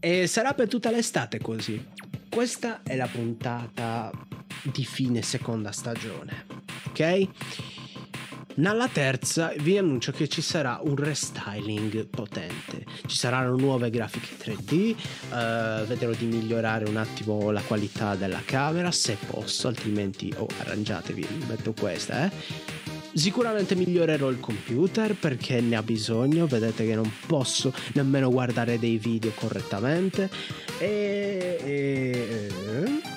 E sarà per tutta l'estate così. Questa è la puntata di fine seconda stagione, ok? Nella terza vi annuncio che ci sarà un restyling potente, ci saranno nuove grafiche 3D, eh, vedrò di migliorare un attimo la qualità della camera se posso, altrimenti oh, arrangiatevi, metto questa, eh. Sicuramente migliorerò il computer perché ne ha bisogno, vedete che non posso nemmeno guardare dei video correttamente e... e...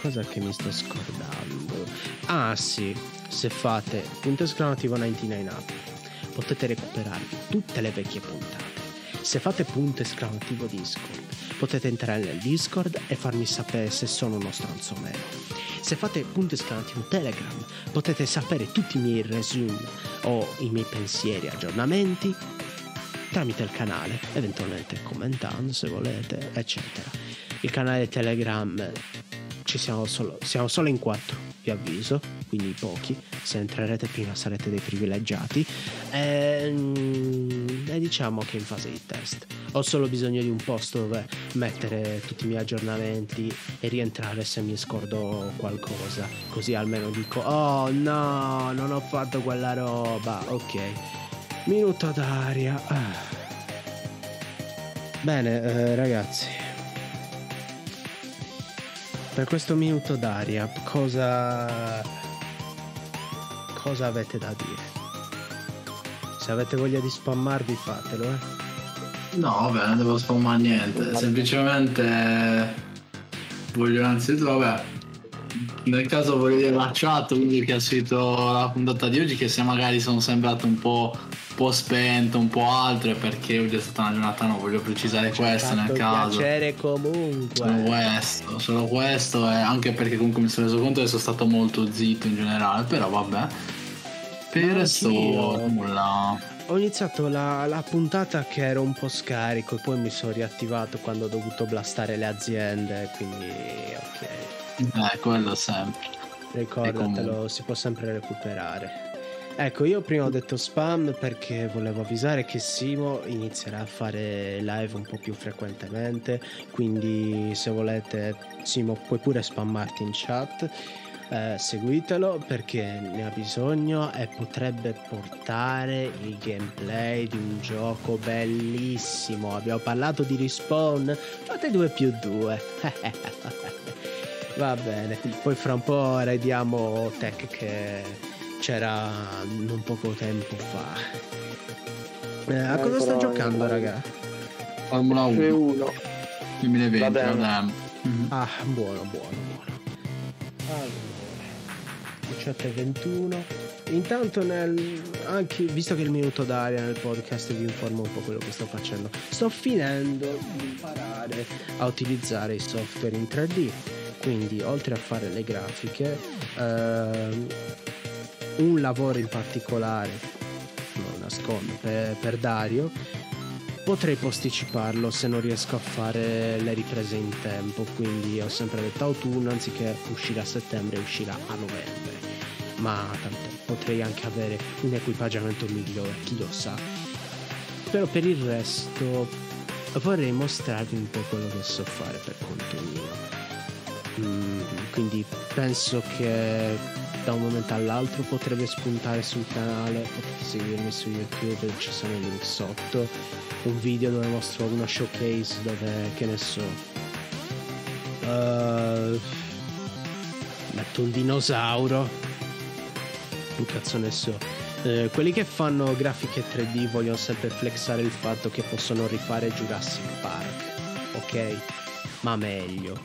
Qualcosa che mi sto scordando. Ah sì, se fate punto esclamativo 99 up potete recuperare tutte le vecchie puntate. Se fate punto esclamativo Discord potete entrare nel Discord e farmi sapere se sono uno stronzo o meno. Se fate punto esclamativo Telegram potete sapere tutti i miei resume o i miei pensieri, aggiornamenti tramite il canale, eventualmente commentando se volete, eccetera. Il canale Telegram ci siamo solo, siamo solo in quattro, vi avviso, quindi pochi. Se entrerete prima sarete dei privilegiati. E, ehm, e diciamo che in fase di test. Ho solo bisogno di un posto dove mettere tutti i miei aggiornamenti e rientrare se mi scordo qualcosa. Così almeno dico, oh no, non ho fatto quella roba. Ok. Minuto d'aria. Ah. Bene, eh, ragazzi. Per questo minuto d'aria, cosa. cosa avete da dire? Se avete voglia di spammarvi, fatelo, eh. No, vabbè, non devo spammare niente. Semplicemente voglio innanzitutto, vabbè, nel caso voglio dire la chat, quindi che ha seguito la puntata di oggi, che se magari sono sembrato un po', po spento, un po' altre, perché oggi è stata una giornata, no, voglio precisare Ci questo nel caso. piacere comunque. Solo questo, solo questo, e anche perché comunque mi sono reso conto che sono stato molto zitto in generale, però vabbè. Per anch'io. nulla. Ho iniziato la, la puntata che ero un po' scarico e poi mi sono riattivato quando ho dovuto blastare le aziende, quindi ok. Eh, quello sempre. Ricordatelo, si può sempre recuperare. Ecco, io prima ho detto spam perché volevo avvisare che Simo inizierà a fare live un po' più frequentemente, quindi se volete Simo puoi pure spammarti in chat. Eh, seguitelo perché ne ha bisogno e potrebbe portare il gameplay di un gioco bellissimo. Abbiamo parlato di respawn, fate 2 più 2. [laughs] Va bene, poi fra un po' rediamo Tech che c'era non poco tempo fa. Eh, a cosa sta giocando, raga? Formula 1 F1. 2020, Va bene. vabbè. Mhm. Ah, buono, buono, buono. Allora, 18 e 21. Intanto nel, anche visto che il minuto d'aria nel podcast vi informo un po' quello che sto facendo. Sto finendo di imparare a utilizzare i software in 3D. Quindi oltre a fare le grafiche, ehm, un lavoro in particolare, non nascondo, per, per Dario, potrei posticiparlo se non riesco a fare le riprese in tempo. Quindi ho sempre detto autunno anziché uscire a settembre, uscirà a novembre. Ma tanto potrei anche avere un equipaggiamento migliore, chi lo sa. Però per il resto vorrei mostrarvi un po' quello che so fare per conto mio. Mm, quindi penso che da un momento all'altro potrebbe spuntare sul canale, potete seguirmi su YouTube, ci sono i link sotto, un video dove mostro una showcase dove, che ne so, eh, metto un dinosauro, un cazzo ne so. Eh, quelli che fanno grafiche 3D vogliono sempre flexare il fatto che possono rifare Jurassic Park, ok? Ma meglio.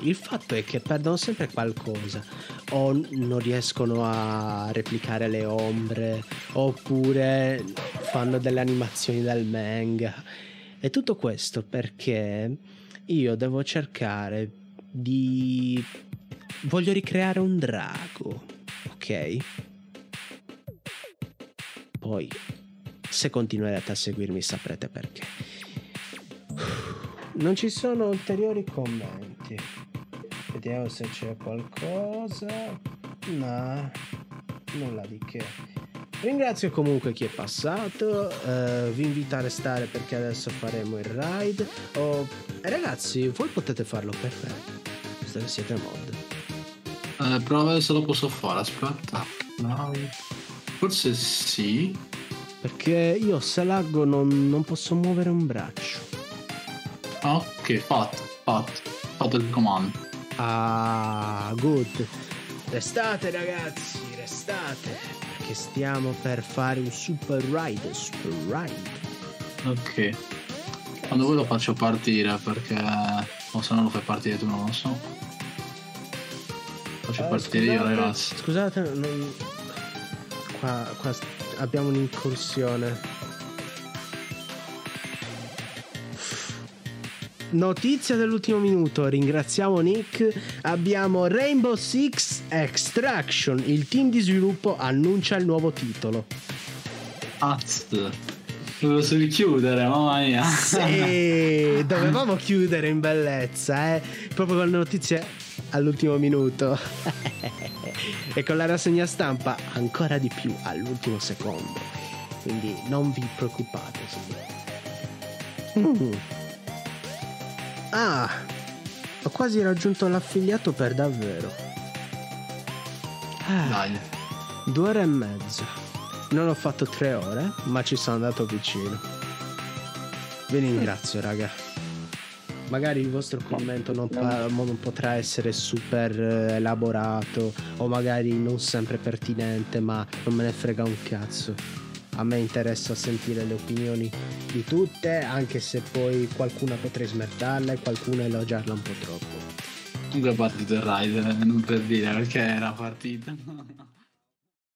Il fatto è che perdono sempre qualcosa. O non riescono a replicare le ombre oppure fanno delle animazioni del manga. E tutto questo perché io devo cercare di voglio ricreare un drago ok? Poi se continuerete a seguirmi saprete perché. Non ci sono ulteriori commenti Vediamo se c'è qualcosa. No, nulla di che. Ringrazio comunque chi è passato. eh, vi invito a restare perché adesso faremo il ride. Oh, ragazzi, voi potete farlo per me, visto che siete mod. Eh, vedere se lo posso fare, aspetta. Dai. Forse sì. Perché io se laggo non, non posso muovere un braccio. Ah, ok, fatto, fatto. Fatto il comando. Ah, good. Restate ragazzi, restate. Perché stiamo per fare un super ride, super ride. Ok. Quando voi lo faccio partire perché... O se no lo fai partire tu, non lo so. Faccio Eh, partire io scusate, ragazzi. Scusate, non... qua, qua abbiamo un'incursione. Notizia dell'ultimo minuto, ringraziamo Nick. Abbiamo Rainbow Six Extraction. Il team di sviluppo annuncia il nuovo titolo. Azz. Lo so chiudere, mamma mia. Sì, [laughs] dovevamo chiudere in bellezza, eh? Proprio con le notizie all'ultimo minuto. [laughs] e con la rassegna stampa ancora di più all'ultimo secondo. Quindi non vi preoccupate. Mm. Ah, ho quasi raggiunto l'affiliato per davvero. Ah, Dai. Due ore e mezza. Non ho fatto tre ore, ma ci sono andato vicino. Vi ringrazio, raga. Magari il vostro commento non, non potrà essere super eh, elaborato o magari non sempre pertinente, ma non me ne frega un cazzo. A me interessa sentire le opinioni di tutte, anche se poi qualcuna potrei smerdarla e qualcuna elogiarla un po' troppo. Comunque è partito il rider, non per dire perché era partita. [laughs]